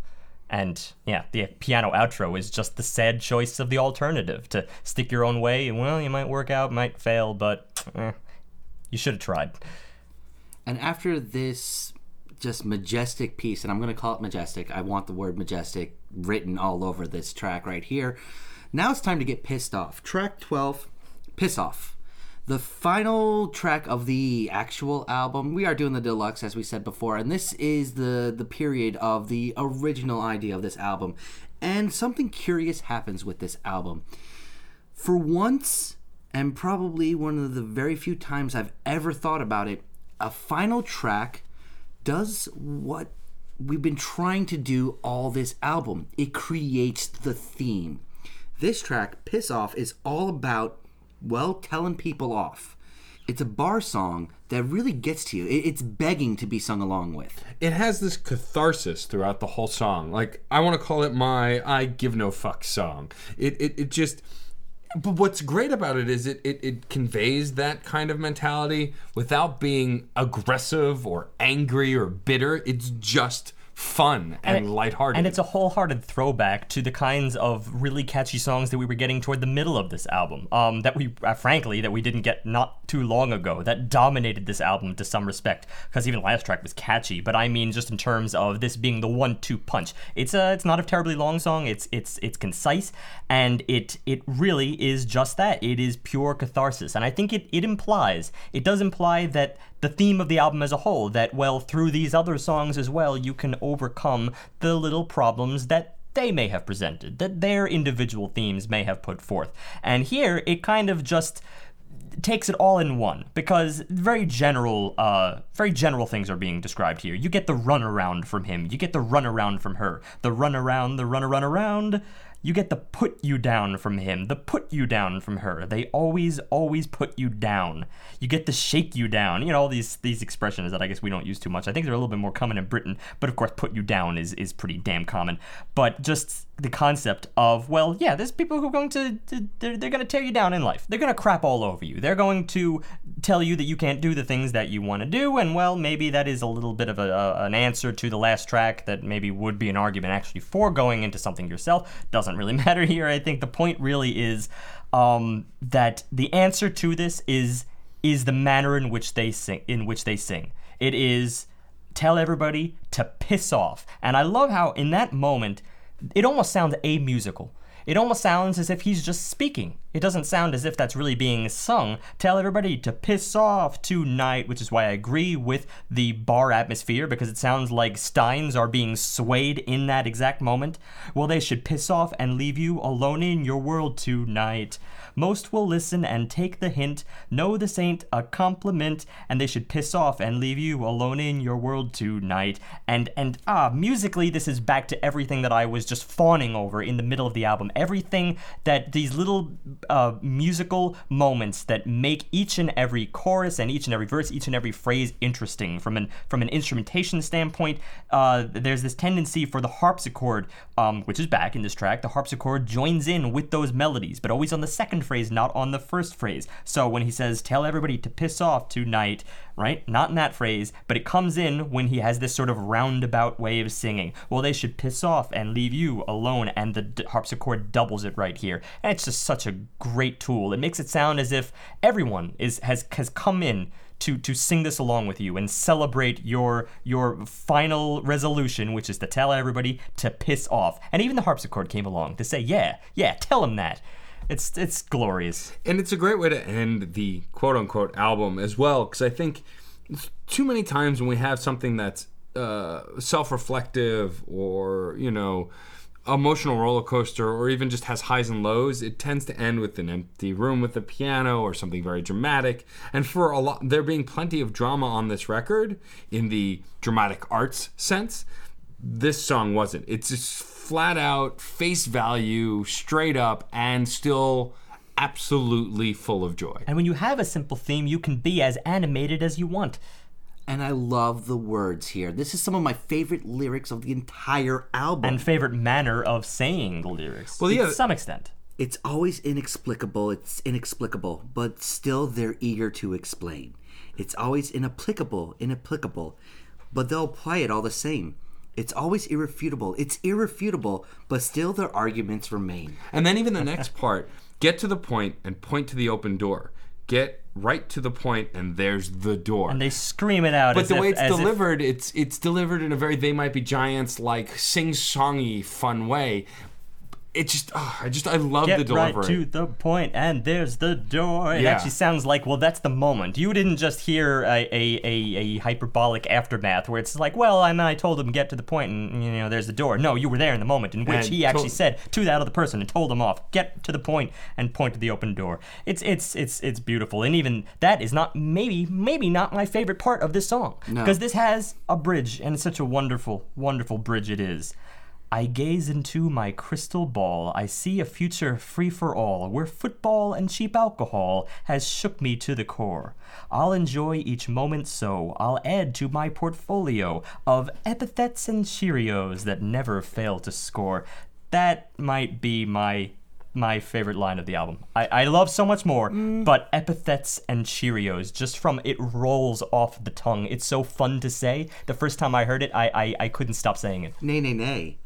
And yeah, the piano outro is just the sad choice of the alternative to stick your own way. Well, you might work out, might fail, but eh, you should have tried. And after this just majestic piece, and I'm going to call it majestic, I want the word majestic written all over this track right here. Now it's time to get pissed off. Track 12, Piss Off. The final track of the actual album. We are doing the deluxe, as we said before, and this is the, the period of the original idea of this album. And something curious happens with this album for once, and probably one of the very few times I've ever thought about it, a final track does what we've been trying to do all this album. It creates the theme. This track, Piss Off, is all about, well, telling people off. It's a bar song that really gets to you. It's begging to be sung along with. it has this catharsis throughout the whole song. Like I want to call it my "I give no fuck" song. It it, it just but what's great about it is it, it it conveys that kind of mentality without being aggressive or angry or bitter. It's just fun and, it- lighthearted. And it's a wholehearted throwback to the kinds of really catchy songs that we were getting toward the middle of this album. Um, that we, uh, frankly, that we didn't get not too long ago. That dominated this album to some respect. Because even the last track was catchy, but I mean just in terms of this being the one-two punch. It's a, it's not a terribly long song. It's it's it's concise, and it it really is just that. It is pure catharsis, and I think it it implies it does imply that the theme of the album as a whole that well through these other songs as well you can overcome the little problems that they may have presented that their individual themes may have put forth. And here it kind of just takes it all in one because very general uh very general things are being described here. You get the runaround from him. You get the runaround from her. The runaround the run around you get the put you down from him, the put you down from her. They always, always put you down. You get the shake you down. You know, all these these expressions that I guess we don't use too much. I think they're a little bit more common in Britain, but of course, put you down is is pretty damn common. But just the concept of well, yeah, there's people who are going to, they're, they're going to tear you down in life. They're going to crap all over you. They're going to tell you that you can't do the things that you want to do, and well, maybe that is a little bit of a, a, an answer to the last track that maybe would be an argument actually for going into something yourself. Doesn't really matter here. I think the point really is um, that the answer to this is is the manner in which they sing. In which they sing, it is tell everybody to piss off. And I love how in that moment, it almost sounds a musical. It almost sounds as if he's just speaking. It doesn't sound as if that's really being sung. Tell everybody to piss off tonight, which is why I agree with the bar atmosphere because it sounds like steins are being swayed in that exact moment. Well, they should piss off and leave you alone in your world tonight. Most will listen and take the hint. Know this ain't a compliment, and they should piss off and leave you alone in your world tonight. And and ah, musically, this is back to everything that I was just fawning over in the middle of the album. Everything that these little uh, musical moments that make each and every chorus and each and every verse, each and every phrase interesting from an from an instrumentation standpoint. Uh, there's this tendency for the harpsichord, um, which is back in this track. The harpsichord joins in with those melodies, but always on the second phrase, not on the first phrase. So when he says, "Tell everybody to piss off tonight," right? Not in that phrase, but it comes in when he has this sort of roundabout way of singing. Well, they should piss off and leave you alone, and the d- harpsichord doubles it right here. And it's just such a great tool. It makes it sound as if everyone is has has come in to to sing this along with you and celebrate your your final resolution, which is to tell everybody to piss off. And even the harpsichord came along to say, "Yeah, yeah, tell him that." It's it's glorious. and it's a great way to end the quote unquote album as well because i think too many times when we have something that's uh, self-reflective or you know emotional roller coaster or even just has highs and lows it tends to end with an empty room with a piano or something very dramatic and for a lot there being plenty of drama on this record in the dramatic arts sense this song wasn't it's just flat out face value straight up and still absolutely full of joy And when you have a simple theme, you can be as animated as you want. And I love the words here. This is some of my favorite lyrics of the entire album. And favorite manner of saying the lyrics. Well, yeah. To some extent. it's always inexplicable. It's inexplicable, but still they're eager to explain. It's always inapplicable, inapplicable, but they'll apply it all the same. It's always irrefutable. It's irrefutable, but still their arguments remain. And then even the next part, get to the point and point to the open door. Get right to the point and there's the door. And they scream it out. but as the if- way it's as if- delivered, it's it's delivered in a very they might be giants like sing-songy fun way. It just oh, I just I love the Get right to the point, and there's the door. It Yeah. actually sounds like, well, that's the moment. You didn't just hear a, a, a, a hyperbolic aftermath where it's like, well, I, I told him get to the point, and you know, there's the door. No, you were there in the moment in which And he actually said to that other person and told him off, get to the point and point to the open door. It's it's it's it's beautiful, and even that is not maybe maybe not my favorite part of this song because this has a bridge, and it's such a wonderful wonderful bridge it is. I gaze into my crystal ball. I see a future free for all, where football and cheap alcohol has shook me to the core. I'll enjoy each moment so. I'll add to my portfolio of epithets and Cheerios that never fail to score. That might be my my favorite line of the album. I, I love so much more, Mm. but epithets and Cheerios, just from it rolls off the tongue. It's so fun to say. The first time I heard it, I, I, I couldn't stop saying it. Nay, nay, nay.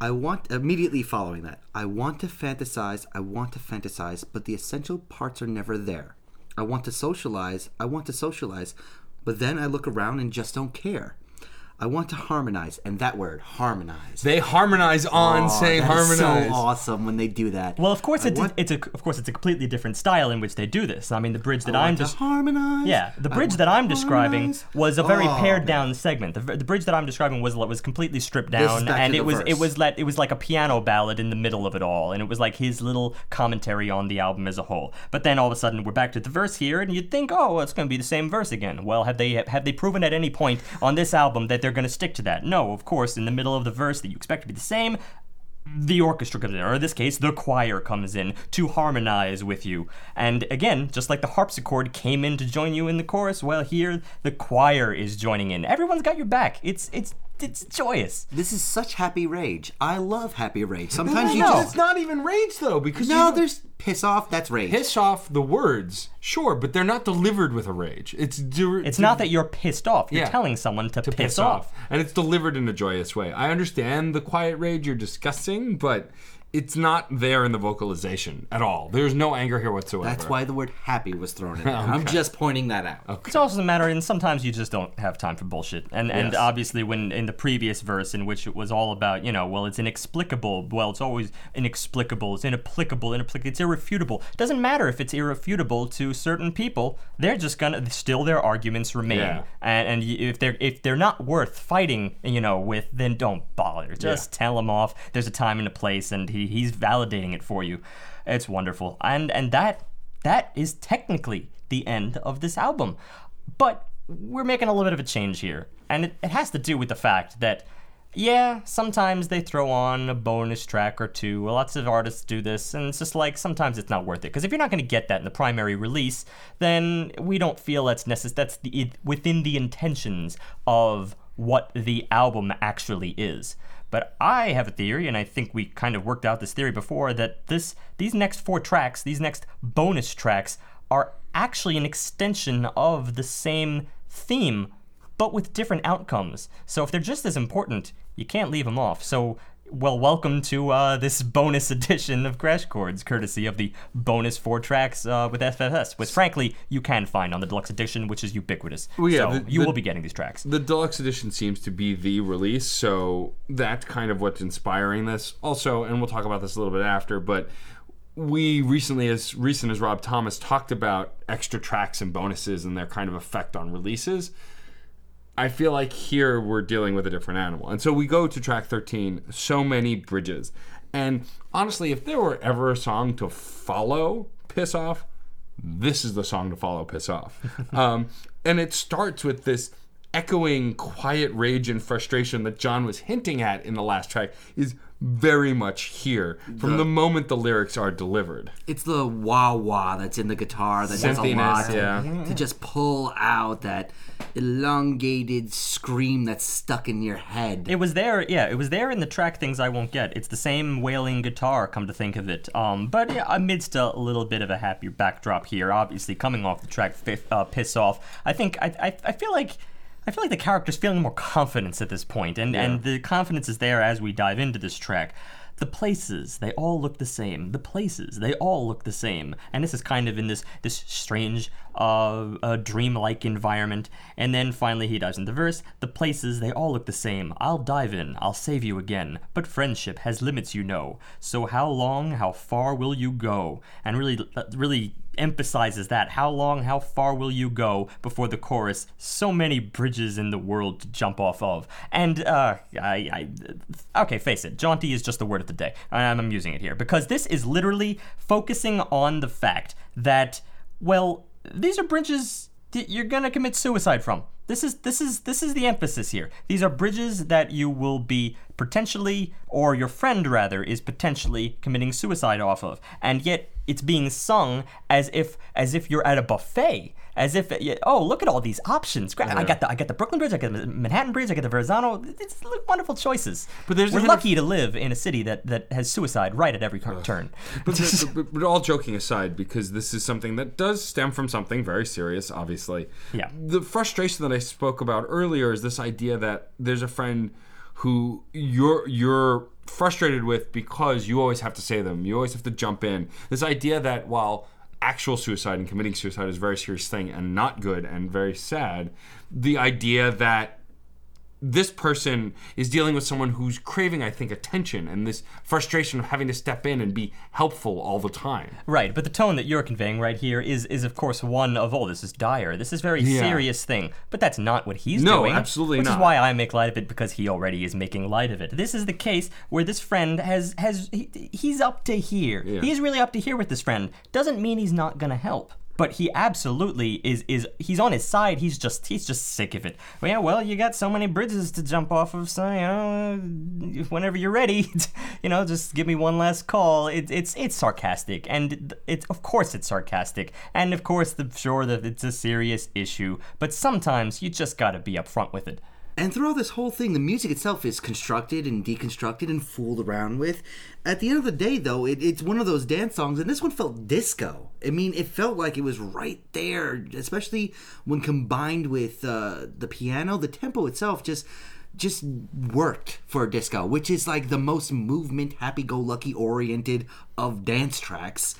I want immediately following that. I want to fantasize. I want to fantasize, but the essential parts are never there. I want to socialize. I want to socialize, but then I look around and just don't care. I want to harmonize, and that word, harmonize. They harmonize on Oh, saying that is harmonize. so awesome when they do that. Well, of course, I it's want- a, it's a of course it's a completely different style in which they do this. I mean, the bridge that I I'm just harmonize. Yeah, the bridge that I'm describing was a very Oh, pared man. down segment. The, the bridge that I'm describing was was completely stripped down, and it was it was like it was like a piano ballad in the middle of it all, and it was like his little commentary on the album as a whole. But then all of a sudden we're back to the verse here, and you'd think, oh, it's going to be the same verse again. Well, have they have they proven at any point on this album that they're going to stick to that? No, of course. In the middle of the verse that you expect to be the same, the orchestra comes in, or in this case, the choir comes in to harmonize with you. And again, just like the harpsichord came in to join you in the chorus, well, here the choir is joining in. Everyone's got your back. It's it's it's joyous. This is such happy rage. I love happy rage. Sometimes you no. just It's not even rage though, because no. you There's piss off. That's rage. piss off the words, sure, but they're not delivered with a rage. It's du- It's not that you're pissed off. You're Yeah. telling someone to, piss, piss off. off. and it's delivered in a joyous way. I understand the quiet rage you're discussing, but it's not there in the vocalization at all. There's no anger here whatsoever. That's why the word happy was thrown in there. I'm just pointing that out. It's also a matter, and sometimes you just don't have time for bullshit. And and obviously, when in the previous verse, in which it was all about, you know, well, it's inexplicable. Well, it's always inexplicable. It's inapplicable. Inapplicable. It's irrefutable. It Doesn't matter if it's irrefutable to certain people. They're just gonna still their arguments remain. Yeah. And and if they're if they're not worth fighting, you know, with, then don't bother. Just tell them off. There's a time and a place, and he he's validating it for you. It's wonderful. And and that that is technically the end of this album. But we're making a little bit of a change here. And it, it has to do with the fact that, yeah, sometimes they throw on a bonus track or two. Lots of artists do this, and it's just like sometimes it's not worth it. Because if you're not going to get that in the primary release, then we don't feel that's necess- that's the, within the intentions of what the album actually is. But I have a theory, and I think we kind of worked out this theory before, that this these next four tracks, these next bonus tracks, are actually an extension of the same theme, but with different outcomes. So if they're just as important, you can't leave them off. So, well, welcome to uh, this bonus edition of Crash Chords, courtesy of the bonus four tracks uh, with FFS, which frankly you can find on the deluxe edition, which is ubiquitous. Well, yeah, so the- you the- will be getting these tracks. the deluxe edition seems to be the release, so that's kind of what's inspiring this. Also, and we'll talk about this a little bit after, but we recently, as recent as Rob Thomas, talked about extra tracks and bonuses and their kind of effect on releases. I feel like here we're dealing with a different animal. And so we go to track 13, so many bridges. And honestly, if there were ever a song to follow Piss Off, this is the song to follow Piss Off. um, and it starts with this echoing quiet rage and frustration that John was hinting at in the last track is very much here from the, moment the lyrics are delivered. It's the wah wah that's in the guitar that does a lot to, yeah. to just pull out that elongated scream that's stuck in your head. It was there, yeah. It was there in the track "Things I Won't Get." It's the same wailing guitar, come to think of it. Um, but yeah, amidst a little bit of a happier backdrop here, obviously coming off the track "Fifth," uh, "Piss Off," I think I, I, I feel like. I feel like the character's feeling more confidence at this point, and, and the confidence is there as we dive into this track. The places, they all look the same. The places, they all look the same. And this is kind of in this this strange, uh, uh, dreamlike environment. And then finally he dives into verse. The places, they all look the same. I'll dive in, I'll save you again. But friendship has limits, you know. So how long, how far will you go? And really, uh, really emphasizes that. How long, how far will you go before the chorus? So many bridges in the world to jump off of. And, uh, I, I okay, face it, jaunty is just the word of the day. I'm, I'm using it here because this is literally focusing on the fact that, well, these are bridges that you're gonna commit suicide from. This is this is this is the emphasis here. These are bridges that you will be potentially, or your friend rather, is potentially committing suicide off of, and yet it's being sung as if as if you're at a buffet, as if oh look at all these options. Gra- I got the I got the Brooklyn Bridge, I got the Manhattan Bridge, I got the Verrazano. It's wonderful choices. But there's we're lucky to live in a city that that has suicide right at every turn. But, but, but, but all joking aside, because this is something that does stem from something very serious, obviously. Yeah. The frustration that I spoke about earlier is this idea that there's a friend who you're you're frustrated with because you always have to say them. You always have to jump in. This idea that while actual suicide and committing suicide is a very serious thing and not good and very sad, the idea that this person is dealing with someone who's craving, I think, attention and this frustration of having to step in and be helpful all the time. Right, but the tone that you're conveying right here is is of course one of oh this is dire, this is very Yeah. serious thing. But that's not what he's No, doing. absolutely which not. is why I make light of it because he already is making light of it. This is the case where this friend has has he, he's up to here. Yeah. He's really up to here with this friend. Doesn't mean he's not gonna help. But he absolutely is is he's on his side. He's just he's just sick of it. Well, yeah, well, you got so many bridges to jump off of, so you know, whenever you're ready, you know, just give me one last call. It, it's it's sarcastic, and it's of course it's sarcastic, and of course, the, sure that it's a serious issue. But sometimes you just got to be upfront with it. And throughout this whole thing, the music itself is constructed and deconstructed and fooled around with. At the end of the day, though, it, it's one of those dance songs, and this one felt disco. I mean, it felt like it was right there, especially when combined with uh, the piano. The tempo itself just just worked for disco, which is like the most movement, happy-go-lucky oriented of dance tracks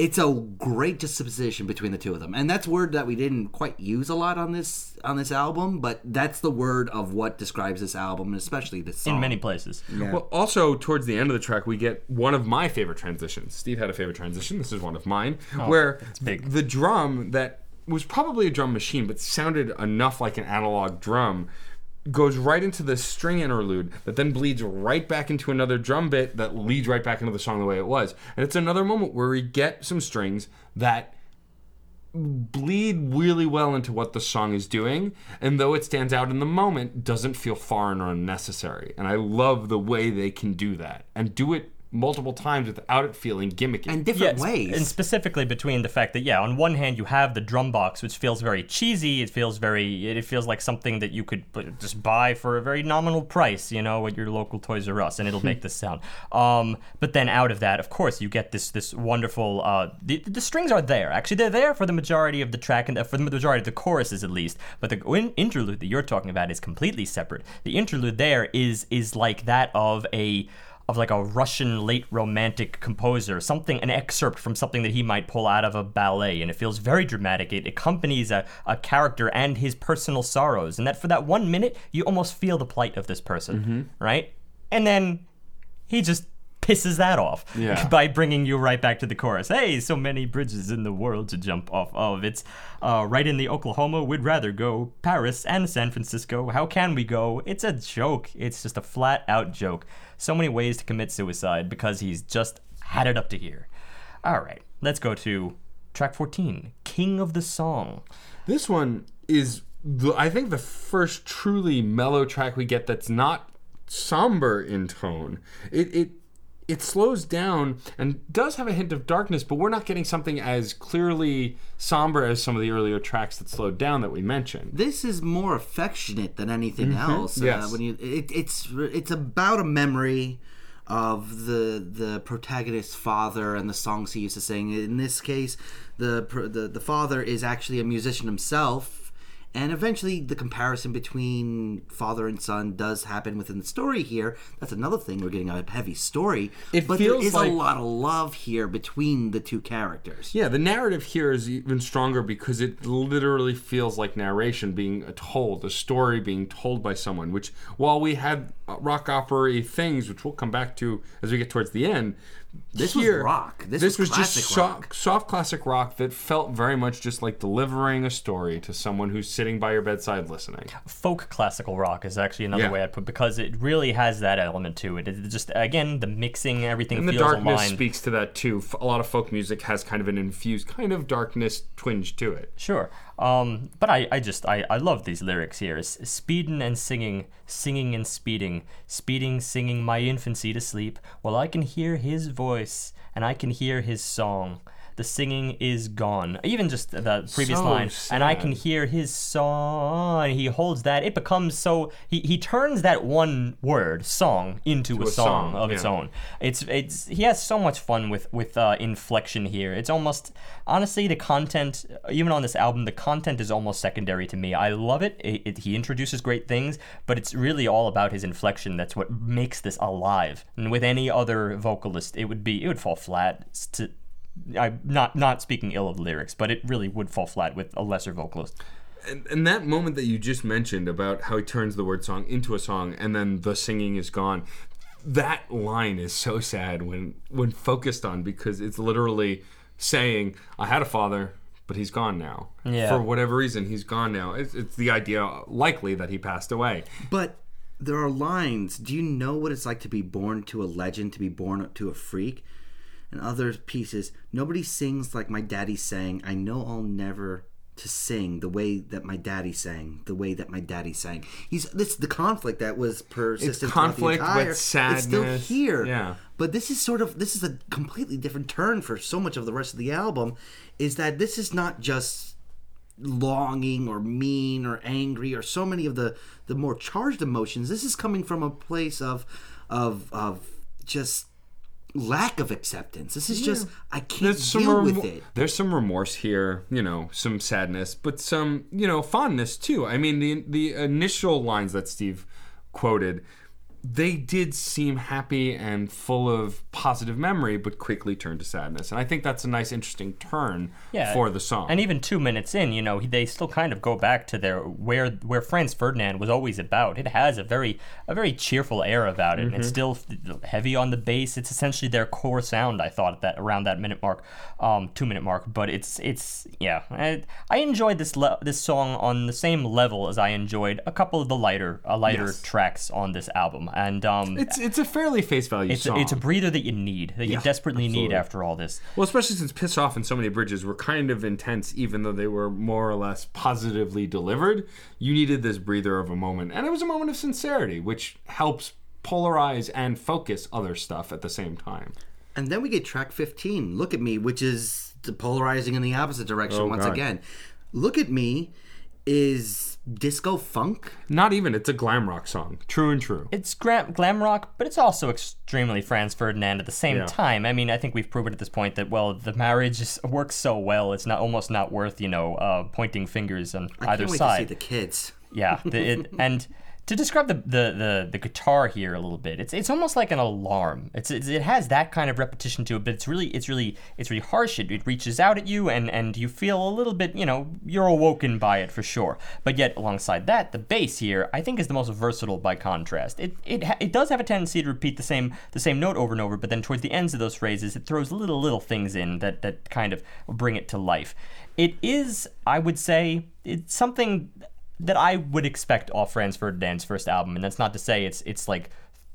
it's a great juxtaposition between the two of them and that's a word that we didn't quite use a lot on this on this album but that's the word of what describes this album and especially this song In many places. Well, also towards the end of the track, we get one of my favorite transitions. Steve had a favorite transition. This is one of mine, oh, where big. the drum that was probably a drum machine, but sounded enough like an analog drum, goes right into the string interlude that then bleeds right back into another drum bit that leads right back into the song the way it was. And it's another moment where we get some strings that bleed really well into what the song is doing and though it stands out in the moment doesn't feel foreign or unnecessary and i love the way they can do that and do it multiple times without it feeling gimmicky and different Yes, ways and specifically between the fact that yeah, on one hand you have the drum box, which feels very cheesy. It feels very, it feels like something that you could just buy for a very nominal price, you know, at your local Toys R Us, and it'll make this sound. Um, but then out of that, of course, you get this this wonderful. Uh, the, the strings are there. Actually, they're there for the majority of the track and uh, for the majority of the choruses at least. But the in- interlude that you're talking about is completely separate. The interlude there is is like that of a of like a Russian late romantic composer, something, an excerpt from something that he might pull out of a ballet, and it feels very dramatic. It accompanies a, a character and his personal sorrows, and that for that one minute, you almost feel the plight of this person, mm-hmm. right? And then he just pisses that off Yeah. by bringing you right back to the chorus. Hey, so many bridges in the world to jump off of. It's uh, right in the Oklahoma. We'd rather go Paris and San Francisco. How can we go? It's a joke. It's just a flat out joke. So many ways to commit suicide because he's just had it up to here. All right, let's go to track 14, King of the Song. this one is the, i think the first truly mellow track we get that's not somber in tone it it it slows down and does have a hint of darkness, but we're not getting something as clearly somber as some of the earlier tracks that slowed down that we mentioned. this is more affectionate than anything else. Mm-hmm. Yes. Uh, when you, it, it's it's about a memory of the the protagonist's father and the songs he used to sing. In this case, the the the father is actually a musician himself. And eventually, the comparison between father and son does happen within the story here. That's another thing. We're getting a heavy story, It but feels there is like- a lot of love here between the two characters. Yeah, the narrative here is even stronger because it literally feels like narration being told, a story being told by someone. Which, while we had uh, rock opera things, which we'll come back to as we get towards the end, This here, was rock. This, This, was, was, just classic soft, soft classic rock that felt very much just like delivering a story to someone who's sitting by your bedside listening. folk classical rock is actually another Yeah. way I'd put because it really has that element to it. It just again the mixing, everything And the feels darkness aligned. speaks to that too. A lot of folk music has kind of an infused kind of darkness twinge to it. Sure. Um, but I, I just I, I love these lyrics here. S- Speeding and singing, singing and speeding, speeding, singing my infancy to sleep, while I can hear his voice and I can hear his song. The singing is gone. Even just the previous So line, and I can hear his song. He holds that. It becomes so. He, he turns that one word, song, into a, a song, song, of its own. It's it's he has so much fun with with uh, inflection here. It's almost honestly the content even on this album the content is almost secondary to me. I love it. It, it. He introduces great things, but it's really all about his inflection. That's what makes this alive. And with any other vocalist, it would be it would fall flat. To I'm not not speaking ill of the lyrics, but it really would fall flat with a lesser vocalist. And, and that moment that you just mentioned about how he turns the word song into a song and then the singing is gone, that line is so sad when when focused on because it's literally saying, "I had a father, but he's gone now. Yeah. For whatever reason, he's gone now." It's, it's the idea likely that he passed away. But there are lines. Do you know what it's like to be born to a legend, to be born to a freak? And other pieces. Nobody sings like my daddy sang. I know I'll never to sing the way that my daddy sang, the way that my daddy sang. He's this the conflict that was persistent. throughout the conflict with entire- It's still here. Yeah. But this is sort of this is a completely different turn for so much of the rest of the album. Is that this is not just longing or mean or angry or so many of the the more charged emotions this is coming from a place of of of just lack of acceptance. This is just i can't deal remo- with it. There's some remorse here, you know, some sadness, but some, you know, fondness too. I mean, the the initial lines that Steve quoted, they did seem happy and full of positive memory, but quickly turned to sadness. And I think that's a nice, interesting turn Yeah, for the song. And even two minutes in, you know, they still kind of go back to their where where Franz Ferdinand was always about. It has a very a very cheerful air about it, and it's still heavy on the bass. It's essentially their core sound. I thought at that around that minute mark, um, two minute mark. But it's it's yeah, I, I enjoyed this le- this song on the same level as I enjoyed a couple of the lighter uh, lighter Yes. tracks on this album, and um. it's it's a fairly face value it's a, it's a breather that you need, that you Yeah, desperately need after all this. Well, especially since Piss Off and So Many Bridges were kind of intense, even though they were more or less positively delivered. You needed this breather of a moment. And it was a moment of sincerity, which helps polarize and focus other stuff at the same time. and then we get track 15 look at me which is polarizing in the opposite direction Oh, once God. again look at me is disco funk Not even, it's a glam rock song. True and true. it's gra- glam rock, but it's also extremely Franz Ferdinand at the same Yeah. time. I mean, I think we've proven at this point that well, the marriage is, works so well, it's not almost not worth you know uh, pointing fingers on i either can't wait side. to see the kids Yeah, the, it, and to describe the, the, the, the guitar here a little bit, it's it's almost like an alarm. It's, it's it has that kind of repetition to it, but it's really it's really it's really harsh. It, it reaches out at you, and and you feel a little bit, you know, you're awoken by it for sure. But yet alongside that, the bass here, I think, is the most versatile by contrast. It it it does have a tendency to repeat the same the same note over and over, but then towards the ends of those phrases, it throws little little things in that that kind of bring it to life. It is, I would say, it's something that I would expect off Franz Ferdinand's first album, and that's not to say it's it's like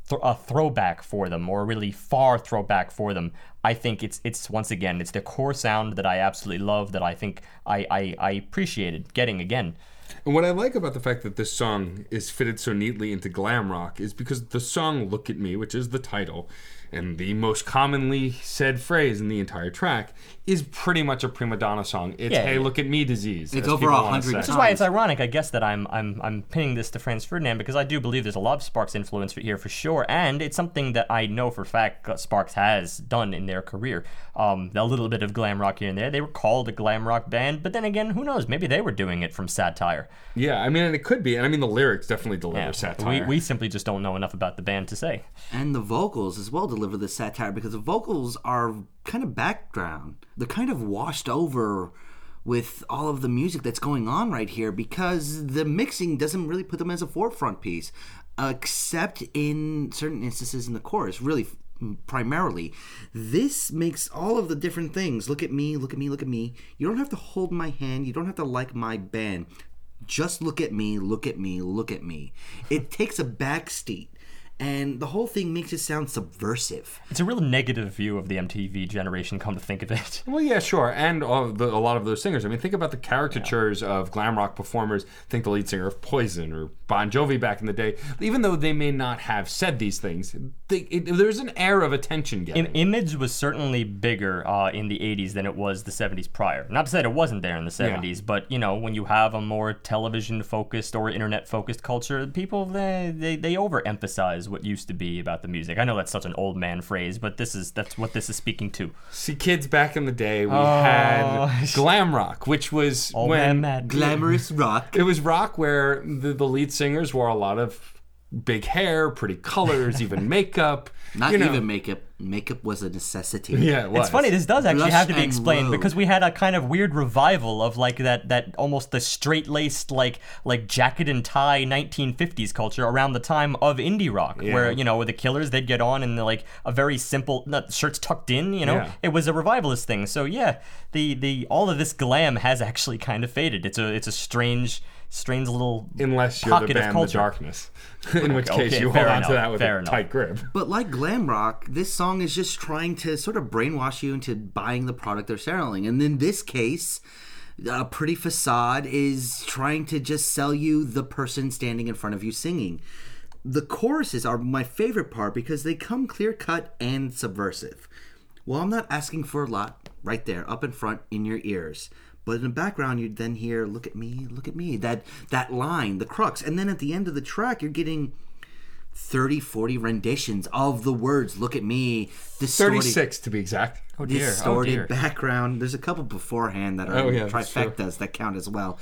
th- a throwback for them or a really far throwback for them. I think it's it's once again it's the core sound that I absolutely love that I think I I, I appreciated getting again. And what I like about the fact that this song is fitted so neatly into glam rock is because the song Look at Me, which is the title, and the most commonly said phrase in the entire track, is pretty much a prima donna song. It's Yeah, hey, yeah. look at me disease. It's as over people a hundred say. Which is why it's ironic, I guess, that I'm I'm I'm pinning this to Franz Ferdinand because I do believe there's a lot of Sparks influence here for sure, and it's something that I know for a fact Sparks has done in their career. Um, a little bit of glam rock here and there. They were called a glam rock band, but then again, who knows? Maybe they were doing it from satire. Yeah, I mean, and it could be. And I mean, the lyrics definitely deliver Yeah, satire. we, we simply just don't know enough about the band to say. and the vocals as well deliver the satire because the vocals are kind of background. They're kind of washed over with all of the music that's going on right here because the mixing doesn't really put them as a forefront piece, except in certain instances in the chorus. Really, primarily. This makes all of the different things. Look at me, look at me, look at me. You don't have to hold my hand, you don't have to like my band. Just look at me, look at me, look at me. It takes a backseat. And the whole thing makes it sound subversive. It's a real negative view of the MTV generation, come to think of it. Well, yeah, sure, and all the, a lot of those singers. I mean, think about the caricatures of glam rock performers. Think the lead singer of Poison or Bon Jovi back in the day. Even though they may not have said these things, they, it, there's an air of attention getting. Im- Image was certainly bigger uh, in the 80s than it was the 70s prior. Not to say that it wasn't there in the 70s, but you know, when you have a more television focused or internet focused culture, people they, they they overemphasize what used to be about the music. I know that's such an old man phrase, but this is that's what this is speaking to. See, kids, back in the day, we oh, had glam rock, which was Old when man. Glamorous rock. it was rock where the, the lead singers wore a lot of big hair, pretty colors, even makeup. Not you know. even makeup. Makeup was a necessity. Yeah, it was. It's funny. This does actually Blush have to be explained robe. because we had a kind of weird revival of like that that almost the straight laced like like jacket and tie 1950s culture around the time of indie rock, where you know with the Killers they'd get on in like a very simple not, shirts tucked in. You know, Yeah. it was a revivalist thing. So yeah, the the all of this glam has actually kind of faded. It's a it's a strange strange little Unless you're the pocket of band The. Darkness, in which case you fair hold on to that with a enough. tight grip. But like glam rock, this song is just trying to sort of brainwash you into buying the product they're selling. And in this case, a pretty facade is trying to just sell you the person standing in front of you singing. The choruses are my favorite part because they come clear cut and subversive. Well, I'm not asking for a lot right there, up in front in your ears. But in the background, you'd then hear, look at me, look at me. That that line, the crux. And then at the end of the track, you're getting 30, 40 renditions of the words, look at me, distorted, 36 to be exact. oh dear, oh distorted dear. background. There's a couple beforehand that are Oh, yeah, trifectas that count as well.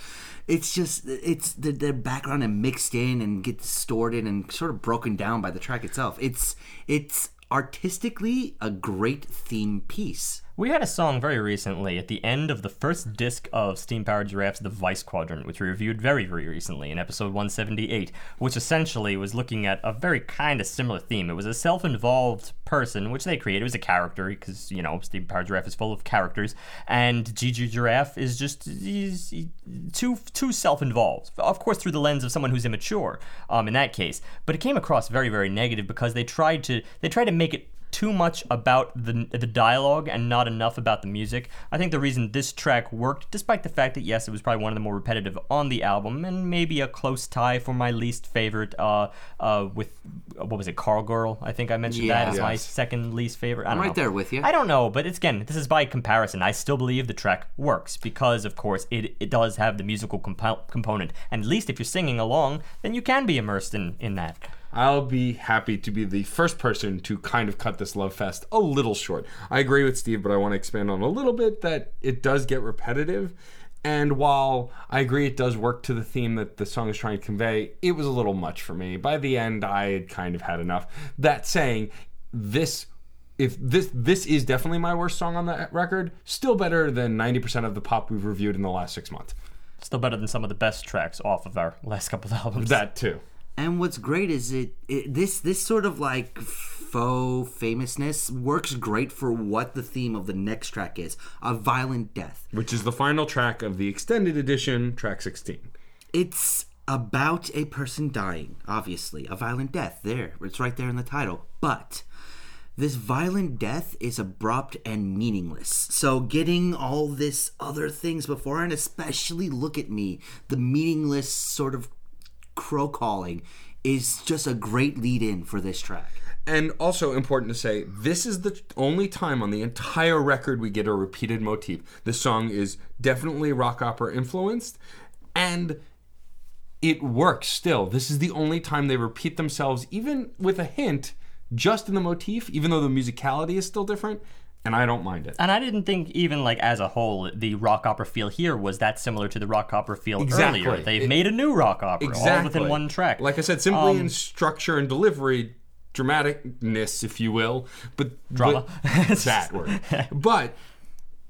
It's just, it's the, the background and mixed in and get distorted and sort of broken down by the track itself. It's, it's artistically a great theme piece. We had a song very recently at the end of the first disc of Steam Powered Giraffe's The Vice Quadrant, which we reviewed very, very recently in episode 178, which essentially was looking at a very kind of similar theme. It was a self involved person, which they created. It was a character, because, you know, Steam Powered Giraffe is full of characters, and Gigi Giraffe is just he's, he- too, too self involved. Of course, through the lens of someone who's immature um, in that case. But it came across very, very negative because they tried to, they tried to make it too much about the the dialogue and not enough about the music. I think the reason this track worked, despite the fact that yes, it was probably one of the more repetitive on the album, and maybe a close tie for my least favorite, uh, uh, with uh, what was it, Call Girl? I think I mentioned that Yeah. as my second least favorite. I don't right know. there with you. I don't know, but it's again, this is by comparison. I still believe the track works because, of course, it, it does have the musical compo- component, and at least if you're singing along, then you can be immersed in in that. I'll be happy to be the first person to kind of cut this love fest a little short. I agree with Steve, but I want to expand on a little bit that it does get repetitive. And while I agree it does work to the theme that the song is trying to convey, it was a little much for me. By the end, I had kind of had enough. That saying, this if this this is definitely my worst song on the record, still better than 90% of the pop we've reviewed in the last 6 months. Still better than some of the best tracks off of our last couple of albums. That too. And what's great is it, it this this sort of like faux famousness works great for what the theme of the next track is a violent death. Which is the final track of the extended edition, track 16. It's about a person dying, obviously, a violent death. There, it's right there in the title. But this violent death is abrupt and meaningless. So getting all this other things before, and especially look at me, the meaningless sort of crow calling is just a great lead in for this track. And also important to say, this is the only time on the entire record we get a repeated motif. This song is definitely rock opera influenced, and it works still. This is the only time they repeat themselves, even with a hint, just in the motif, even though the musicality is still different, and I don't mind it. And I didn't think even like as a whole the rock opera feel here was that similar to the rock opera feel Exactly. earlier. They've It- mate a new rock opera all within one track. Like I said, simply Um, in structure and delivery, dramaticness, if you will, but Drama. but- that word. But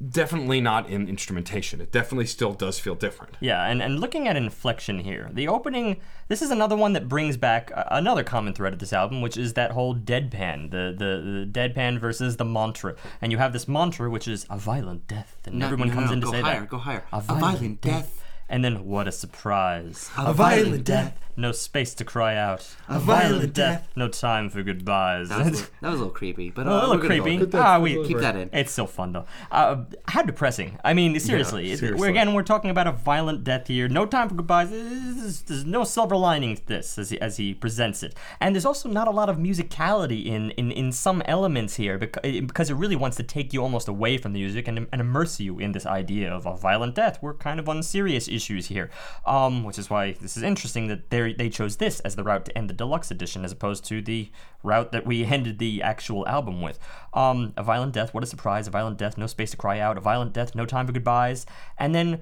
definitely not in instrumentation. It definitely still does feel different. Yeah, and, and looking at inflection here, the opening, this is another one that brings back another common thread of this album, which is that whole deadpan, the, the, the deadpan versus the mantra. And you have this mantra, which is a violent death, and No, everyone no, comes no, in to go say higher, that. go higher. A A violent, violent death. death. And then what a surprise. A violent death. No space to cry out. A violent death. No time for goodbyes. That was, a little, that was a little creepy, but uh, a little we're go creepy. Ah, we Keep that in. It's still fun though. Uh, how depressing. I mean, seriously. it- seriously. We're, again, we're talking about a violent death here. No time for goodbyes. There's, there's no silver lining to this as he, as he presents it. And there's also not a lot of musicality in, in, in some elements here because, because it really wants to take you almost away from the music and, and immerse you in this idea of a violent death. We're kind of on serious issues here, um, which is why this is interesting that they they chose this as the route to end the deluxe edition as opposed to the route that we ended the actual album with. Um, a violent death, what a surprise! A violent death, no space to cry out. A violent death, no time for goodbyes. And then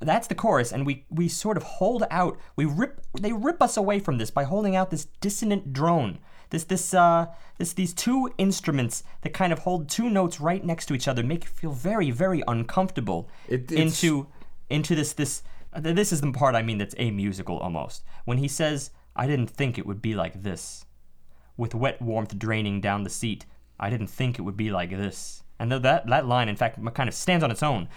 that's the chorus, and we we sort of hold out. We rip they rip us away from this by holding out this dissonant drone. This this uh this these two instruments that kind of hold two notes right next to each other make you feel very very uncomfortable It- into into this this this is the part I mean that's a musical almost. When he says, "I didn't think it would be like this." with wet warmth draining down the seat. I didn't think it would be like this. And th- that that line, in fact, kind of stands on its own.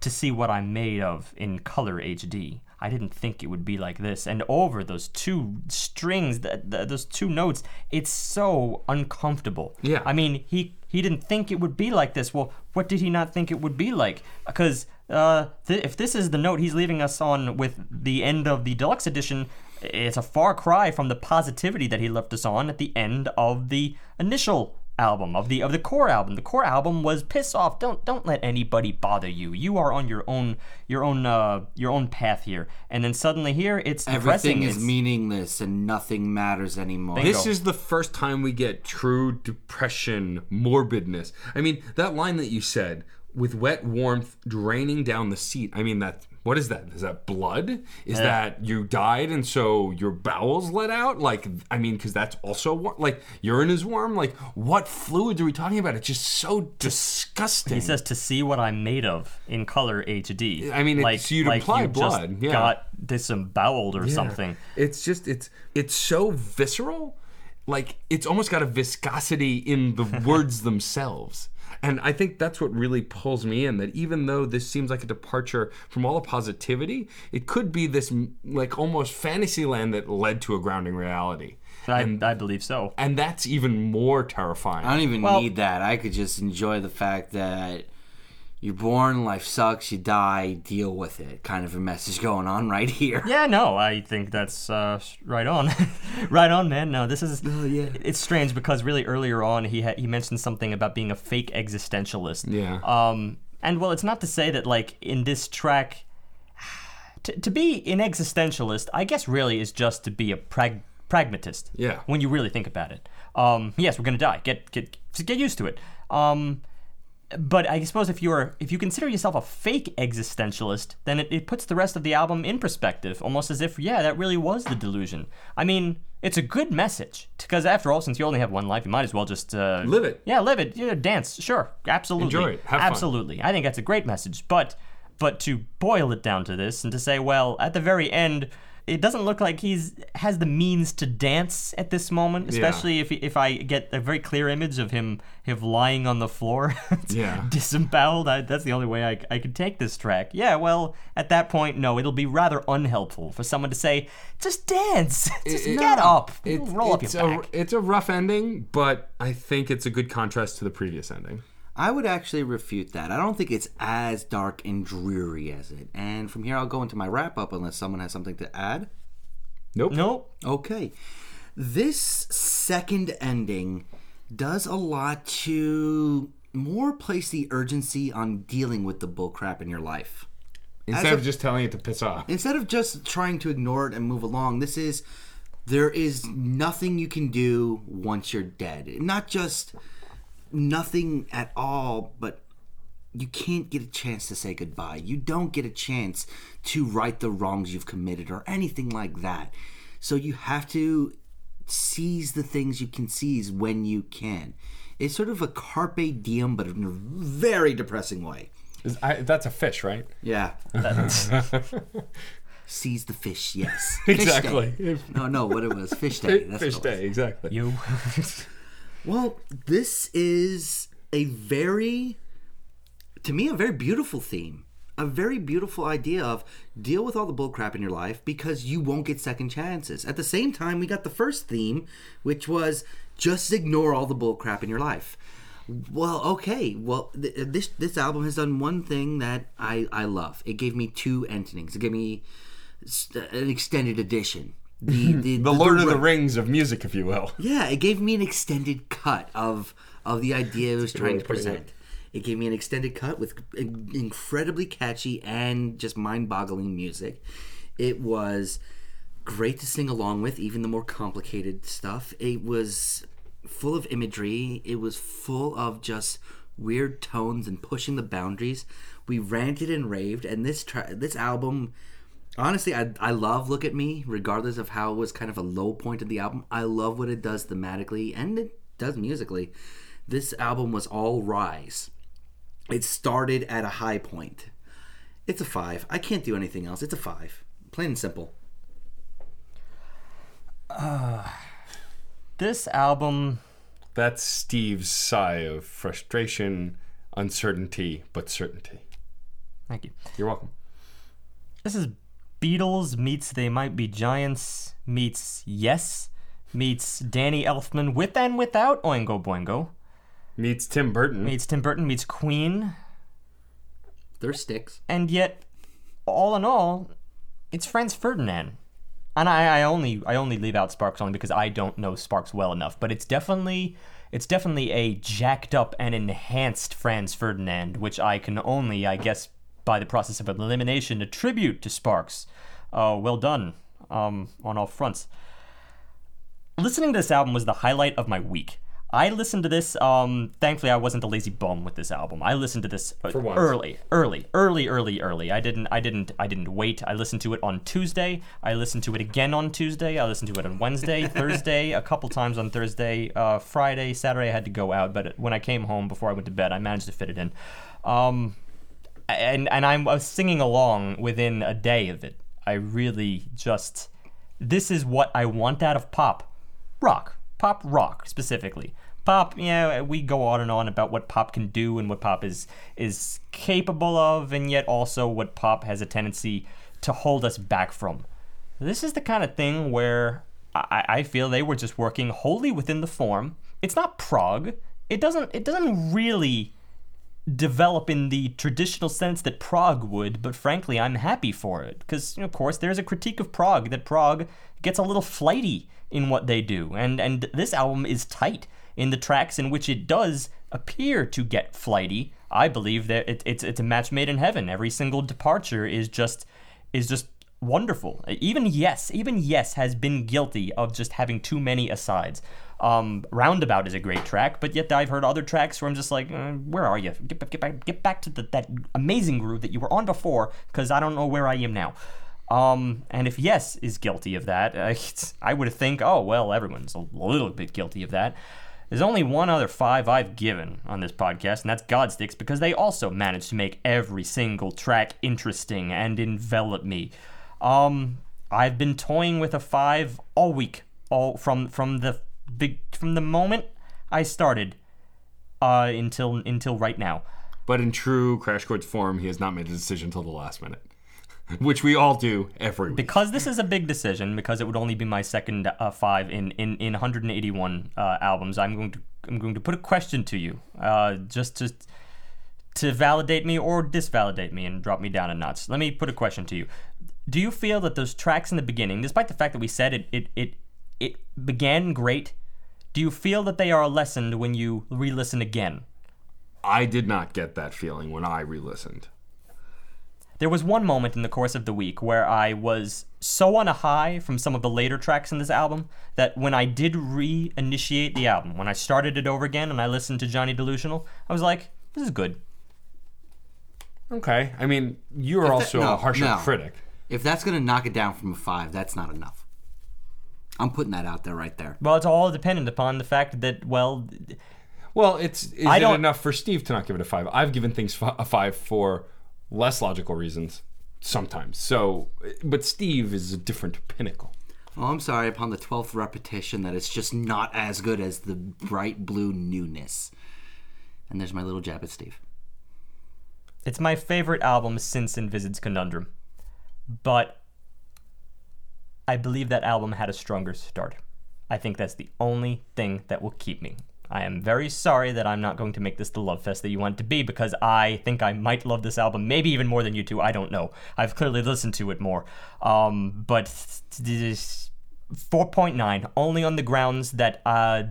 To see what I'm made of in color HD. I didn't think it would be like this. And over those two strings, th- th- those two notes, it's so uncomfortable. Yeah. I mean, he he didn't think it would be like this. Well, what did he not think it would be like? Because uh, th- if this is the note he's leaving us on with the end of the deluxe edition, it's a far cry from the positivity that he left us on at the end of the initial album of the of the core album. The core album was piss off. Don't don't let anybody bother you. You are on your own your own uh, your own path here. And then suddenly here it's depressing. Everything is It's- meaningless and nothing matters anymore. Bingo. This is the first time we get true depression, morbidness. I mean, that line that you said with wet warmth draining down the seat. I mean, that what is that? Is that blood? Is that you died and so your bowels let out? Like, I mean, because that's also war- like urine is warm. Like, what fluids are we talking about? It's just so disgusting. He says to see what I'm made of in color HD. I mean, like it's- you'd like imply you just blood, yeah. got disemboweled or Yeah. something. It's just it's it's so visceral. Like it's almost got a viscosity in the words themselves. And I think that's what really pulls me in that even though this seems like a departure from all the positivity, it could be this like almost fantasy land that led to a grounding reality. I, I believe so. And that's even more terrifying. I don't even Well- need that. I could just enjoy the fact that you're born, life sucks, you die, deal with it. Kind of a message going on right here. Yeah, no, I think that's uh, right on, right on, man. No, this is Oh, yeah. it's strange because really earlier on he had he mentioned something about being a fake existentialist. Yeah. Um, and well, it's not to say that like in this track, to, to be an existentialist, I guess really is just to be a prag- pragmatist. Yeah. When you really think about it. Um, yes, we're gonna die. Get get get used to it. Um, but I suppose if you're if you consider yourself a fake existentialist, then it, it puts the rest of the album in perspective, almost as if yeah, that really was the delusion. I mean, it's a good message because after all, since you only have one life, you might as well just uh, Live it. Yeah, live it. Yeah, dance. Sure, absolutely. Enjoy it. Have fun. absolutely. I think that's a great message. But but to boil it down to this and to say, well, at the very end. It doesn't look like he's has the means to dance at this moment, especially if if I get a very clear image of him him lying on the floor, Yeah. disemboweled. I, that's the only way I, I could take this track. Yeah, well, at that point, no, it'll be rather unhelpful for someone to say, just dance, just It- get up, It- roll up your a, back. it's a rough ending, but I think it's a good contrast to the previous ending. I would actually refute that. I don't think it's as dark and dreary as it. And from here, I'll go into my wrap up unless someone has something to add. Nope. Nope. Okay. This second ending does a lot to more place the urgency on dealing with the bullcrap in your life. Instead As a- of just telling it to piss off. Instead of just trying to ignore it and move along, this is there is nothing you can do once you're dead. Not just nothing at all, but you can't get a chance to say goodbye. You don't get a chance to right the wrongs you've committed or anything like that. So you have to seize the things you can seize when you can. It's sort of a carpe diem, but in a very depressing way. Is- I, that's a fish, right? Yeah. That's- Seize the fish, yes. Fish Exactly. day. No, no, what it was. Fish day. That's fish what it was. day, exactly. you. Well, this is a very, to me, a very beautiful theme. A very beautiful idea of deal with all the bullcrap in your life because you won't get second chances. At the same time, we got the first theme, which was just ignore all the bullcrap in your life. Well, okay. Well, th- uh, this this album has done one thing that I I love. It gave me two endings. It gave me s- uh, an extended edition. The the, The Lord of the Rings of music, if you will. yeah, it gave me an extended cut of of the idea it was trying to present. It gave me an extended cut with incredibly catchy and just mind-boggling music. It was great to sing along with, even the more complicated stuff. It was full of imagery. It was full of just weird tones and pushing the boundaries. We ranted and raved, and this tra- this album honestly I, I love look at me regardless of how it was kind of a low point of the album i love what it does thematically and it does musically this album was all rise it started at a high point it's a five i can't do anything else it's a five plain and simple This album. That's Steve's sigh of frustration, uncertainty, but certainty. Thank you. You're welcome. This is Beatles meets They Might Be Giants meets Yes meets Danny Elfman with and without Oingo Boingo. Meets Tim Burton. meets Tim Burton meets Queen. They're sticks. And yet all in all it's Franz Ferdinand. And I, I only I only leave out Sparks only because I don't know Sparks well enough but it's definitely it's definitely a jacked up and enhanced Franz Ferdinand which I can only I guess by the process of elimination a tribute to Sparks uh, well done um, on all fronts listening to this album was the highlight of my week. I listened to this. Um, thankfully, I wasn't a lazy bum with this album. I listened to this early, early, early, early, early. I didn't, I didn't, I didn't wait. I listened to it on Tuesday. I listened to it again on Tuesday. I listened to it on Wednesday, Thursday, a couple times on Thursday, uh, Friday, Saturday. I had to go out, but when I came home before I went to bed, I managed to fit it in. Um, and and I'm, I was singing along within a day of it. I really just this is what I want out of pop rock, pop rock specifically. Pop, yeah, we go on and on about what pop can do and what pop is is capable of, and yet also what pop has a tendency to hold us back from. This is the kind of thing where I, I feel they were just working wholly within the form. It's not prog. It doesn't. It doesn't really develop in the traditional sense that prog would, but frankly, I'm happy for it. Because, you know, of course, there's a critique of prog that prog gets a little flighty in what they do. And, and this album is tight in the tracks in which it does appear to get flighty. I believe that it, it's, it's a match made in heaven. Every single departure is just is just wonderful. Even Yes, even Yes has been guilty of just having too many asides. Um, Roundabout is a great track, but yet I've heard other tracks where I'm just like, uh, where are you? Get, get back, get back to the, that amazing groove that you were on before, because I don't know where I am now. Um, and if Yes is guilty of that, uh, I would think, oh well, everyone's a little bit guilty of that. There's only one other five I've given on this podcast, and that's Godsticks, because they also managed to make every single track interesting and envelop me. Um, I've been toying with a five all week, all from from the big from the moment I started, uh, until until right now. But in true Crash Chords form, he has not made a decision until the last minute, which we all do every week. because this is a big decision because it would only be my second uh, five in in, in 181 uh, albums i'm going to i'm going to put a question to you uh, just to to validate me or disvalidate me and drop me down a notch let me put a question to you do you feel that those tracks in the beginning despite the fact that we said it it it, it began great do you feel that they are lessened when you re-listen again I did not get that feeling when I re-listened. There was one moment in the course of the week where I was so on a high from some of the later tracks in this album that when I did re-initiate the album, when I started it over again and I listened to Johnny Delusional, I was like, this is good. Okay, I mean you are also no, a harsher no. critic. if that's gonna knock it down from a five that's not enough i'm putting that out there right there Well, it's all dependent upon the fact that, well, Well, it's is I it don't- enough for Steve to not give it a five? I've given things fi- a five for less logical reasons sometimes. So, but Steve is a different pinnacle. Oh, I'm sorry upon the 12th repetition that it's just not as good as the bright blue newness. And there's my little jab at Steve. It's my favorite album since Invisit's Conundrum. But I believe that album had a stronger start. I think that's the only thing that will keep me. I am very sorry that I'm not going to make this the love fest that you want it to be because I think I might love this album, maybe even more than you two. I don't know. I've clearly listened to it more. Um, but this 4.9 only on the grounds that uh,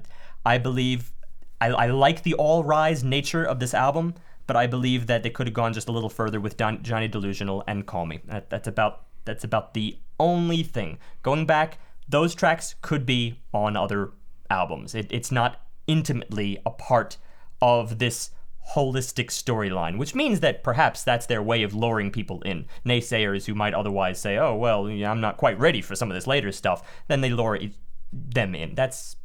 I believe I, I like the all rise nature of this album, but I believe that they could have gone just a little further with Don, Johnny Delusional and Call Me. That, that's about that's about the only thing. Going back, those tracks could be on other albums. It, it's not intimately a part of this holistic storyline, which means that perhaps that's their way of luring people in. Naysayers who might otherwise say, "Oh, well, yeah, I'm not quite ready for some of this later stuff," then they lure them in. That's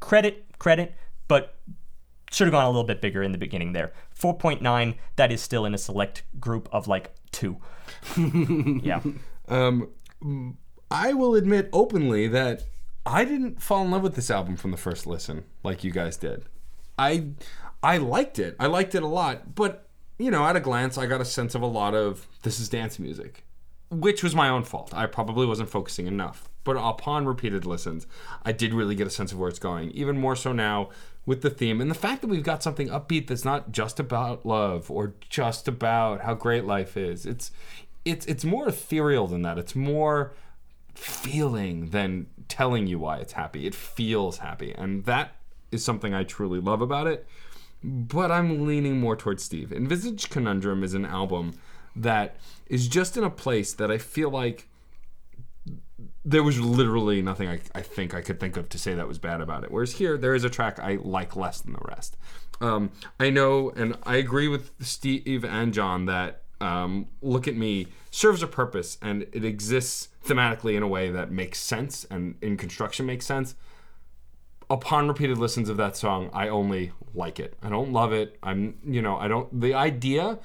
credit, credit, but should have gone a little bit bigger in the beginning there. 4.9, that is still in a select group of like two. yeah. Um, I will admit openly that I didn't fall in love with this album from the first listen like you guys did. I I liked it. I liked it a lot, but you know, at a glance, I got a sense of a lot of this is dance music, which was my own fault. I probably wasn't focusing enough. But upon repeated listens, I did really get a sense of where it's going. Even more so now with the theme and the fact that we've got something upbeat that's not just about love or just about how great life is. It's it's it's more ethereal than that. It's more feeling than telling you why it's happy. It feels happy, and that is something I truly love about it. But I'm leaning more towards Steve. Envisage Conundrum is an album that is just in a place that I feel like there was literally nothing I, I think I could think of to say that was bad about it. Whereas here, there is a track I like less than the rest. Um, I know, and I agree with Steve and John that um, Look at Me serves a purpose and it exists thematically in a way that makes sense and in construction makes sense. Upon repeated listens of that song, I only like it. I don't love it. I'm, you know, I don't. The idea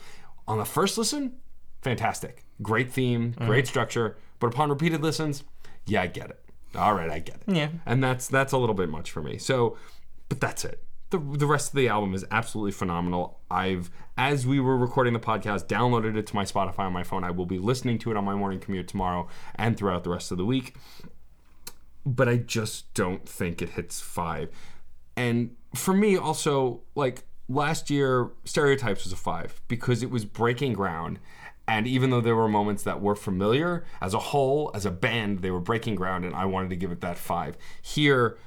on the first listen, fantastic. Great theme, great structure. But upon repeated listens, yeah, I get it. All right, I get it. Yeah. And that's that's a little bit much for me. So, but that's it. The, the rest of the album is absolutely phenomenal. I've, as we were recording the podcast, downloaded it to my Spotify on my phone. I will be listening to it on my morning commute tomorrow and throughout the rest of the week. But I just don't think it hits five. And for me, also, like last year, Stereotypes was a five because it was breaking ground. And even though there were moments that were familiar, as a whole, as a band, they were breaking ground, and I wanted to give it that five. Here,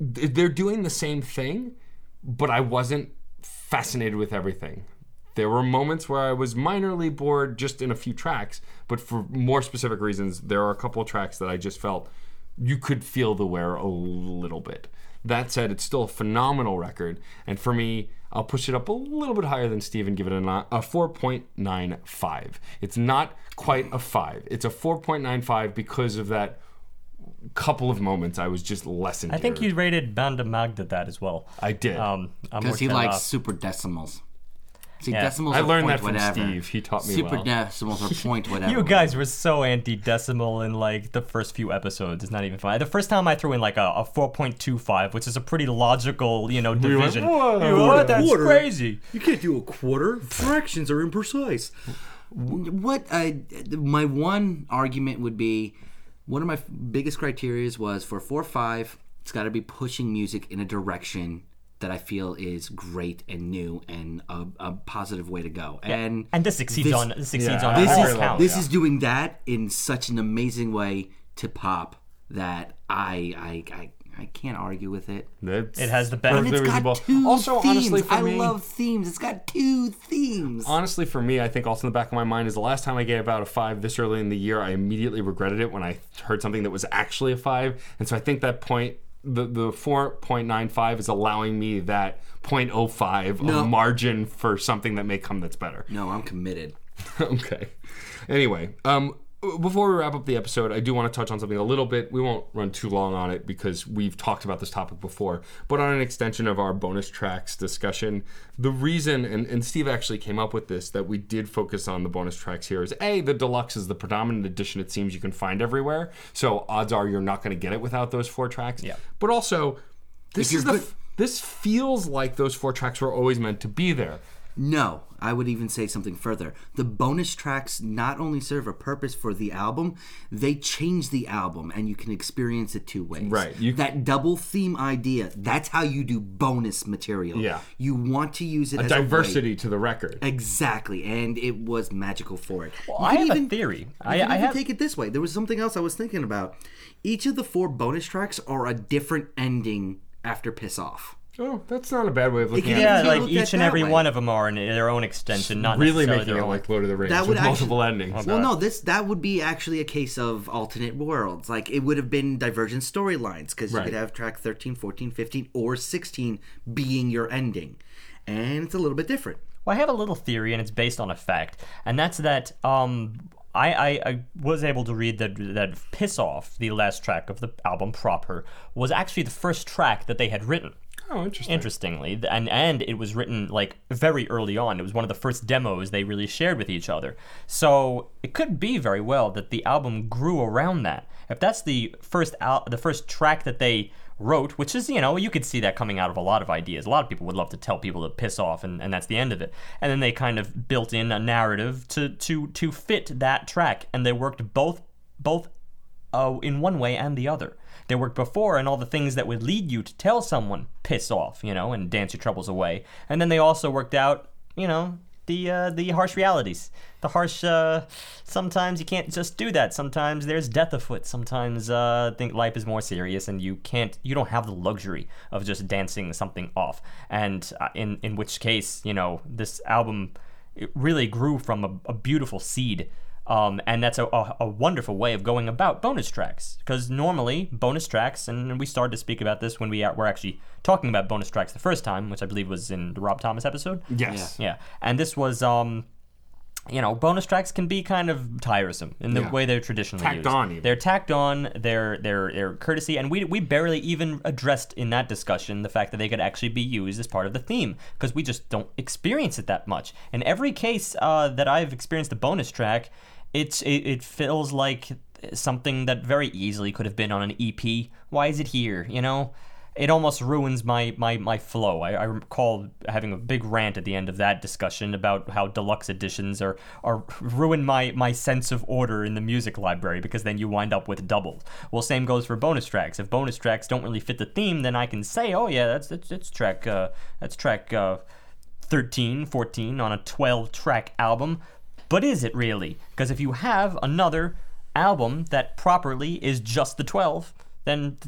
they're doing the same thing, but I wasn't fascinated with everything. There were moments where I was minorly bored just in a few tracks, but for more specific reasons, there are a couple tracks that I just felt you could feel the wear a little bit. That said, it's still a phenomenal record, and for me, I'll push it up a little bit higher than Steve and give it a, a 4.95. It's not quite a 5. It's a 4.95 because of that couple of moments I was just less I think you rated Banda Magda that as well. I did. Um, Because he likes off- super decimals. See, Yeah. decimals I are learned point that from whatever. Steve. He taught me Super well. decimals are point whatever. You guys were so anti-decimal in like the first few episodes. It's not even funny. The first time I threw in like a, a 4.25, which is a pretty logical, you know, went, division. "Whoa." You went, That's Quarter. crazy. You can't do a quarter. Fractions are imprecise. What I my one argument would be, one of my biggest criterias was for four five. It's got to be pushing music in a direction that I feel is great and new and a, a positive way to go. And And this succeeds This- on this succeeds Yeah. on this is counts. this is doing that in such an amazing way to pop that I I I, I can't argue with it. That's It has the perfectly benefit. It's got two Also, themes. honestly, for I me, love themes. It's got two themes. honestly for me, I think also in the back of my mind is the last time I gave out a five this early in the year, I immediately regretted it when I heard something that was actually a five, and so I think that point. The, the 4.95 is allowing me that 0.05 No. of margin for something that may come that's better. no, I'm committed. okay. Anyway, um, before we wrap up the episode, I do want to touch on something a little bit. We won't run too long on it because we've talked about this topic before, but on an extension of our bonus tracks discussion, the reason, and, and Steve actually came up with this, that we did focus on the bonus tracks here is A, the deluxe is the predominant edition it seems you can find everywhere. So odds are you're not going to get it without those four tracks. Yeah. But also, this is the. good- this feels like those four tracks were always meant to be there. No, I would even say something further. The bonus tracks not only serve a purpose for the album, they change the album and you can experience it two ways. Right, you- that double theme idea, that's how you do bonus material. Yeah. You want to use it as Diversity to the record. Exactly, and it was magical for it. Well, I can have even- a theory. You I, can I even have. take it this way. There was something else I was thinking about. Each of the four bonus tracks are a different ending after Piss Off. Oh, that's not a bad way of looking can at it. yeah, like each and every way. one of them are in their own extension, not really necessarily making it own. like Lord of the Rings That with would actually- multiple endings. Well, no, this that would be actually a case of alternate worlds. Like it would have been divergent storylines because you could have track 13, 14, 15, or 16 being your ending. And it's a little bit different. Well, I have a little theory, and it's based on a fact, and that's that um, I, I, I was able to read that that "Piss Off," the last track of the album proper, was actually the first track that they had written. Oh, interesting. Interestingly, and and it was written like very early on. It was one of the first demos they really shared with each other. So it could be very well that the album grew around that. If that's the first al- the first track that they wrote, which is you know you could see that coming out of a lot of ideas. A lot of people would love to tell people to piss off, and, and that's the end of it. And then they kind of built in a narrative to to to fit that track, and they worked both both uh, in one way and the other. They worked before and all the things that would lead you to tell someone piss off, you know, and dance your troubles away. And then they also worked out, you know, the uh, the harsh realities. The harsh. Uh, sometimes you can't just do that. Sometimes there's death afoot. Sometimes uh, I think life is more serious, and you can't. You don't have the luxury of just dancing something off. And uh, in in which case, you know, this album it really grew from a, a beautiful seed um, and that's a, a, a wonderful way of going about bonus tracks. Because normally, bonus tracks, and we started to speak about this when we were actually talking about bonus tracks the first time, which I believe was in the Rob Thomas episode. Yes. Yeah. And this was, um, you know, bonus tracks can be kind of tiresome in the Yeah. way they're traditionally Tacked used. on even. They're tacked on. They're they're they're courtesy, and we we barely even addressed in that discussion the fact that they could actually be used as part of the theme because we just don't experience it that much. In every case uh, that I've experienced a bonus track, it's it, it feels like something that very easily could have been on an EP. Why is it here? You know it almost ruins my my my flow. I, I recall having a big rant at the end of that discussion about how deluxe editions are are ruin my my sense of order in the music library because then you wind up with doubles. Well, same goes for bonus tracks. If bonus tracks don't really fit the theme, then I can say, oh yeah, that's that's, that's track uh, that's track uh, 13, 14 on a 12 track album. But is it really? Because if you have another album that properly is just the 12, then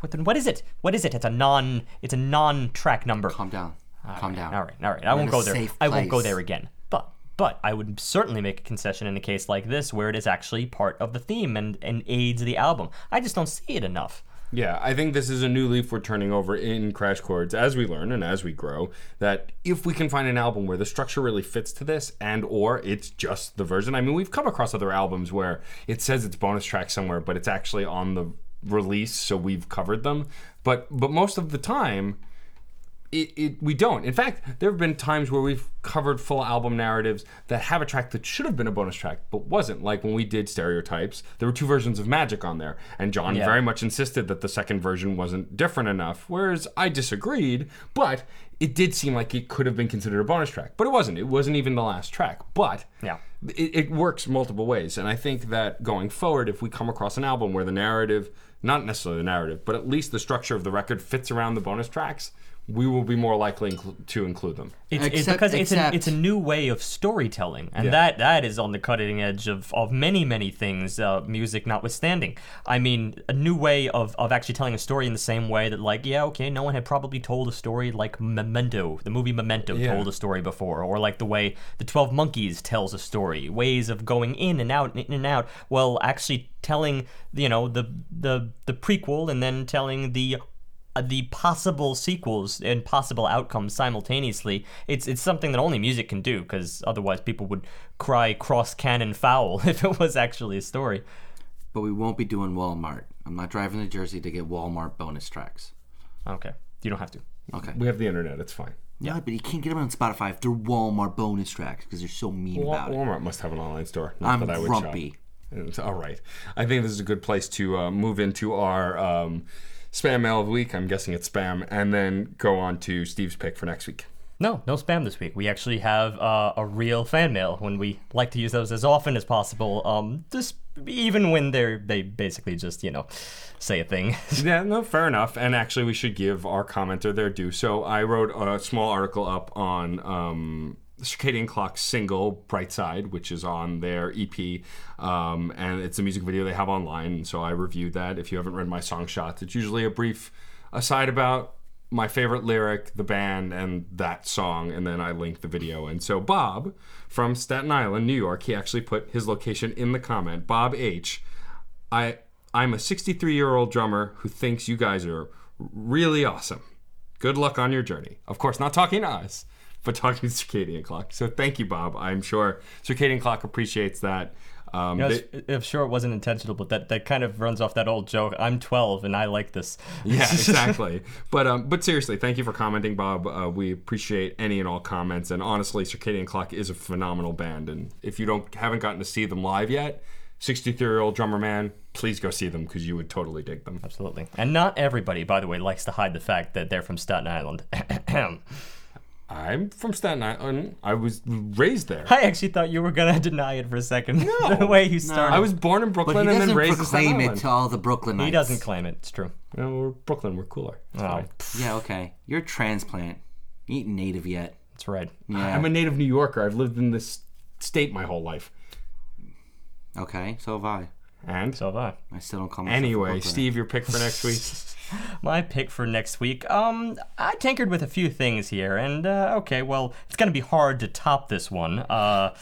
what, then what is it? What is it? It's a non it's a non track number. Calm down. Calm down. All right, all right. I We're won't go there. I won't go there again. But but I would certainly make a concession in a case like this where it is actually part of the theme and, and aids the album. I just don't see it enough. Yeah, I think this is a new leaf we're turning over in Crash Chords as we learn and as we grow. That if we can find an album where the structure really fits to this, and or it's just the version. I mean, we've come across other albums where it says it's bonus track somewhere, but it's actually on the release, so we've covered them. But but most of the time, it, it we don't. In fact, there have been times where we've covered full album narratives that have a track that should have been a bonus track but wasn't. Like when we did Stereotypes, there were two versions of Magic on there, and John Yeah. very much insisted that the second version wasn't different enough. Whereas I disagreed, but it did seem like it could have been considered a bonus track, but it wasn't. It wasn't even the last track, but Yeah. it, it works multiple ways. And I think that going forward, if we come across an album where the narrative, not necessarily the narrative, but at least the structure of the record fits around the bonus tracks, we will be more likely inclu- to include them. It's, it's because it's a, it's a new way of storytelling, and Yeah. that that is on the cutting edge of, of many many things, uh, music notwithstanding. I mean, a new way of, of actually telling a story in the same way that, like, yeah, okay, no one had probably told a story like Memento, the movie Memento, Yeah. told a story before, or like the way the Twelve Monkeys tells a story, ways of going in and out, in and out. Well, actually telling, you know, the the the prequel and then telling the the possible sequels and possible outcomes simultaneously. It's it's something that only music can do because otherwise people would cry cross cannon foul if it was actually a story. But we won't be doing Walmart. I'm not driving to Jersey to get Walmart bonus tracks. Okay, you don't have to. Okay. We have the internet. It's fine. Yeah, but you can't get them on Spotify if they're Walmart bonus tracks because they're so mean Wa- about it. Walmart must have an online store. Not I'm that I would grumpy. shop. It's- all right. I think this is a good place to uh, move into our um, spam mail of the week. I'm guessing it's spam, and then go on to Steve's pick for next week. No, no spam this week. We actually have uh, a real fan mail when we like to use those as often as possible. Um, just even when they're they basically just you know say a thing. Yeah, no, fair enough. And actually, we should give our commenter their due. So I wrote a small article up on um, Circadian Clock single Bright Side, which is on their EP, um, and it's a music video they have online. So I reviewed that. If you haven't read my song shots, it's usually a brief aside about my favorite lyric, the band, and that song, and then I link the video. And so Bob from Staten Island, New York, he actually put his location in the comment. Bob H. I I'm a 63 year old drummer who thinks you guys are really awesome. Good luck on your journey. Of course, not talking to us, but talking to Circadian Clock. So thank you, Bob. I'm sure Circadian Clock appreciates that. Um, You know, they- I'm sure it wasn't intentional, but that, that kind of runs off that old joke. I'm 12 and I like this. yeah, exactly. but um, but seriously, thank you for commenting, Bob. Uh, we appreciate any and all comments. And honestly, Circadian Clock is a phenomenal band. And if you don't haven't gotten to see them live yet, 63 year old drummer man, please go see them because you would totally dig them. Absolutely. And not everybody, by the way, likes to hide the fact that they're from Staten Island. I'm from Staten Island. I was raised there. I actually thought you were going to deny it for a second. No, the way you started. I was born in Brooklyn he and then raised in Staten proclaim it Island. to all the Brooklynites. he doesn't claim it. It's true. No, we're Brooklyn. We're cooler. It's Oh, fine. Yeah, okay. You're a transplant. You ain't native yet. that's right. Yeah. I'm a native New Yorker. I've lived in this state my whole life. okay, so have I. And So have I. I still don't call myself a anyway, Brooklynite. Steve, your pick for next week. My pick for next week. Um, I tinkered with a few things here, and uh, okay, well, it's gonna be hard to top this one. Uh,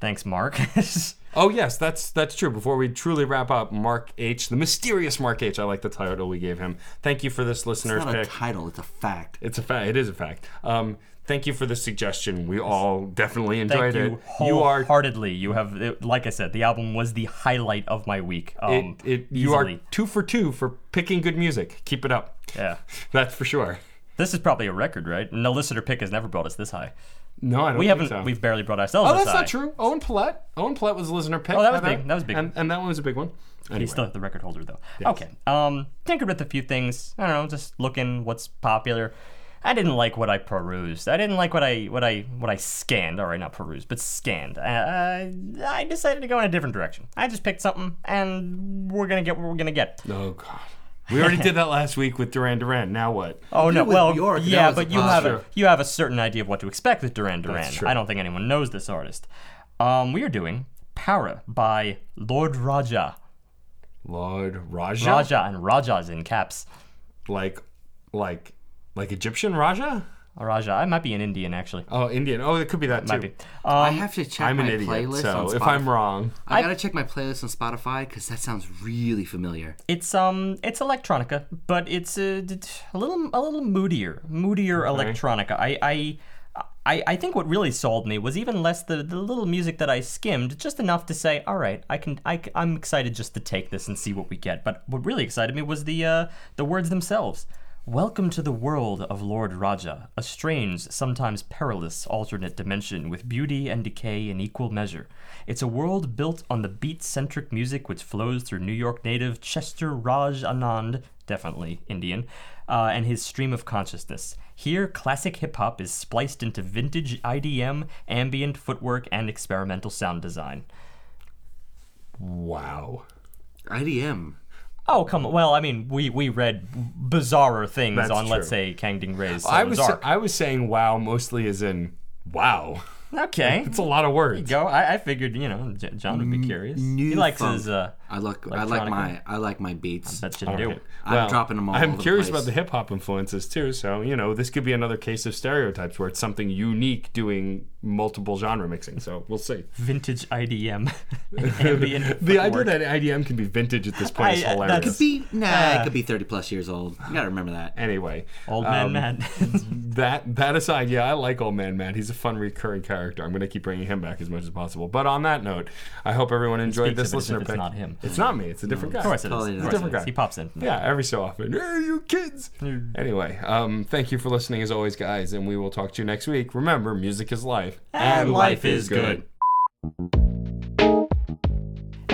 thanks, Mark. Oh yes, that's that's true. Before we truly wrap up, Mark H, the mysterious Mark H. I like the title we gave him. Thank you for this It's listener's not a pick. title, it's a fact. It's a fact. It is a fact. Um, thank you for the suggestion. We all definitely enjoyed Thank you it. You are wholeheartedly. You have, it- like I said, the album was the highlight of my week. it, Um, it, you are two for two for picking good music. Keep it up. Yeah. That's for sure. This is probably a record, right? No listener pick has never brought us this high. No, I don't. We think haven't. So. We've barely brought ourselves. Oh, that's high. not true. Owen Pallett. Owen Pallett was a listener pick. Oh, that was big. That was big And, and that one was a big one. Anyway. He's still the record holder though. Okay. Um, tinkered with a few things. I don't know, just looking what's popular. I didn't like what I perused. I didn't like what I what I what I scanned. All right, not perused, but scanned. Uh, I decided to go in a different direction. I just picked something, and we're gonna get what we're gonna get. Oh God. We already did that last week with Duran Duran. Now what? Oh no, well, Bjork, that yeah, but you have a, you have a certain idea of what to expect with Duran Duran. true. I don't think anyone knows this artist. Um, we are doing Para by Lord Raja. Lord Raja. Raja and Raja's in caps. Like, like, like Egyptian Raja. Raja. I might be an Indian actually. Oh, Indian. Oh, it could be that too. Might be. I Um, have to check I'm my an idiot. playlist on So Spotify. if I'm wrong, I gotta check my playlist on Spotify because that sounds really familiar. it's um, it's electronica, but it's a, a little a little moodier, moodier electronica. I I. I, I think what really sold me was even less the, the little music that I skimmed, just enough to say, all right, I can I, I, am excited just to take this and see what we get. But what really excited me was the uh, the words themselves. Welcome to the world of Lord Raja, a strange, sometimes perilous alternate dimension with beauty and decay in equal measure. It's a world built on the beat centric music which flows through New York native Chester Raj Anand, definitely Indian, uh, and his stream of consciousness. Here, classic hip hop is spliced into vintage IDM, ambient footwork, and experimental sound design. wow. IDM. Oh come on! Well, I mean, we we read bizarrer things That's on, let's say, Kangding Ray's I was Arc. I was saying wow mostly as in wow. Okay. It's a lot of words. Go. I, I figured, you know, J- John would be curious. New he likes funk. his. Uh, I like I like my I like my beats. that should All do right. I'm dropping them all I'm over the curious place. about the hip hop influences too. So you know, this could be another case of stereotypes where it's something unique doing multiple genre mixing. So we'll see. Vintage IDM. Ambient. The idea that IDM can be vintage at this point is I- uh, hilarious. that's- Be nah, Uh, it could be 30 plus years old. You gotta remember that. Anyway, Old man um, Matt. that that aside, yeah, I like Old Man Matt. He's a fun recurring character. I'm going to keep bringing him back as much as possible. But on that note, I hope everyone enjoyed this of it as listener if it's pick. not him. It's not me. It's a different guy. Of course it is. Totally Of not. course Different it is. guy. He pops in. Yeah, every so often. Hey, you kids. Anyway, um, thank you for listening as always, guys, and we will talk to you next week. Remember, music is life, And life is good.